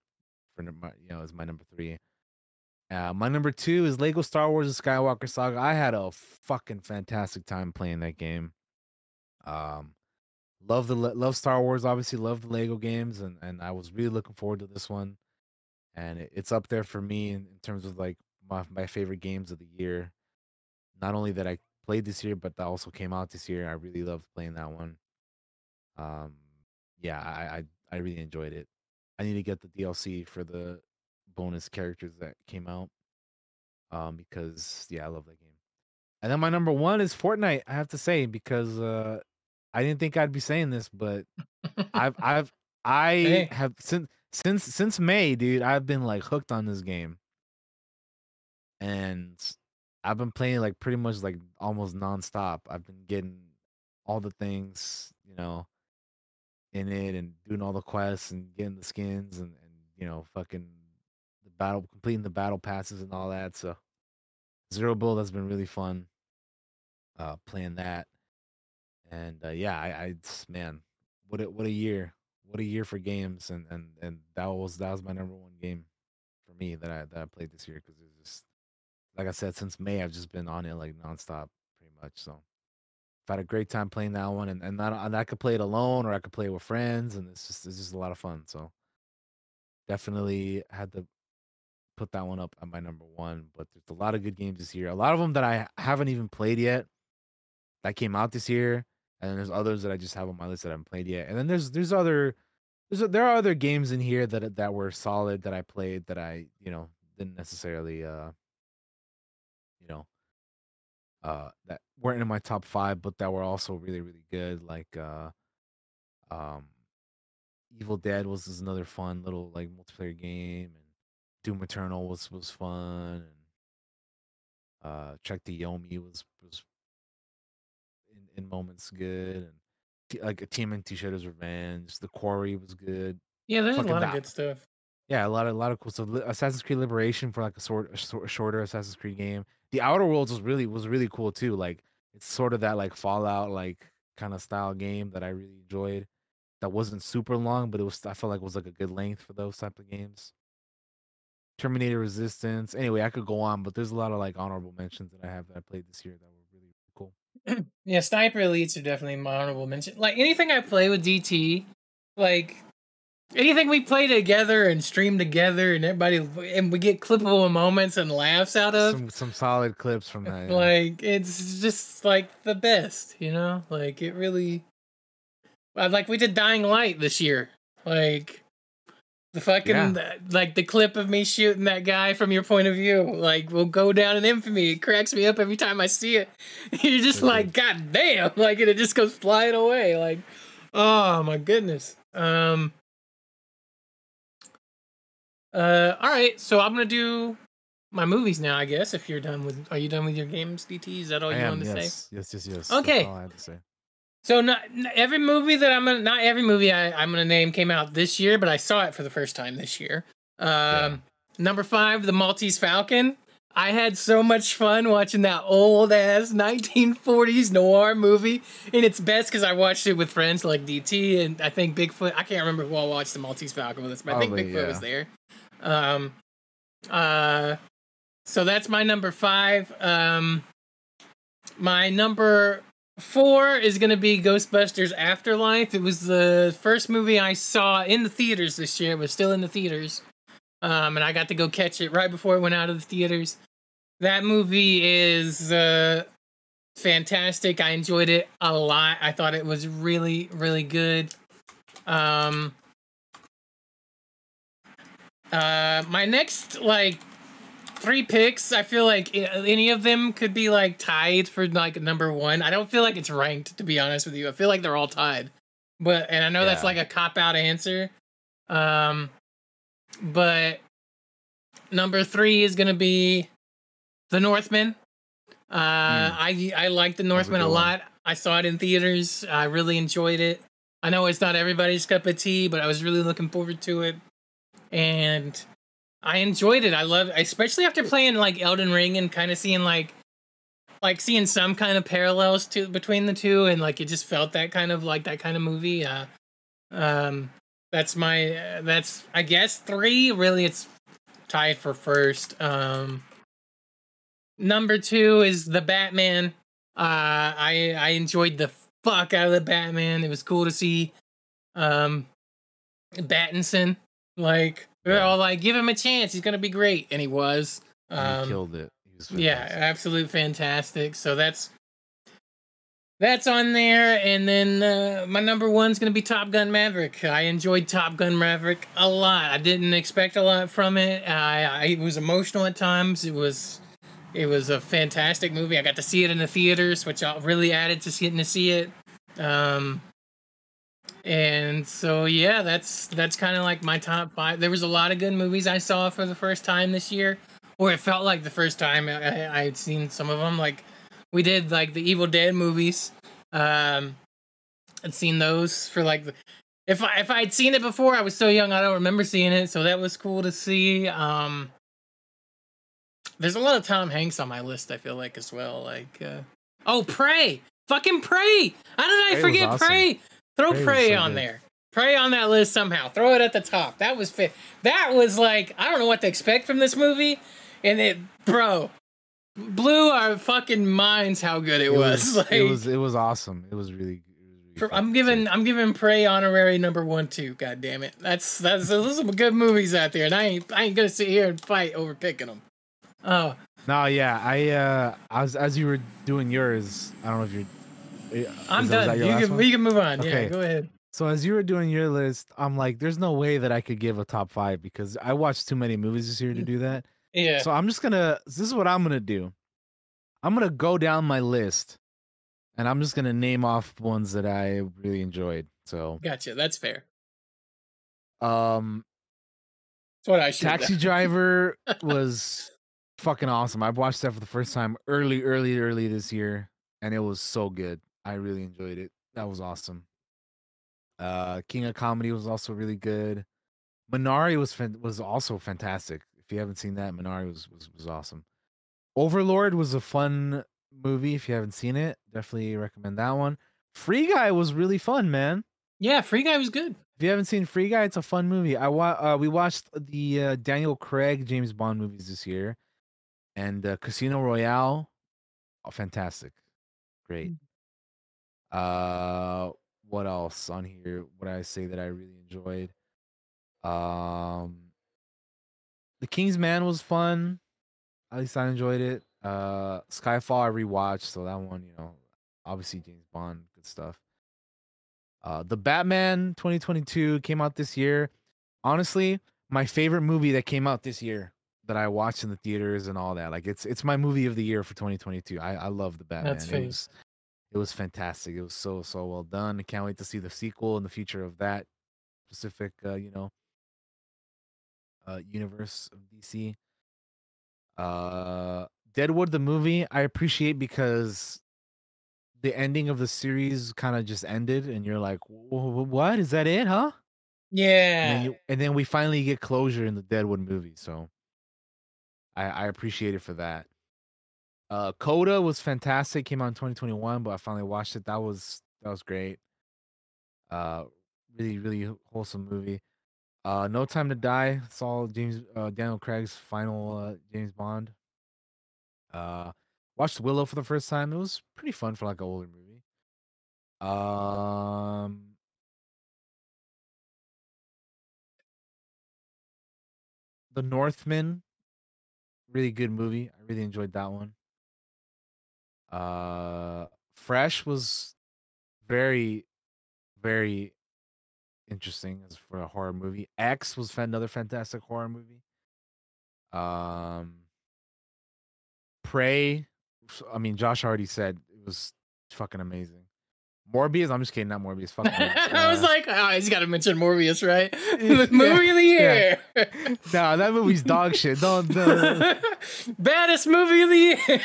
for you know is my number three. Uh, my number two is Lego Star Wars: The Skywalker Saga. I had a fucking fantastic time playing that game. Um, love the love Star Wars. Obviously, love the Lego games, and and I was really looking forward to this one. And it, it's up there for me in, in terms of like my my favorite games of the year. Not only that I played this year, but that also came out this year. I really loved playing that one. Um, yeah, I I, I really enjoyed it. I need to get the DLC for the bonus characters that came out. Um, because yeah, I love that game. And then my number one is Fortnite. I have to say because uh, I didn't think I'd be saying this, but I've I've I Hey. have since since since May, dude. I've been like hooked on this game, and I've been playing like pretty much like almost nonstop. I've been getting all the things, you know, in it and doing all the quests and getting the skins and and you know fucking the battle completing the battle passes and all that. So Zero Build has been really fun. Uh, playing that, and uh, yeah, I, I man, what a what a year, what a year for games, and and and that was that was my number one game for me that I that I played this year because it was just like I said since May I've just been on it like nonstop pretty much. So I've had a great time playing that one, and and, that, and I could play it alone or I could play it with friends, and it's just it's just a lot of fun. So definitely had to put that one up at my number one. But there's a lot of good games this year. A lot of them that I haven't even played yet that came out this year, and there's others that I just have on my list that I haven't played yet. And then there's there's other there's there are other games in here that that were solid that I played that I you know didn't necessarily uh you know uh that weren't in my top five, but that were also really really good. Like uh um Evil Dead was another fun little like multiplayer game, and Doom Eternal was was fun, and uh Check the Yomi was was moments good, and t- like a Team and T Shredder's Revenge, The Quarry was good. Yeah, there's Fucking a lot of good stuff. Yeah, a lot of a lot of cool stuff. Assassin's Creed Liberation for like a sort a sor- shorter Assassin's Creed game. The Outer Worlds was really was really cool too. Like it's sort of that like Fallout like kind of style game that I really enjoyed. That wasn't super long, but it was I felt like it was like a good length for those type of games. Terminator Resistance. Anyway, I could go on, but there's a lot of like honorable mentions that I have that I played this year that were. Yeah, Sniper Elites are definitely my honorable mention. Like anything I play with DT, like anything we play together and stream together, and everybody and we get clippable moments and laughs out of. Some some solid clips from that. yeah. Like it's just like the best, you know. Like it really. uh, Like we did Dying Light this year. Like the fucking like the clip of me shooting that guy from your point of view. Like will go down in infamy. It cracks me up every time I see it. You're just Mhm. like, God damn! Like and it just goes flying away. Like, oh my goodness. Um. Uh. All right. So I'm gonna do my movies now. I guess if you're done with, are you done with your games, DT? Is that all I you am, wanted to say? yes, yes, yes, yes. Okay. So not, every movie that I'm gonna not every movie I, I'm gonna name came out this year, but I saw it for the first time this year. Um, Yeah. Number five, The Maltese Falcon. I had so much fun watching that old ass 1940s noir movie, and it's best because I watched it with friends like DT and I think Bigfoot. I can't remember who all watched The Maltese Falcon with us, but I think Bigfoot yeah. was there. Um, uh, so that's my number five. Um, my number four is going to be Ghostbusters Afterlife. It was the first movie I saw in the theaters this year. It was still in the theaters. Um, and I got to go catch it right before it went out of the theaters. That movie is uh, fantastic. I enjoyed it a lot. I thought it was really, really good. Um, uh, my next like three picks, I feel like any of them could be like tied for like number one. I don't feel like it's ranked to be honest with you. I feel like they're all tied. But and I know that's like a cop out answer. Um but number 3 is going to be The Northman. Uh I I like The Northman a, lot. I saw it in theaters. I really enjoyed it. I know it's not everybody's cup of tea, but I was really looking forward to it. And I enjoyed it. I love, especially after playing like Elden Ring and kind of seeing like, like seeing some kind of parallels to between the two, and like it just felt that kind of like that kind of movie. Uh, um, that's my, uh, that's I guess three. Really, it's tied for first. Um, number two is the Batman. Uh, I I enjoyed the fuck out of the Batman. It was cool to see, um, Battinson. Like they're all like, give him a chance. He's gonna be great, and he was. and he Um, killed it. He was yeah, absolute fantastic. So that's that's on there, and then uh, my number one's gonna be Top Gun Maverick. I enjoyed Top Gun Maverick a lot. I didn't expect a lot from it. I, I it was emotional at times. It was it was a fantastic movie. I got to see it in the theaters, which I really added to getting to see it. Um, and so yeah, that's that's kind of like my top five. There was a lot of good movies I saw for the first time this year, or it felt like the first time I, I, I had seen some of them. Like we did like the Evil Dead movies. Um, I'd seen those for like the- if I if I'd seen it before, I was so young I don't remember seeing it, so that was cool to see. Um, there's a lot of Tom Hanks on my list. I feel like as well. Like uh, oh, Prey, fucking Prey. How did I Prey forget awesome. Prey? Throw Prey Prey so on good. there. Prey on that list somehow. Throw it at the top. That was fit. That was like I don't know what to expect from this movie, and it, bro, blew our fucking minds how good it, was. Like, it was it was awesome. It was really. It was really I'm giving. I'm giving Prey honorary number one too. God damn it, that's that's those are some good movies out there, and I ain't I ain't gonna sit here and fight over picking them. Oh, No, yeah, I uh, as as you were doing yours, I don't know if you're. I'm that- done. You can we can move on. Yeah, go ahead. So as you were doing your list, I'm like, there's no way that I could give a top five because I watched too many movies this year to do that. Yeah. So I'm just gonna. This is what I'm gonna do. I'm gonna go down my list, and I'm just gonna name off ones that I really enjoyed. So, Gotcha. That's fair. um, That's what I should. Taxi Driver was fucking awesome. I watched that for the first time early, early, early this year, and it was so good. I really enjoyed it. That was awesome. Uh, King of Comedy was also really good. Minari was fan- was also fantastic. If you haven't seen that, Minari was was was awesome. Overlord was a fun movie. If you haven't seen it, definitely recommend that one. Free Guy was really fun, man. Yeah, Free Guy was good. If you haven't seen Free Guy, it's a fun movie. I wa- uh, we watched the uh, Daniel Craig James Bond movies this year, and uh, Casino Royale, oh, fantastic, great. Uh, what else on here? would I say that I really enjoyed? Um, The King's Man was fun. At least I enjoyed it. Uh, Skyfall I rewatched, so that one, you know, obviously James Bond, good stuff. Uh, the Batman 2022 came out this year. Honestly, my favorite movie that came out this year that I watched in the theaters and all that. Like it's it's my movie of the year for 2022. I I love the Batman. That's it was it was fantastic. It was so so well done. I can't wait to see the sequel and the future of that specific uh, you know uh universe of DC. Uh Deadwood the movie I appreciate because the ending of the series kind of just ended and you're like "Wh- wh- what is that it huh and Yeah. then, you, and then we finally get closure in the Deadwood movie so I, I appreciate it for that uh Coda was fantastic came out in 2021 but I finally watched it. That was that was great. Uh really really wholesome movie. Uh No Time to Die saw James uh, Daniel Craig's final uh, James Bond. Uh watched Willow for the first time. It was pretty fun for like an older movie. Um The Northman, really good movie. I really enjoyed that one. Uh Fresh was very, very interesting as for a horror movie. X was another fantastic horror movie. Um Prey, I mean Josh already said it was fucking amazing. Morbius, I'm just kidding, not Morbius. Fuck Morbius. I was Uh, like, oh, he's got to mention Morbius, right? Yeah, movie of the year. nah, that movie's dog shit. Don't, don't Baddest movie of the year.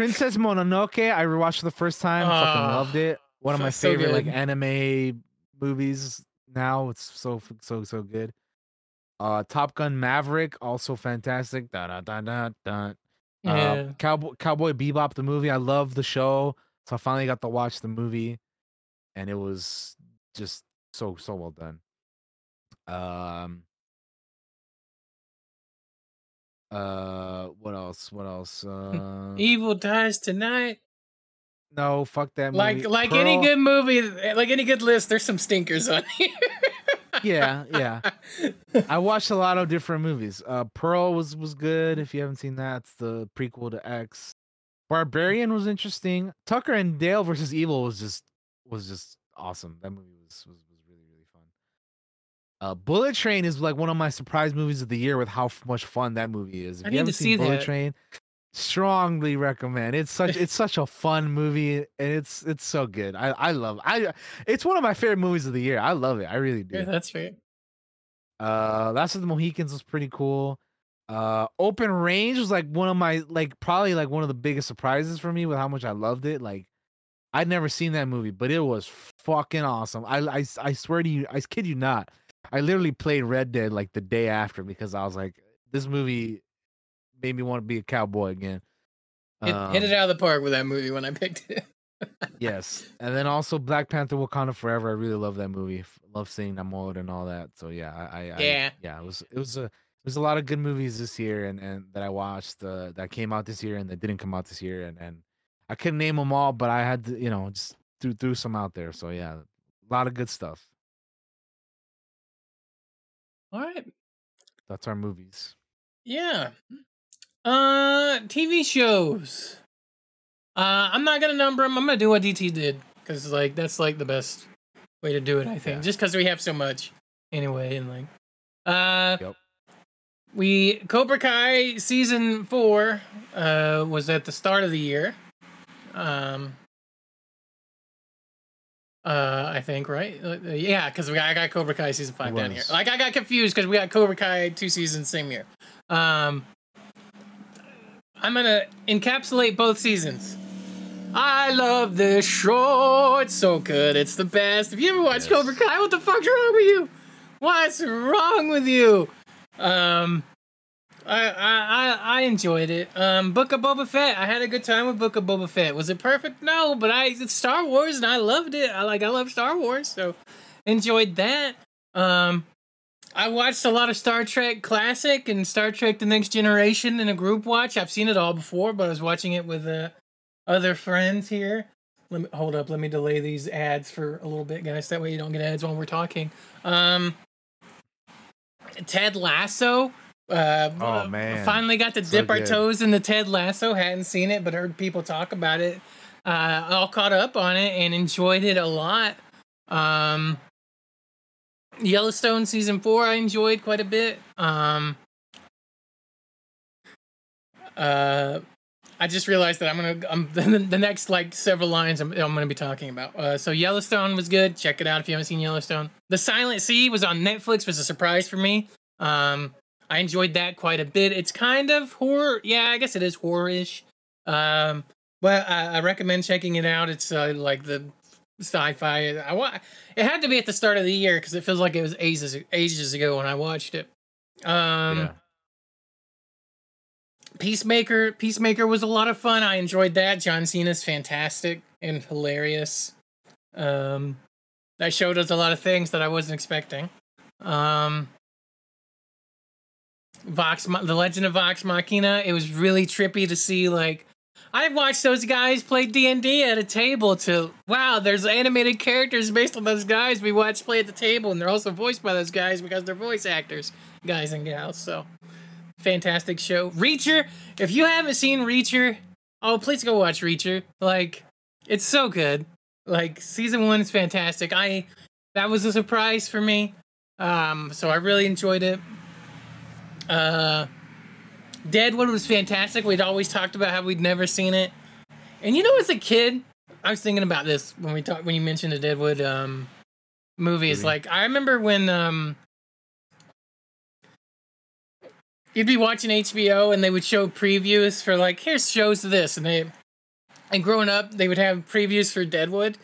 Princess Mononoke, I rewatched the first time. fucking Oh, loved it. One of my so favorite like anime movies now. It's so so so good. Uh Top Gun Maverick, also fantastic. Da da da da da. yeah. Uh, Cowboy Cowboy Bebop the movie. I love the show. So I finally got to watch the movie and it was just so so well done. Um uh what else? What else? Uh Evil dies tonight. no, fuck that movie. Like like any good movie, like any good list, there's some stinkers on here. yeah, yeah. I watched a lot of different movies. Uh, Pearl was was good. If you haven't seen that, it's the prequel to X. Barbarian was interesting. Tucker and Dale versus Evil was just was just awesome. That movie was was, was really really fun. Uh, Bullet Train is like one of my surprise movies of the year with how f- much fun that movie is. If I you need haven't to seen see Bullet that. Train, strongly recommend. It's such it's such a fun movie and it's it's so good. I I love I it's one of my favorite movies of the year. I love it. I really do. Yeah, that's fair. Uh, Last of the Mohicans was pretty cool. Uh, Open Range was like one of my like probably like one of the biggest surprises for me with how much I loved it. Like, I'd never seen that movie, but it was fucking awesome. I I, I swear to you, I kid you not. I literally played Red Dead like the day after because I was like, this movie made me want to be a cowboy again. Hit, hit it Um, out of the park with that movie when I picked it. Yes, and then also Black Panther: Wakanda Forever. I really love that movie. Love seeing Namor and all that. So yeah, I, I I- Yeah. yeah. It was it was a it was a lot of good movies this year, and and that I watched uh, that came out this year and that didn't come out this year, and and I couldn't name them all, but I had to you know just threw threw some out there. So yeah, a lot of good stuff. All right. That's our movies. Yeah. Uh, TV shows. Uh, I'm not gonna number them. I'm gonna do what DT did because like that's like the best way to do it. I think Yeah. just because we have so much anyway, and like, uh, Yep. we Cobra Kai season four uh was at the start of the year. Um. Uh, I think right. Uh, yeah, because we got, I got Cobra Kai season five down here. Like I got confused because we got Cobra Kai two seasons same year. Um, I'm gonna encapsulate both seasons. I love this show. It's so good. It's the best. If you ever watched Yes. Cobra Kai, what the fuck's wrong with you? What's wrong with you? Um, I I I, enjoyed it. Um, Book of Boba Fett. I had a good time with Book of Boba Fett. Was it perfect? No, but I it's Star Wars and I loved it. I like I love Star Wars, so enjoyed that. Um, I watched a lot of Star Trek Classic and Star Trek: The Next Generation in a group watch. I've seen it all before, but I was watching it with uh, other friends here. Let me hold up. Let me delay these ads for a little bit, guys. That way you don't get ads while we're talking. Um, Ted Lasso. Uh, Oh, man. Finally got to So dip our good. toes in the Ted Lasso. Hadn't seen it, but heard people talk about it. Uh, all caught up on it and enjoyed it a lot. Um, Yellowstone season four, I enjoyed quite a bit. Um, uh, I just realized that I'm gonna the next like several lines I'm, I'm gonna be talking about. Uh, so Yellowstone was good. Check it out if you haven't seen Yellowstone. The Silent Sea was on Netflix. Was a surprise for me. Um, I enjoyed that quite a bit. It's kind of horror. Yeah, I guess it is horror-ish. Um, but I, I recommend checking it out. It's uh, like the sci-fi. I wa- It had to be at the start of the year because it feels like it was ages ages ago when I watched it. Um, yeah. Peacemaker. Peacemaker was a lot of fun. I enjoyed that. John Cena's fantastic and hilarious. Um, that showed us a lot of things that I wasn't expecting. Um, Vox, The Legend of Vox Machina. It was really trippy to see like. I've watched those guys play D and D at a table. To wow, there's animated characters based on those guys we watch play at the table, and they're also voiced by those guys because they're voice actors, guys and gals. So fantastic show. Reacher, if you haven't seen Reacher, oh please go watch Reacher. Like it's so good. Like season 1 is fantastic. I that was a surprise for me. Um so I really enjoyed it. Uh Deadwood was fantastic. We'd always talked about how we'd never seen it. And you know as a kid, I was thinking about this when we talked when you mentioned the Deadwood um movies. Movie. Like I remember when um you'd be watching HBO and they would show previews for like here's shows of this and they and growing up they would have previews for Deadwood.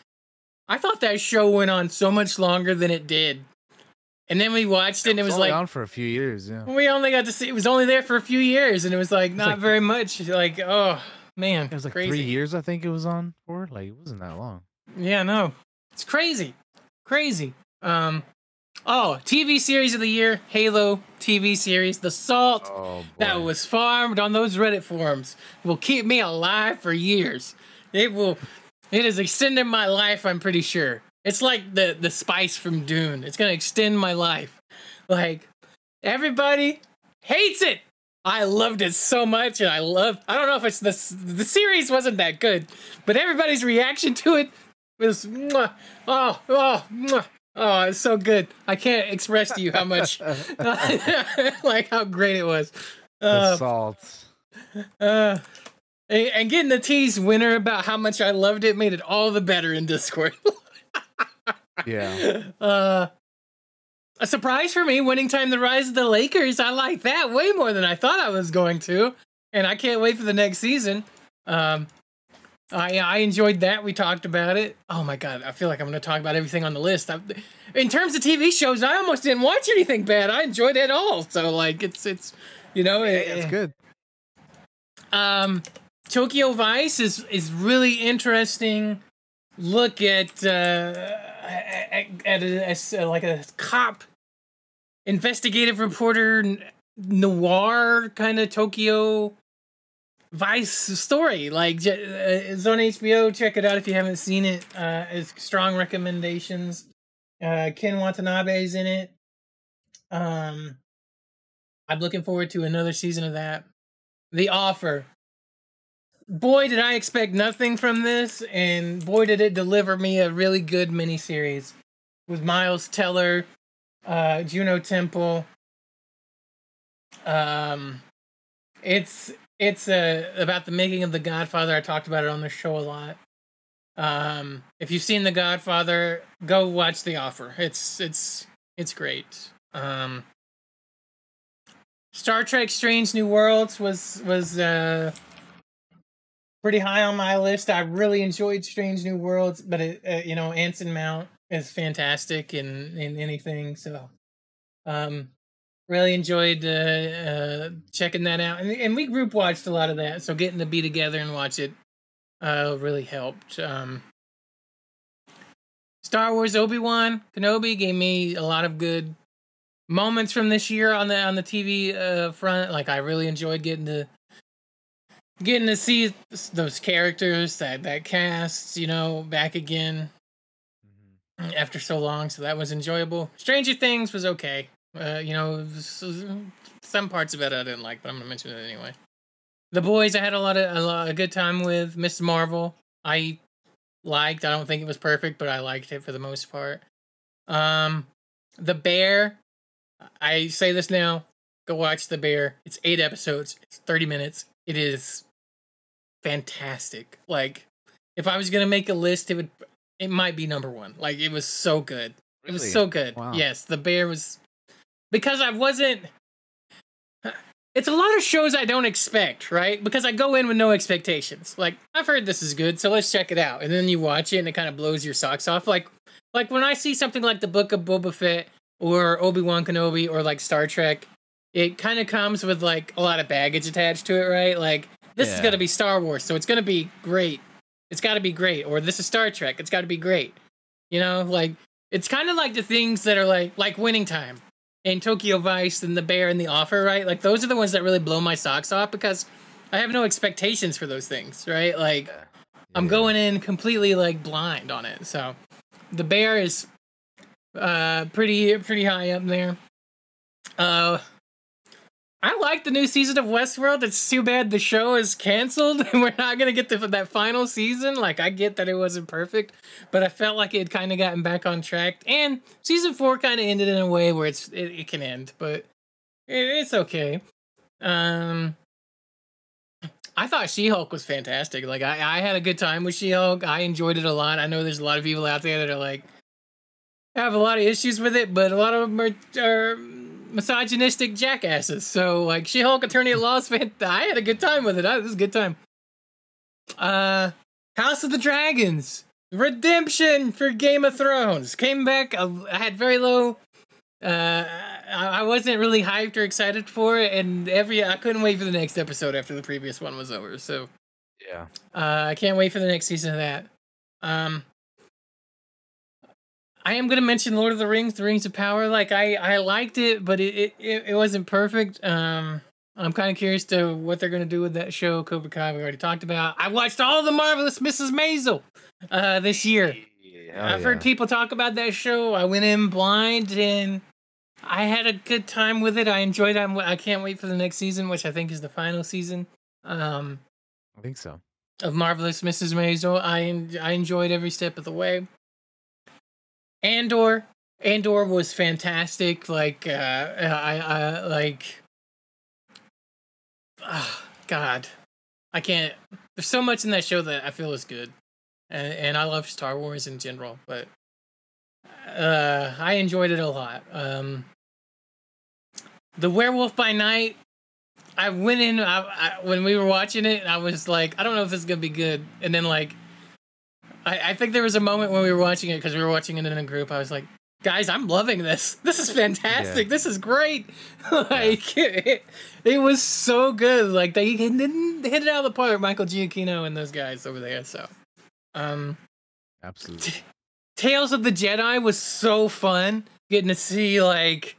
I thought that show went on so much longer than it did. And then we watched it and it was only like on for a few years. Yeah. we only got to see it was only there for a few years and it was like not like- very much like oh man It was like crazy. three years, I think it was on for. Like it wasn't that long. Yeah, no. It's crazy. Crazy. Um oh, TV series of the year, Halo TV series, The Salt. Oh, that was farmed on those Reddit forums will keep me alive for years. It will it has extended my life, I'm pretty sure. It's like the the spice from Dune. It's gonna extend my life. Like everybody hates it. I loved it so much, and I love. I don't know if it's the the series wasn't that good, but everybody's reaction to it was mwah, oh oh mwah, oh it's so good. I can't express to you how much like how great it was. The Uh, salt. uh, and, and getting the tease winner about how much I loved it made it all the better in Discord. Yeah. Uh, a surprise for me, winning time the rise of the Lakers. I like that way more than I thought I was going to, and I can't wait for the next season. Um, I I enjoyed that. We talked about it. Oh my god, I feel like I'm going to talk about everything on the list. I, in terms of TV shows, I almost didn't watch anything bad. I enjoyed it all. So like, it's it's you know, it- It's good. um, Tokyo Vice is is really interesting. Look at uh, at, a, uh, like a cop, investigative reporter, noir kind of Tokyo Vice story. Like uh, it's on HBO. Check it out if you haven't seen it. Uh, it's strong recommendations. Uh, Ken Watanabe's in it. Um, I'm looking forward to another season of that. The Offer. Boy, did I expect nothing from this, and boy, did it deliver me a really good miniseries with Miles Teller, uh, Juno Temple. Um, it's it's uh, about the making of The Godfather. I talked about it on the show a lot. Um, if you've seen The Godfather, go watch The Offer. It's it's it's great. Um, Star Trek: Strange New Worlds was was uh, pretty high on my list. I really enjoyed Strange New Worlds, but it, uh, you know, Anson Mount is fantastic in in anything. So, um, really enjoyed uh, uh, checking that out, and and we group watched a lot of that. So getting to be together and watch it uh, really helped. Um, Star Wars Obi Wan Kenobi gave me a lot of good moments from this year on the on the TV uh, front. Like I really enjoyed getting to getting to see those characters that that cast, you know, back again after so long. So that was enjoyable. Stranger Things was okay. Uh, you know, some parts of it I didn't like, but I'm gonna mention it anyway. The boys I had a lot of a, lot, a good time with. Miss Marvel I liked. I don't think it was perfect, but I liked it for the most part. Um, The Bear I say this now. Go watch The Bear. It's eight episodes. It's thirty minutes. It is fantastic. Like, if I was gonna make a list, it would. It might be number one. Like, it was so good. It was so good. Wow. Yes, The Bear was because I wasn't. It's a lot of shows I don't expect, right? Because I go in with no expectations. Like I've heard this is good, so let's check it out. And then you watch it, and it kind of blows your socks off. Like, like when I see something like the Book of Boba Fett or Obi Wan Kenobi or like Star Trek, it kind of comes with like a lot of baggage attached to it, right? Like this is gonna be Star Wars, so it's gonna be great. It's got to be great. Or this is Star Trek. It's got to be great. You know, like it's kind of like the things that are like like Winning Time and Tokyo Vice and The Bear and The Offer, right? Like those are the ones that really blow my socks off because I have no expectations for those things, right? Like I'm going in completely like blind on it. So The Bear is uh pretty pretty high up there. Uh I like the new season of Westworld. It's too bad the show is canceled and we're not gonna get to that final season. Like I get that it wasn't perfect, but I felt like it had kind of gotten back on track. And season four kind of ended in a way where it's it, it can end, but it, it's okay. Um, I thought She Hulk was fantastic. Like I, I had a good time with She Hulk. I enjoyed it a lot. I know there's a lot of people out there that are like have a lot of issues with it, but a lot of them are, are misogynistic jackasses. So like She Hulk Attorney at Law is I had a good time with it. I, this was a good time. Uh, House of the Dragons redemption for Game of Thrones came back. I, I had very low. Uh, I, I wasn't really hyped or excited for it, and every I couldn't wait for the next episode after the previous one was over. So Yeah. uh, I can't wait for the next season of that. Um, I am gonna mention Lord of the Rings, The Rings of Power. Like I, I liked it, but it, it, it, wasn't perfect. Um, I'm kind of curious to what they're gonna do with that show. Cobra Kai, we already talked about. I watched all the marvelous Mrs. Maisel uh, this year. hell I've heard people talk about that show. I went in blind and I had a good time with it. I enjoyed it. I'm- I can't wait for the next season, which I think is the final season um, I think so. of Marvelous Mrs. Maisel. I I enjoyed every step of the way. Andor, Andor was fantastic. Like uh, I, I like. ah, God, I can't. There's so much in that show that I feel is good, and and I love Star Wars in general. But uh, I enjoyed it a lot. Um, the Werewolf by Night. I went in I, I, when we were watching it. I was like, I don't know if this is gonna be good. And then like, I, I think there was a moment when we were watching it because we were watching it in a group. I was like, guys, I'm loving this. This is fantastic. This is great. like it, it was so good. Like they didn't hit it out of the park. Michael Giacchino and those guys over there. So, um, Absolutely. Tales of the Jedi was so fun getting to see like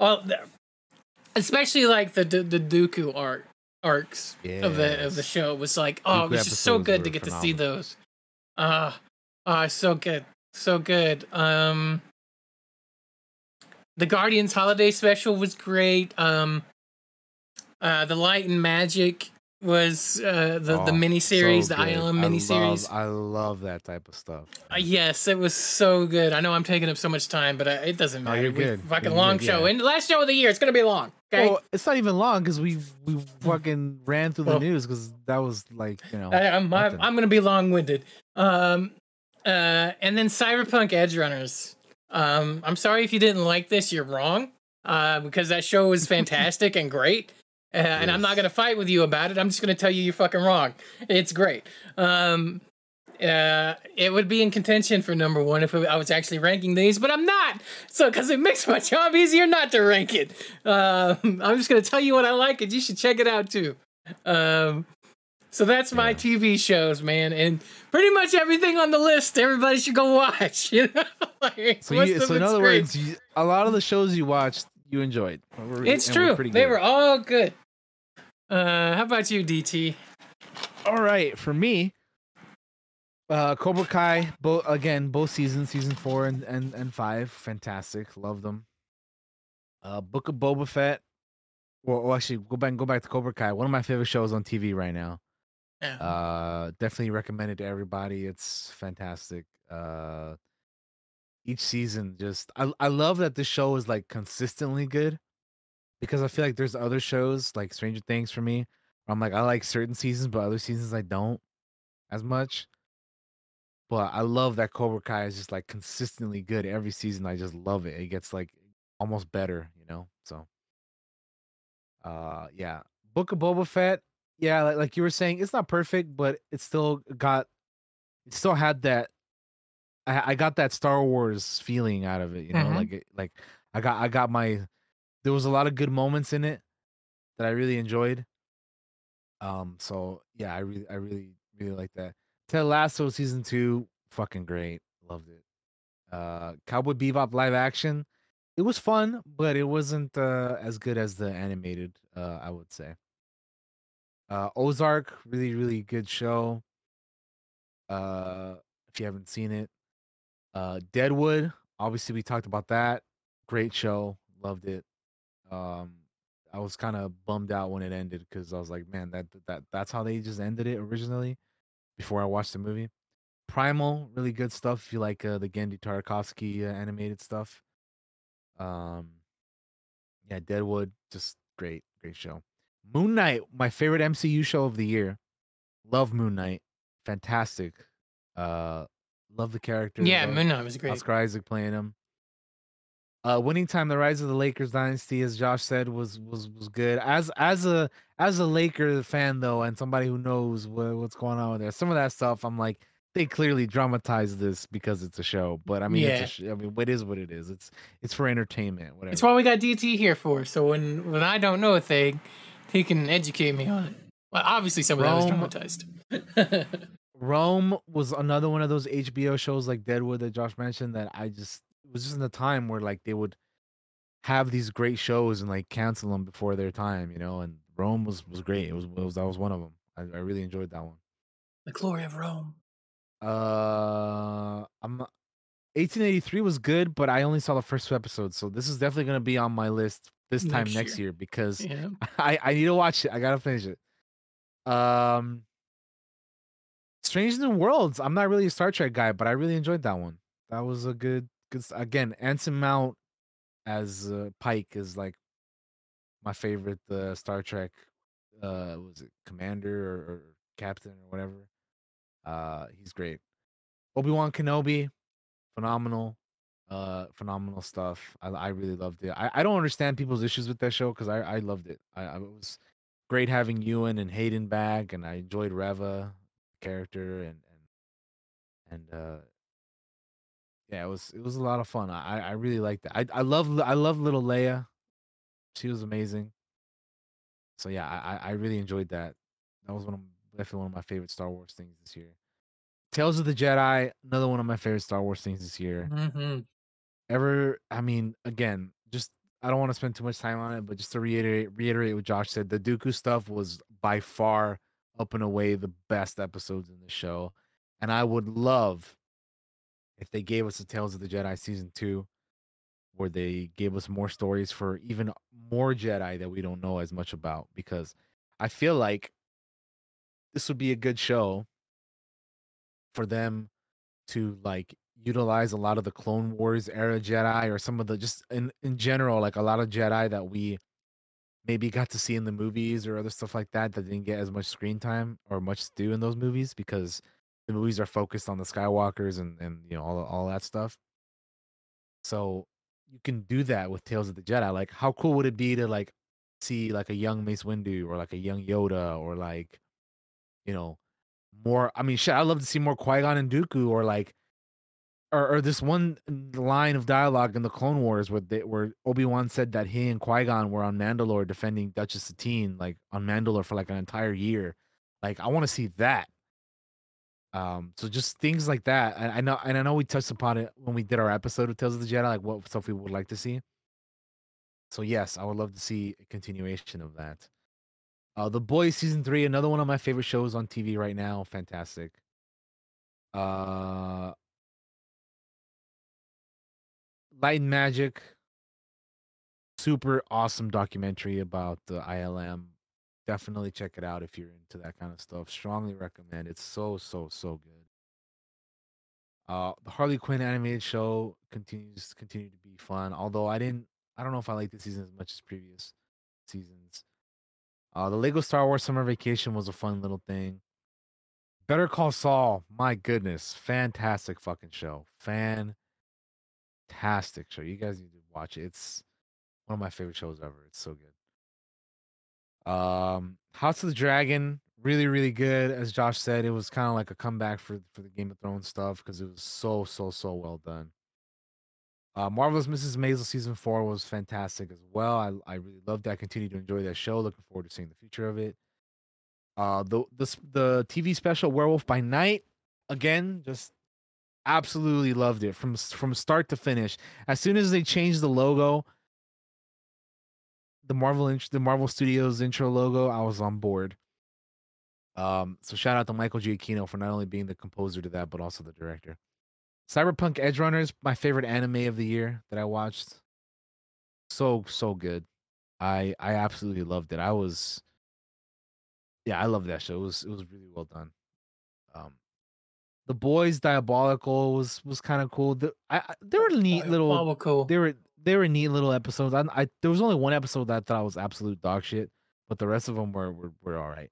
all the, especially like the the, the Dooku arc arcs of the of the Yes. show was like oh it was just so good to get to see those. Uh uh so good. So good. Um The Guardians holiday special was great. Um uh The Light and Magic was uh the the Oh, mini series, so the. ILM I mini love- series. I love that type of stuff. Uh, yes, it was so good. I know I'm taking up so much time, but uh, it doesn't matter. you're We- good. Fucking You're long good, show, yeah. and the last show of the year. It's gonna be long. Okay. Well, it's not even long because we we fucking ran through the Well- news because that was like you know. I, I'm, I'm. I'm gonna be long winded. Um, uh, and then Cyberpunk Edge Runners. Um, I'm sorry if you didn't like this. You're wrong. Uh, because that show was fantastic and great. Uh, and I'm not gonna fight with you about it. I'm just gonna tell you you're fucking wrong. It's great. Um, uh, it would be in contention for number one if I was actually ranking these, but I'm not. So, because it makes my job easier not to rank it. Um, I'm just gonna tell you what I like, and you should check it out too. Um, so that's my Yeah. TV shows, man, and pretty much everything on the list. Everybody should go watch. You know, like, So, you, so in other great. words, you, a lot of the shows you watched, you enjoyed. Were- it's were true. They were all good. Uh, how about you, DT? all right for me. Uh, Cobra Kai, both again, both seasons, season four and, and and five, fantastic, love them. Uh, Book of Boba Fett. Well, well, actually, go back and go back to Cobra Kai. One of my favorite shows on TV right now. Yeah. Uh, definitely recommend it to everybody. It's fantastic. Uh, each season, just I I love that this show is like consistently good, because I feel like there's other shows like Stranger Things for me. I'm like I like certain seasons, but other seasons I don't as much. But I love that Cobra Kai is just like consistently good every season. I just love it. It gets like almost better, you know. So, uh, yeah, Book of Boba Fett. Yeah, like, like you were saying, it's not perfect, but it still got, it still had that. I, I got that Star Wars feeling out of it, you know, Mhm. like it, like I got I got my. There was a lot of good moments in it that I really enjoyed. Um, so yeah, I really I really really like that. Ted Lasso season two, fucking great, loved it. Uh, Cowboy Bebop live action, it was fun, but it wasn't uh, as good as the animated. Uh, I would say. Uh, Ozark, really really good show. Uh, if you haven't seen it, uh, Deadwood, obviously we talked about that. Great show, loved it. Um, I was kind of bummed out when it ended because I was like, man, that that that's how they just ended it originally. Before I watched the movie, Primal, really good stuff. If you like uh, the Genndy Tartakovsky uh, animated stuff, um, yeah, Deadwood, just great, great show. Moon Knight, my favorite MCU show of the year. Love Moon Knight, fantastic. Uh, love the character. Yeah, love- Moon Knight was great. Oscar Isaac playing him. Uh, winning time, the rise of the Lakers dynasty, as Josh said, was was was good. As as a as a Laker fan though, and somebody who knows what, what's going on with there, some of that stuff, I'm like, they clearly dramatized this because it's a show. But I mean, Yeah. it's a sh- I mean, what is what it is. It's it's for entertainment. Whatever. It's what we got DT here for. So when when I don't know a thing, he can educate me on it. Well, obviously some of that was traumatized. Rome was another one of those HBO shows like Deadwood that Josh mentioned that I just it was just in the time where like they would have these great shows and like cancel them before their time, you know. And Rome was was great. It was, it was that was one of them. I, I really enjoyed that one. the glory of Rome. Uh, I'm 1883 was good, but I only saw the first two episodes, so this is definitely gonna be on my list this time Next next year. year, because Yeah. I I need to watch it. I gotta finish it. Um, Strange New Worlds. I'm not really a Star Trek guy, but I really enjoyed that one. That was a good good. Again, Anson Mount as uh, Pike is like my favorite uh, Star Trek. Uh, was it commander or, or captain or whatever? Uh, he's great. Obi Wan Kenobi, phenomenal, uh, phenomenal stuff. I, I really loved it. I, I don't understand people's issues with that show because I, I loved it. I, I it was great having Ewan and Hayden back, and I enjoyed Reva character and and and uh yeah, it was it was a lot of fun. I I really liked it. I I love I love little Leia. She was amazing. So yeah, I I really enjoyed that. That was one of definitely one of my favorite Star Wars things this year. Tales of the Jedi, another one of my favorite Star Wars things this year. hmm Ever, I mean, again, just I don't want to spend too much time on it, but just to reiterate reiterate what Josh said, the Dooku stuff was by far up and away the best episodes in the show. And I would love if they gave us the Tales of the Jedi season two, where they gave us more stories for even more Jedi that we don't know as much about, because I feel like this would be a good show for them to like utilize a lot of the Clone Wars era Jedi or some of the just in in general like a lot of Jedi that we maybe got to see in the movies or other stuff like that that didn't get as much screen time or much to do in those movies because the movies are focused on the Skywalkers and and you know all all that stuff. So you can do that with Tales of the Jedi. Like how cool would it be to like see like a young Mace Windu or like a young Yoda or like you know more I mean shit I'd love to see more Qui-Gon and Dooku or like or, or this one line of dialogue in the Clone Wars where they, where Obi Wan said that he and Qui Gon were on Mandalore defending Duchess Satine, like on Mandalore for like an entire year. Like I want to see that. Um, so just things like that. I, I know, and I know we touched upon it when we did our episode of Tales of the Jedi, like what stuff we would like to see. So yes, I would love to see a continuation of that. Uh, The Boys season three, another one of my favorite shows on TV right now. Fantastic. Uh, Light and Magic, super awesome documentary about the ILM. Definitely check it out if you're into that kind of stuff. Strongly recommend. It's so so so good. Uh, the Harley Quinn animated show continues continue to be fun. Although I didn't, I don't know if I like this season as much as previous seasons. Uh, the Lego Star Wars Summer Vacation was a fun little thing. Better Call Saul, my goodness, fantastic fucking show. Fantastic show. You guys need to watch it. It's one of my favorite shows ever. It's so good. Um, House of the Dragon, really, really good. As Josh said, it was kind of like a comeback for for the Game of Thrones stuff because it was so, so, so well done. Uh, Marvelous Mrs. Maisel season four was fantastic as well. I I really loved that. I continue to enjoy that show. Looking forward to seeing the future of it. Uh, the the the TV special Werewolf by Night again, just absolutely loved it from from start to finish. As soon as they changed the logo, the Marvel int- the Marvel Studios intro logo, I was on board. Um, so shout out to Michael Giacchino for not only being the composer to that, but also the director. Cyberpunk Edge Runners, my favorite anime of the year that I watched. So so good. I I absolutely loved it. I was yeah, I love that show. It was it was really well done. Um, the boys diabolical was was kind of cool. The, I, there were neat little Diabolical. they were they were neat little episodes. I, I there was only one episode that I thought was absolute dog shit, but the rest of them were were, were all right.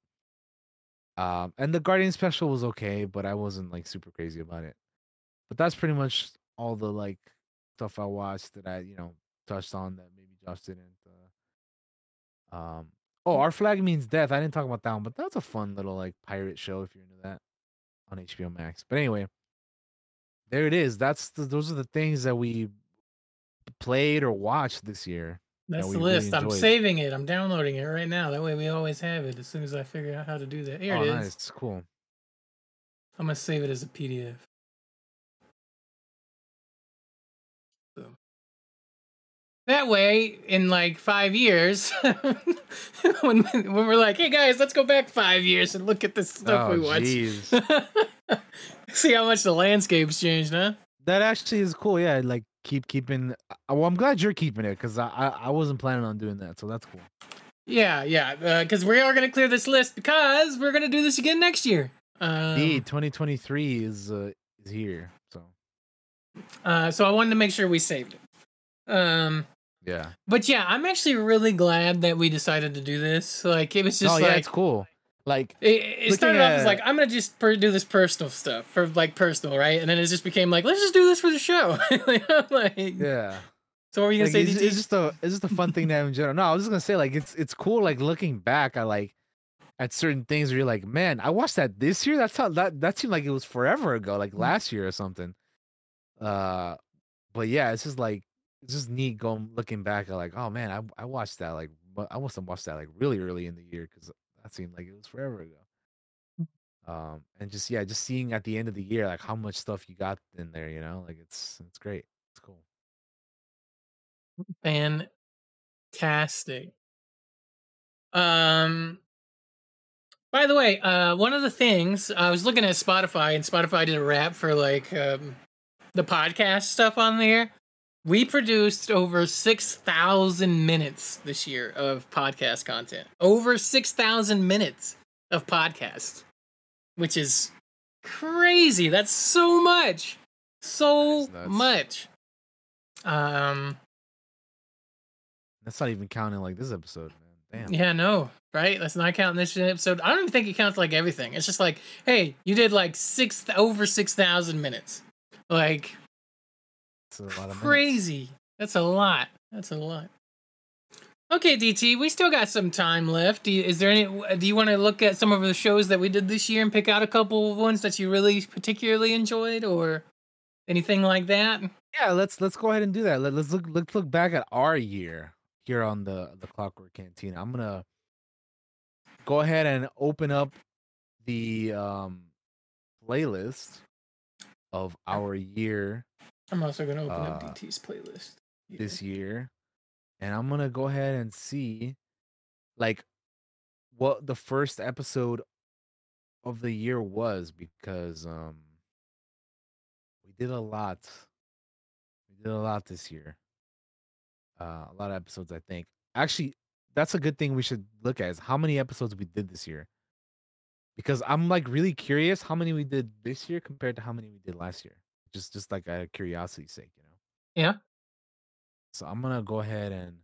Um, and the Guardian special was okay, but I wasn't like super crazy about it. But that's pretty much all the like stuff I watched that I you know touched on that maybe Josh didn't. Uh, um, oh, our flag means death. I didn't talk about that one, but that's a fun little like pirate show if you're into that on HBO Max. But anyway, there it is. That's the, those are the things that we played or watched this year. That's the really list. I'm saving it. I'm downloading it right now. That way we always have it as soon as I figure out how to do that. Here oh, it is. nice, cool. I'm gonna save it as a PDF. That way, in like five years, when when we're like, "Hey guys, let's go back five years and look at this stuff oh, we watched," see how much the landscape's changed, huh? that actually is cool. Yeah, like keep keeping. uh, Well, I'm glad you're keeping it because I, I I wasn't planning on doing that, so that's cool. Yeah, yeah, because we are gonna clear this list because we're gonna do this again next year. Um, Indeed, 2023 is uh is here. So uh, so I wanted to make sure we saved it. Um, yeah. but yeah, I'm actually really glad that we decided to do this. Like, it was just oh yeah, like it's cool. Like it, it started off as like I'm gonna just per- do this personal stuff for like personal, right? And then it just became like let's just do this for the show. like, yeah. so what were you gonna Like, say? it's, it's just a it's just a fun thing to have in general. No, I was just gonna say like it's it's cool like looking back at like at certain things where you're like, man, I watched that this year. That's how that that seemed like it was forever ago, like Mm. last year or something. Uh, but yeah, it's just like it's just neat going looking back at like, oh man, I I watched that like but I must have watched that like really early in the year because that seemed like it was forever ago. Um, and just yeah, just seeing at the end of the year like how much stuff you got in there, you know, like it's it's great. It's cool. fantastic. Um by the way, uh one of the things I was looking at Spotify and Spotify did a wrap for like um the podcast stuff on there. We produced over 6,000 minutes this year of podcast content. Over 6,000 minutes of podcast, which is crazy. That's so much. So That much. Um That's not even counting like this episode, man. Damn. Yeah, no, right? Let's not counting this episode. I don't even think it counts like everything. It's just like, hey, you did like six over six thousand minutes. Like It's a lot of minutes. crazy. That's a lot. That's a lot. Okay, DT, we still got some time left. Do you, is there any? Do you want to look at some of the shows that we did this year and pick out a couple of ones that you really particularly enjoyed, or anything like that? Yeah, let's let's go ahead and do that. Let, let's look let's look back at our year here on the the Clockwork Cantina. I'm gonna go ahead and open up the um playlist of our year I'm also going to open up Uh, DT's playlist. Yeah. this year, and I'm gonna go ahead and see like what the first episode of the year was because um we did a lot. We did a lot this year. Uh, a lot of episodes, I think. Actually, that's a good thing we should look at is how many episodes we did this year. Because I'm like really curious how many we did this year compared to how many we did last year. Just just like out of curiosity's sake, you know. Yeah. So I'm gonna go ahead and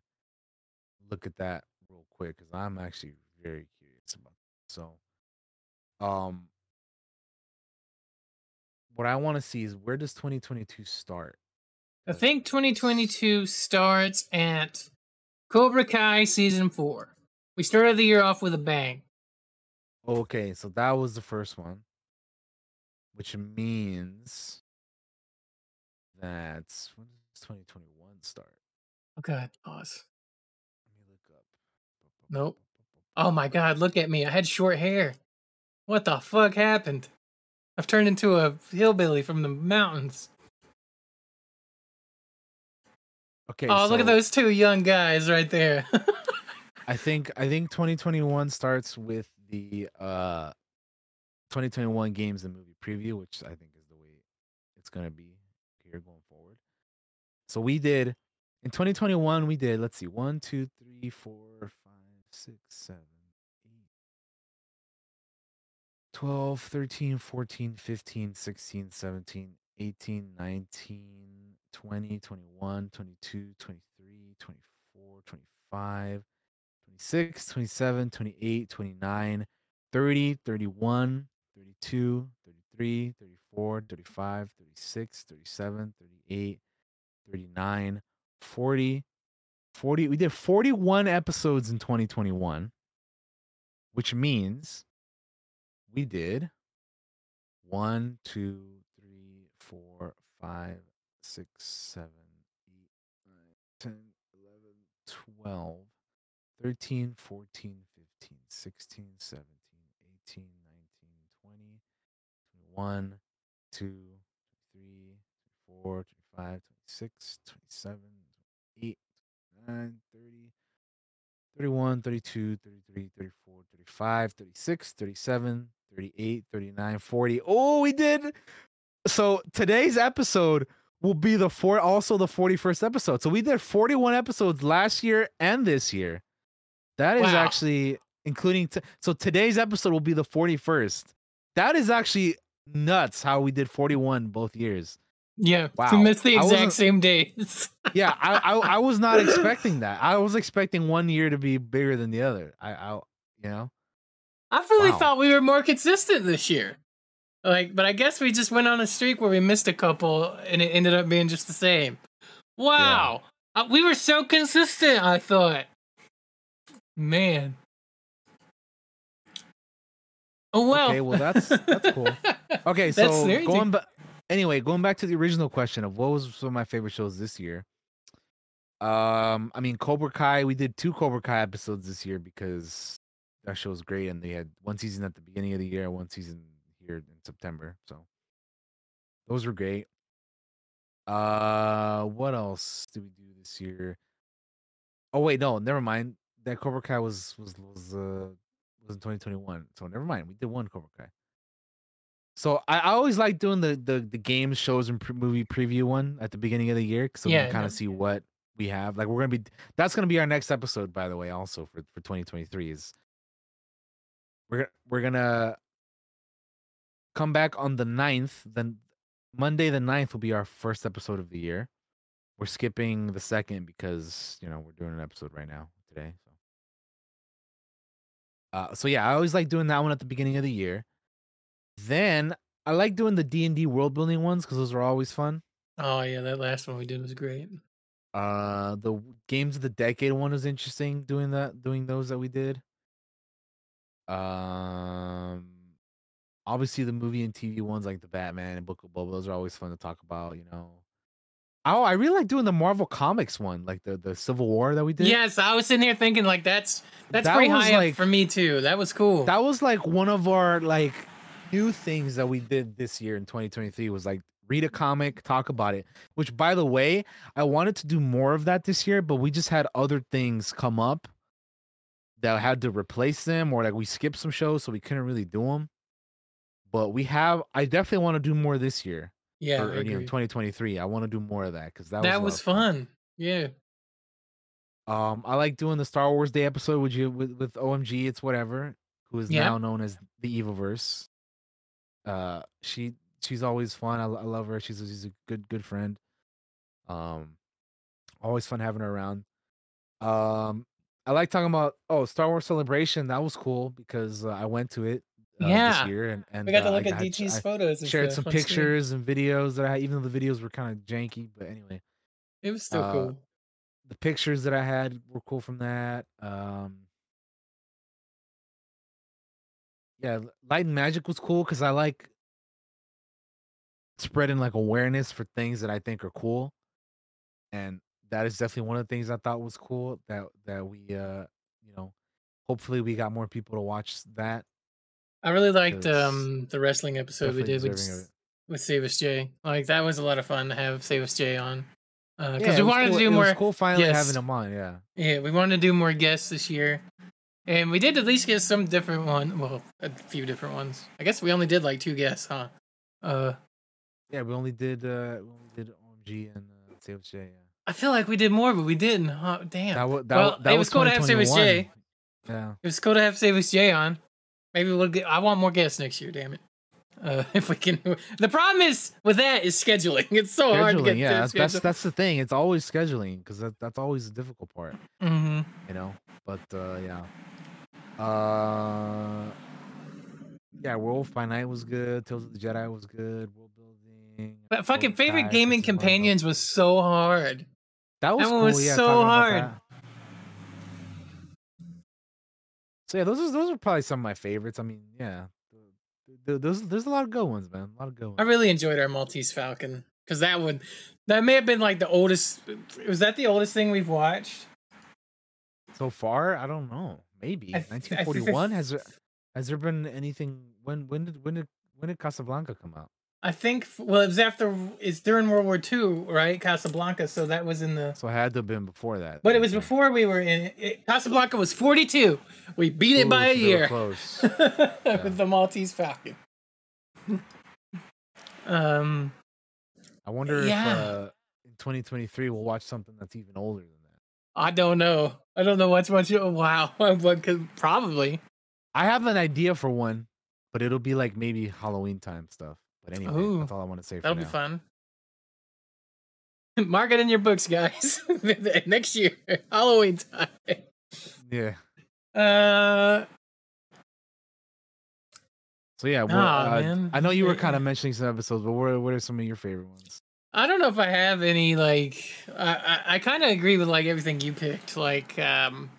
look at that real quick because I'm actually very curious about. It. So, um, what I want to see is where does 2022 start? I think 2022 starts at Cobra Kai season four. We started the year off with a bang. Okay, so that was the first one, which means that when does 2021 start? Okay, pause. Let me look up. Nope. Oh my god, look at me. I had short hair. What the fuck happened? I've turned into a hillbilly from the mountains. Okay. oh, look at those two young guys right there. I think I think 2021 starts with the uh 2021 games and movie preview, which I think is the way it's be going forward. So we did in 2021 we did let's see one two three four five six seven eight 12 13 14 15 16 17 18 19 20 21 22 23 24 25 26, 27, 28, 29, 30, 31, 32, 33, 34, 35, 36, 37, 38, 39, 40, 40. We did 41 episodes in 2021, which means we did one, two, three, four, five, six, seven, eight, nine, 10, 11, 12. 13, 14, 15, 16, 17, 18, 19, 20, 21, 2, 3, 4, 25, 26, 27, 28, 29, 30, 31, 32, 33, 34, 35, 36, 37, 38, 39, 40. Oh, we did so today's episode will be the four also the 41st episode. So we did 41 episodes last year and this year. That is Wow. actually including t- so today's episode will be the 41st. That is actually nuts how we did 41 both years. Yeah, Wow. missed the exact same days. Yeah, I, I I was not expecting that. I was expecting one year to be bigger than the other. I I you know. I really Wow. thought we were more consistent this year. Like, but I guess we just went on a streak where we missed a couple, and it ended up being just the same. Wow, Uh, we were so consistent. I thought, man. Oh well. Okay, well, that's- that's cool. Okay, so going back anyway, going back to the original question of what was some of my favorite shows this year. Um, I mean Cobra Kai, we did two Cobra Kai episodes this year because that show was great and they had one season at the beginning of the year, one season here in September. So those were great. Uh what else did we do this year? Oh wait, no, never mind. That Cobra Kai was was was uh was in 2021. So never mind. We did one Cobra Kai. So I, I always like doing the the the game shows and pre- movie preview one at the beginning of the year, so we can kind yeah. of see what we have. Like we're gonna be that's gonna be our next episode, by the way. Also for for 2023 is we're we're gonna come back on the 9th. Then Monday the 9th will be our first episode of the year. We're skipping the second because you know we're doing an episode right now today. So. Uh, so yeah, I always like doing that one at the beginning of the year. Then I like doing the D and D world building ones because those are always fun. Oh yeah, that last one we did was great. Uh, the games of the decade one was interesting. Doing that, doing those that we did. Um, obviously the movie and TV ones like the Batman and Book of Boba, those are always fun to talk about. You know. Oh, I really like doing the Marvel Comics one, like the the Civil War that we did. Yes, I was sitting here thinking like that's that's That pretty high like- up for me too. That was cool. that was like one of our like new things that we did this year in 2023 was like read a comic talk about it which by the way i wanted to do more of that this year but we just had other things come up that had to replace them or like we skipped some shows so we couldn't really do them but we have i definitely want to do more this year yeah, or, you know 2023 i want to do more of that because that, that was, was lot of fun. Yeah. Um, I like doing the Star Wars Day episode with you with, with OMG. It's whatever, who is Yeah. now known as the Evilverse. Uh, she she's always fun. I, I love her. She's a, she's a good good friend. Um, always fun having her around. Um, I like talking about oh Star Wars Celebration. That was cool because uh, I went to it. Uh, Yeah. this year and and We got to uh, look at I photos. And shared some on screen. pictures and videos that I even though the videos were kind of janky, but anyway It was still uh, cool. the pictures that I had were cool from that. Um, yeah, Light and Magic was cool because I like spreading like awareness for things that I think are cool, and that is definitely one of the things I thought was cool. That that we, uh, you know, hopefully we got more people to watch that. I really liked um the wrestling episode we did with, deserving of S- with Savus J. Like that was a lot of fun to have Savus J on. Because Yeah, we wanted cool- to do it was more. cool finally yes. having them on. Yeah, Yeah, we wanted to do more guests this year, and we did at least get some different one. Well, a few different ones. I guess we only did like two guests, huh? Uh, yeah. We only did uh, we only did OMG and uh. Yeah. I feel like we did more, but we didn't. Huh? Damn. That, that, Well, that it was was cool to have 2021. J. Yeah. It was cool to have Savus J on. Maybe we'll get. I want more guests next year. Damn it. Uh, if we can. The problem is with that is scheduling. It's so hard to get. yeah to that's, that's that's the thing it's always scheduling because that, that's always the difficult part Mhm. you know but uh yeah uh yeah werewolf by night was good tales of the jedi was good world building But fucking favorite gaming companions was so hard. that was that one cool was yeah so hard. so yeah those are those are probably some of my favorites i mean yeah th- th- there's there's a lot of good ones man a lot of good ones. I really enjoyed our Maltese Falcon because that would that may have been like the oldest. Was that the oldest thing we've watched? so far? I don't know. Maybe. Th- 1941 has there has there been anything when when did when did when did casablanca come out I think. Well, it was after. It's during World War II, right? Casablanca. So that was in the. So it had to have been before that. But it was yeah. before we were in. It, Casablanca was forty-two. We beat it Ooh, by a so they were year Close. with the Maltese Falcon. Um, I wonder Yeah. if uh, in 2023 we'll watch something that's even older than that. I don't know. I don't know what's much. Oh, wow, but could probably. I have an idea for one, but it'll be like maybe Halloween time stuff. But anyway, Ooh, that's all I want to say for That'll be now. fun. Mark it in your books, guys. Next year, Halloween time. Yeah. Uh, So yeah, Nah, uh. I know you were kind of mentioning some episodes, but what are, what are some of your favorite ones? I don't know if I have any like. I I, I kind of agree with like everything you picked. Like, um,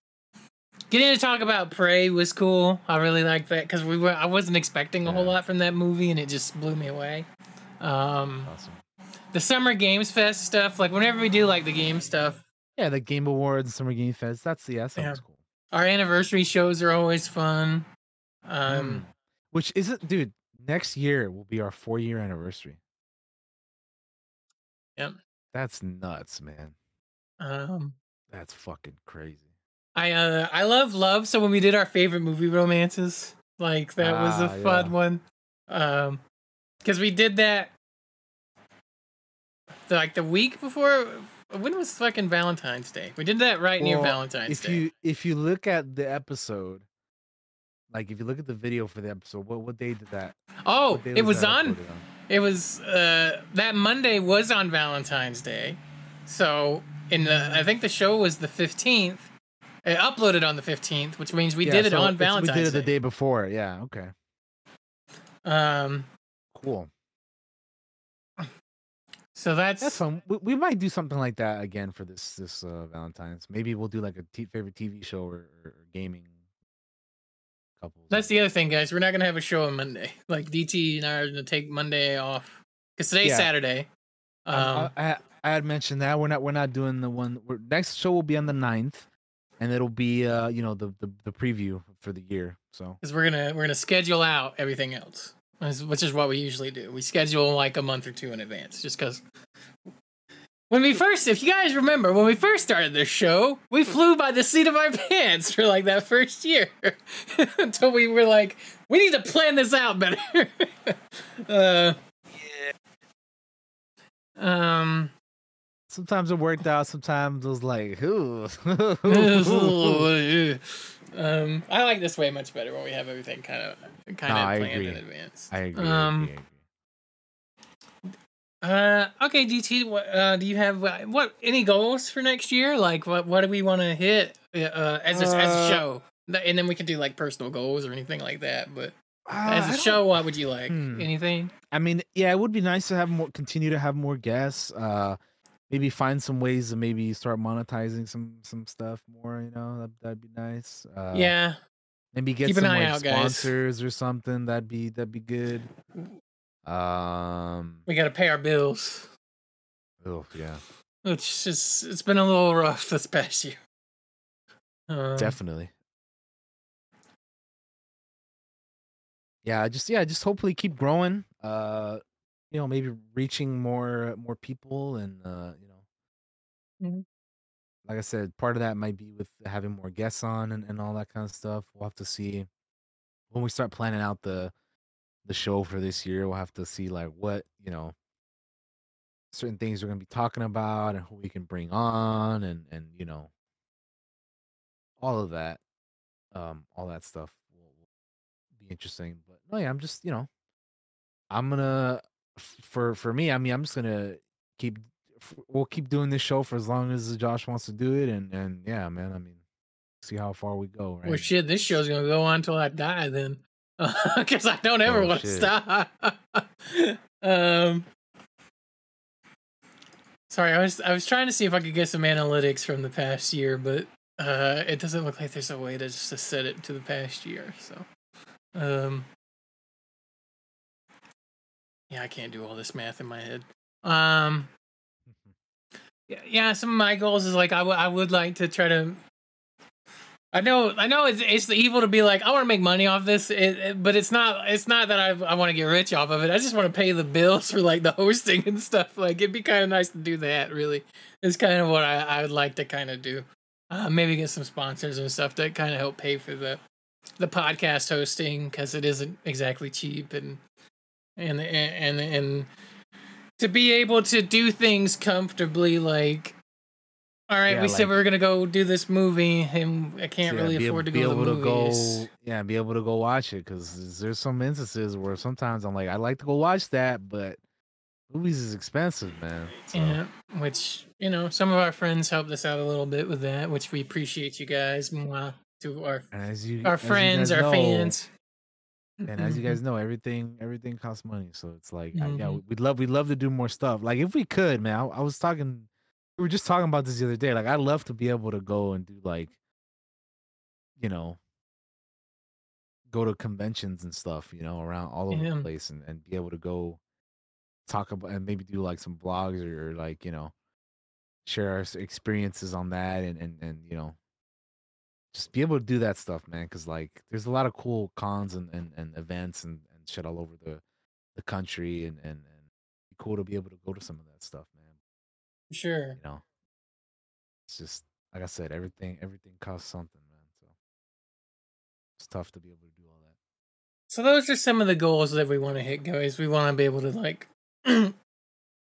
getting to talk about Prey was cool. I really liked that because we were. I wasn't expecting a whole lot from that movie, and it just blew me away. Um, Awesome. the Summer Games Fest stuff. Like, whenever we do like the game stuff, Yeah, the Game Awards, Summer Game Fest. That's the yeah, that sounds cool. our anniversary shows are always fun. Um, Mm. Which isn't, dude. Next year will be our four year anniversary. Yep. That's nuts, man. um, That's fucking crazy. I uh I love love. So when we did our favorite movie romances, like that was a Ah, fun yeah. one. Um, because we did that the, like the week before. When was fucking Valentine's Day? We did that right near Well, Valentine's if Day. you if you look at the episode, like if you look at the video for the episode, what what day did that? oh, what it was on. uploaded It was uh that Monday was on Valentine's Day, so in the I think the show was the fifteenth. It uploaded on the fifteenth, which means we Yeah, did it so on Valentine's We did it the day before. Yeah. Okay. Um, Cool. so that's, That's fun. We, we might do something like that again for this this uh, Valentine's. Maybe we'll do like a t- favorite TV show or, or, gaming. Couples. That's the other thing, guys. We're not gonna have a show on Monday. Like DT and I are gonna take Monday off because today's Yeah. Saturday. Um, Um, I, I I had mentioned that we're not we're not doing the one. We're, next show will be on the 9th, and it'll be uh you know the the, the preview for the year. So because we're gonna we're gonna schedule out everything else, which is- what we usually do. We schedule like a month or two in advance, just because. When we first, if you guys remember, when we first started this show, we flew by the seat of our pants for like that first year until we were like, we need to plan this out better. uh, um. Sometimes it worked out. Sometimes it was like, ooh. um, I like this way much better when we have everything kind of kind of planned agree. in advance. I agree. I Um, agree, I agree. Uh, okay, DT. What uh, do you have? uh, What any goals for next year? Like, what what do we want to hit uh, as a, as a Uh, show? And then we can do like personal goals or anything like that. But Uh, as a show, what would you like? Hmm. Anything? I mean, yeah, it would be nice to have more, continue to have more guests. Uh, maybe find some ways to maybe start monetizing some some stuff more. You know, that that'd be nice. Uh, yeah. maybe get keep some like, out, guys. sponsors or something. That'd be that'd be good. Um, We got to pay our bills. oh yeah, It's just it's been a little rough this past year. Um, definitely. Yeah, just yeah, just hopefully keep growing. Uh, you know, maybe reaching more more people, and uh, you know, Mhm. like I said, part of that might be with having more guests on and, and all that kind of stuff. We'll have to see when we start planning out the the show for this year. We'll have to see like what you know certain things we're gonna be talking about and who we can bring on and and you know all of that um all that stuff will, will be interesting but no yeah i'm just you know i'm gonna for for me i mean i'm just gonna keep we'll keep doing this show for as long as josh wants to do it and and yeah man i mean see how far we go right Well, shit, this show's gonna go on till I die then, because I don't ever Oh, want to stop. um, sorry, I was I was trying to see if I could get some analytics from the past year, but uh, it doesn't look like there's a way to just to set it to the past year. So, um, yeah, I can't do all this math in my head. Um, yeah, some of my goals is like I would would like to try to. I know, I know, it's it's the evil to be like I want to make money off this, it, it- but it's not. It's not that I I want to get rich off of it. I just want to pay the bills for like the hosting and stuff. Like it'd be kind of nice to do that. Really, it's kind of what I I would like to kind of do. Uh, maybe get some sponsors and stuff that kind of help pay for the the podcast hosting because it isn't exactly cheap and and and and, and to be able to do things comfortably like all right, Yeah, we said we were gonna go do this movie, and I can't Yeah, really be, afford to be go to able the to go yeah be able to go watch it because there's some instances where sometimes i'm like i'd like to go watch that but movies is expensive man so, Yeah, which you know, some of our friends helped us out a little bit with that, which we appreciate you guys. Mwah, to our you our friends, our know- fans. And as you guys know everything everything costs money so it's like I, yeah Mhm. we'd love we'd love to do more stuff like if we could man I, I was talking we were just talking about this the other day like i'd love to be able to go and do like you know go to conventions and stuff you know around all over Yeah. the place and, and be able to go talk about and maybe do like some blogs or, or like you know share our experiences on that and and, and you know just be able to do that stuff man because like there's a lot of cool cons and, and, and events and, and shit all over the the country and and and be cool to be able to go to some of that stuff man Sure. you know it's just like i said everything everything costs something man so it's tough to be able to do all that So those are some of the goals that we want to hit, guys. We want to be able to like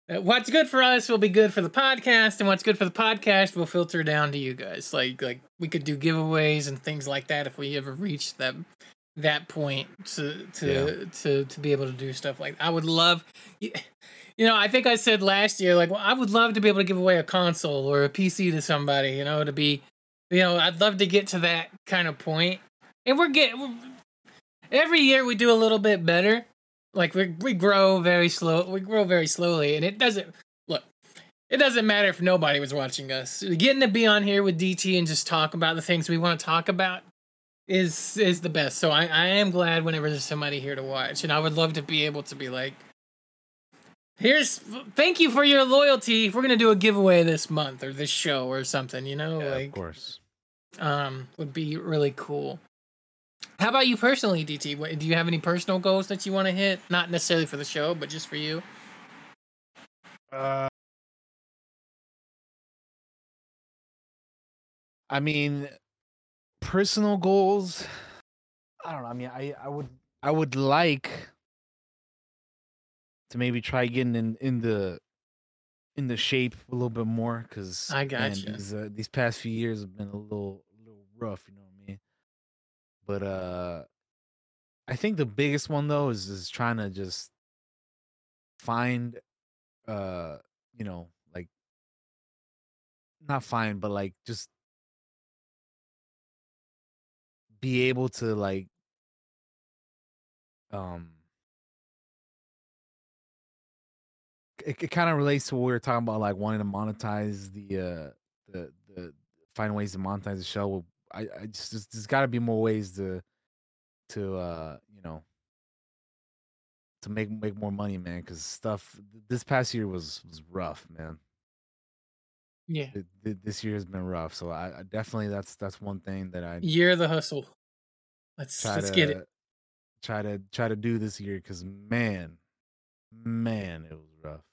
Uh, what's good for us will be good for the podcast, and what's good for the podcast will filter down to you guys. Like like we could do giveaways and things like that if we ever reach that that point to to Yeah. to to be able to do stuff like I would love you, you know, I think I said last year like well, I would love to be able to give away a console or a PC to somebody, you know, to be you know, I'd love to get to that kind of point. And we're getting every year we do a little bit better. Like we we grow very slow. We grow very slowly, and it doesn't look. It doesn't matter if nobody was watching us. Getting to be on here with DT and just talk about the things we want to talk about is is the best. So I, I am glad whenever there's somebody here to watch, and I would love to be able to be like, here's thank you for your loyalty. We're gonna do a giveaway this month or this show or something. You know, yeah, like of course um would be really cool. How about you personally, DT? What, do you have any personal goals that you want to hit? Not necessarily for the show, but just for you. Uh, I mean, personal goals. I don't know. I mean, I I would I would like to maybe try getting in in the in the shape a little bit more because I gotcha. these uh, these past few years have been a little a little rough. You know what I mean? But uh, I think the biggest one though is is trying to just find uh you know like not find but like just be able to like um it, it kind of relates to what we were talking about like wanting to monetize the uh the the find ways to monetize the show i i just, just there's got to be more ways to to uh you know to make make more money man because stuff this past year was was rough man Yeah. Th- th- this year has been rough so i, I definitely that's that's one thing that i Year of the hustle. Let's let's to get it. try to try to do this year because man man it was rough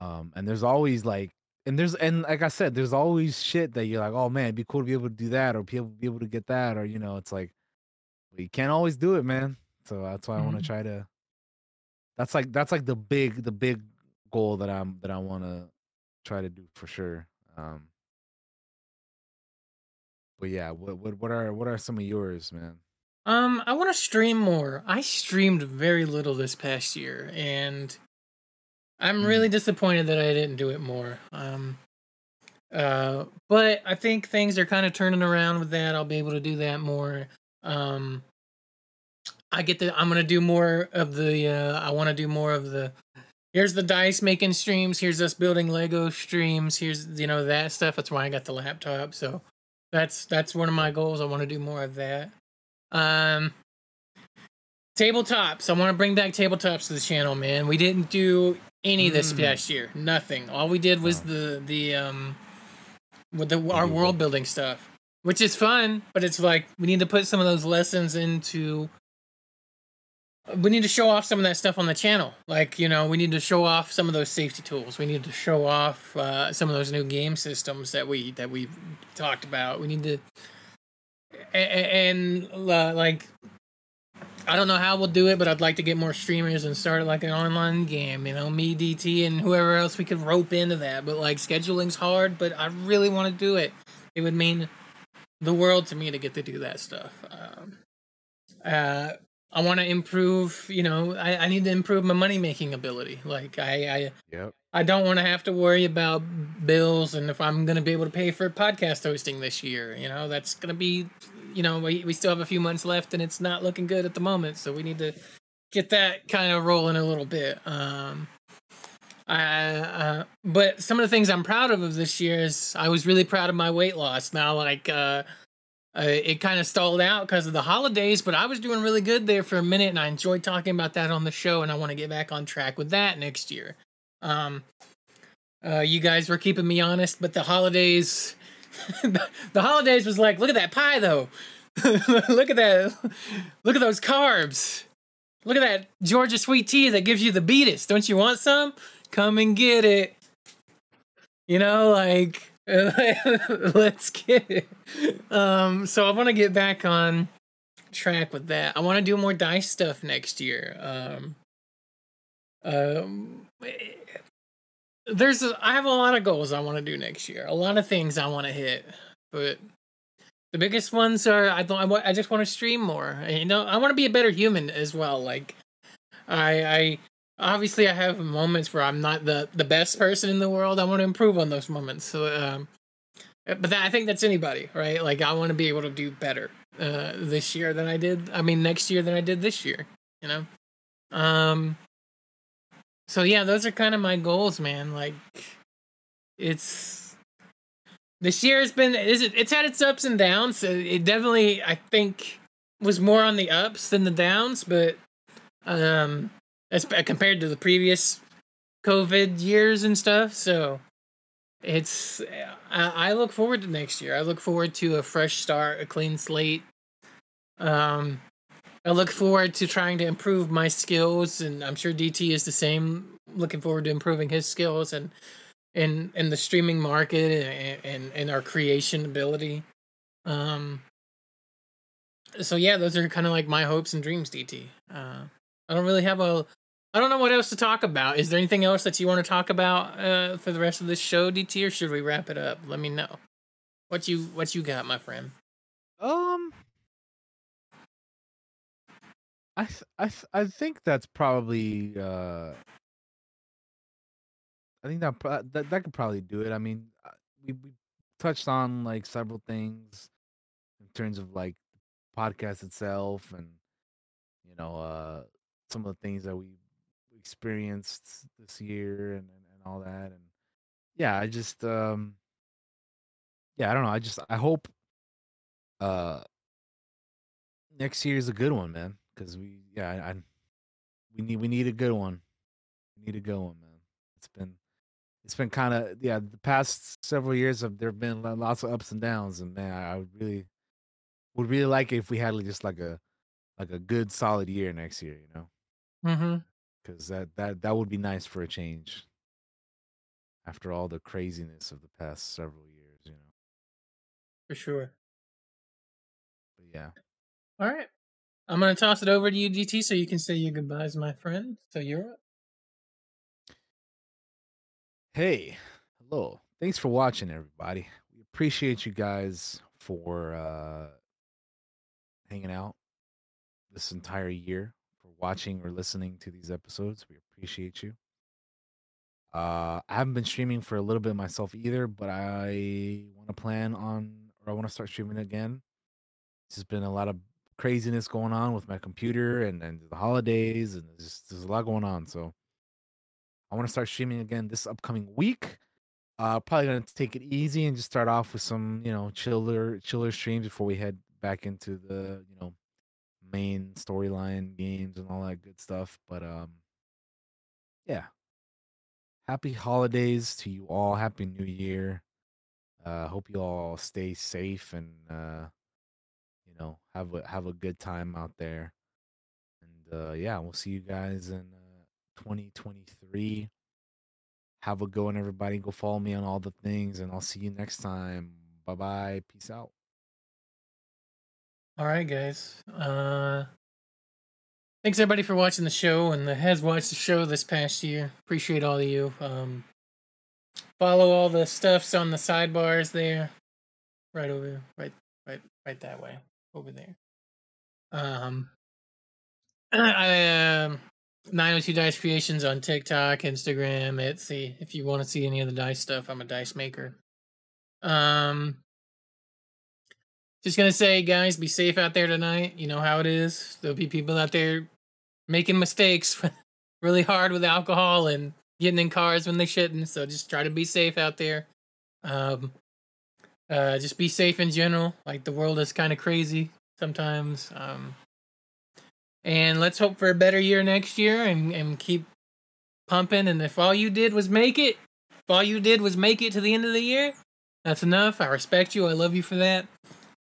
um and there's always like and there's and like i said there's always shit that you're like oh man it'd be cool to be able to do that or be able, be able to get that or you know it's like you can't always do it man. So that's why i want to try to that's like that's like the big the big goal that i'm that i want to try to do for sure um. But yeah what what what are what are some of yours man? Um, I want to stream more. I streamed very little this past year, and I'm Mm. really disappointed that I didn't do it more. Um, uh, but I think things are kind of turning around with that. I'll be able to do that more. Um, I get the. I'm gonna do more of the. Uh, I want to do more of the. Here's the dice making streams. Here's us building Lego streams. Here's you know that stuff. That's why I got the laptop. So that's that's one of my goals. I want to do more of that. Um, tabletops. I want to bring back tabletops to the channel, man. We didn't do any this Mm. past year. Nothing. All we did was Oh. the the um with the our world building stuff, which is fun. But it's like we need to put some of those lessons into. We need to show off some of that stuff on the channel. Like you know, we need to show off some of those safety tools. We need to show off uh, some of those new game systems that we that we talked about. We need to a- a- and uh, like I don't know how we'll do it, but I'd like to get more streamers and start like an online game. You know, me, DT, and whoever else we could rope into that. But like scheduling's hard, but I really want to do it. It would mean the world to me to get to do that stuff. Um, uh, I want to improve. You know, I, I need to improve my money making ability. Like I, I Yep. I don't want to have to worry about bills and if I'm going to be able to pay for podcast hosting this year. You know, that's going to be, you know, we, we still have a few months left and it's not looking good at the moment. So we need to get that kind of rolling a little bit. Um, I, uh, but some of the things I'm proud of of this year is I was really proud of my weight loss. Now, like, uh, uh, it kind of stalled out because of the holidays, but I was doing really good there for a minute, and I enjoyed talking about that on the show, and I want to get back on track with that next year. Um, uh, you guys were keeping me honest, but the holidays, the holidays was like, look at that pie though, look at that, look at those carbs, look at that Georgia sweet tea that gives you the beatus. Don't you want some? Come and get it. You know, like let's get it. Um, so I want to get back on track with that. I want to do more dice stuff next year. Um, um, there's a, I have a lot of goals I want to do next year. A lot of things I want to hit, but the biggest ones are I don't I, wa- I just want to stream more. You know, I want to be a better human as well. Like I I obviously I have moments where I'm not the the best person in the world. I want to improve on those moments. So um but that, I think that's anybody, right? Like I want to be able to do better uh this year than I did. I mean next year than I did this year, you know. Um so yeah, those are kind of my goals, man. Like it's this year has been it's had its ups and downs. It definitely I think was more on the ups than the downs, but um as compared to the previous COVID years and stuff. So it's I, I look forward to next year. I look forward to a fresh start, a clean slate. Um I look forward to trying to improve my skills, and I'm sure DT is the same. Looking forward to improving his skills and in in the streaming market and and, and our creation ability. Um. So yeah, those are kind of like my hopes and dreams, DT. Uh, I don't really have a. I don't know what else to talk about. Is there anything else that you want to talk about uh, for the rest of this show, DT, or should we wrap it up? Let me know. What you what you got, my friend? Um, I th- I th- I think that's probably uh, I think that pro- that that could probably do it. I mean, uh, we we touched on like several things in terms of like podcast itself and you know uh some of the things that we experienced this year and and, and all that and yeah, I just um yeah, I don't know. I just I hope uh next year is a good one, man. Because we, yeah, I, I, we need we need a good one. We need a good one, man. It's been, it's been kind of yeah. The past several years have there have been lots of ups and downs, and man, I would really would really like it if we had just like a like a good solid year next year, you know, Mm-hmm. because that that that would be nice for a change after all the craziness of the past several years, you know. For sure. But yeah, All right. I'm gonna toss it over to you, DT, so you can say your goodbyes, my friend. So you're up. Hey, hello. Thanks for watching, everybody. We appreciate you guys for uh, hanging out this entire year, for watching or listening to these episodes. We appreciate you. Uh, I haven't been streaming for a little bit myself either, but I want to plan on, or I want to start streaming again. There's been a lot of craziness going on with my computer and, and the holidays, and there's, a lot going on. So I want to start streaming again this upcoming week. Uh, probably gonna take it easy and just start off with some, you know, chiller, chiller streams before we head back into the, you know, main storyline games and all that good stuff. But um, yeah. Happy holidays to you all. Happy New Year. Uh, hope you all stay safe and uh, you know, have a have a good time out there. And uh, yeah, we'll see you guys in uh, 2023 have a go and everybody go follow me on all the things and i'll see you next time bye bye peace out All right, guys. Uh, thanks everybody for watching the show and the has watched the show this past year. Appreciate all of you. Um, follow all the stuffs on the sidebars there, right over, right, right, right that way, over there. Um, I um. 902 Dice Creations on TikTok, Instagram, Etsy. If you want to see any of the dice stuff, I'm a dice maker. Um, just gonna say, guys, be safe out there tonight. You know how it is. There'll be people out there making mistakes really hard with alcohol and getting in cars when they shouldn't. So just try to be safe out there. Um, uh, just be safe in general. Like the world is kind of crazy sometimes. Um, and let's hope for a better year next year and, and keep pumping. And if all you did was make it, if all you did was make it to the end of the year, that's enough. I respect you. I love you for that.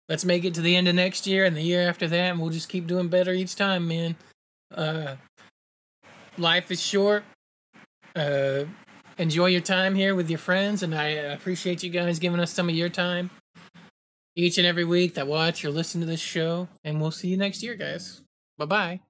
Let's make it to the end of next year and the year after that, and we'll just keep doing better each time, man. Uh, life is short. Uh, enjoy your time here with your friends, and I uh, appreciate you guys giving us some of your time each and every week that watch or listen to this show. And we'll see you next year, guys. Bye bye.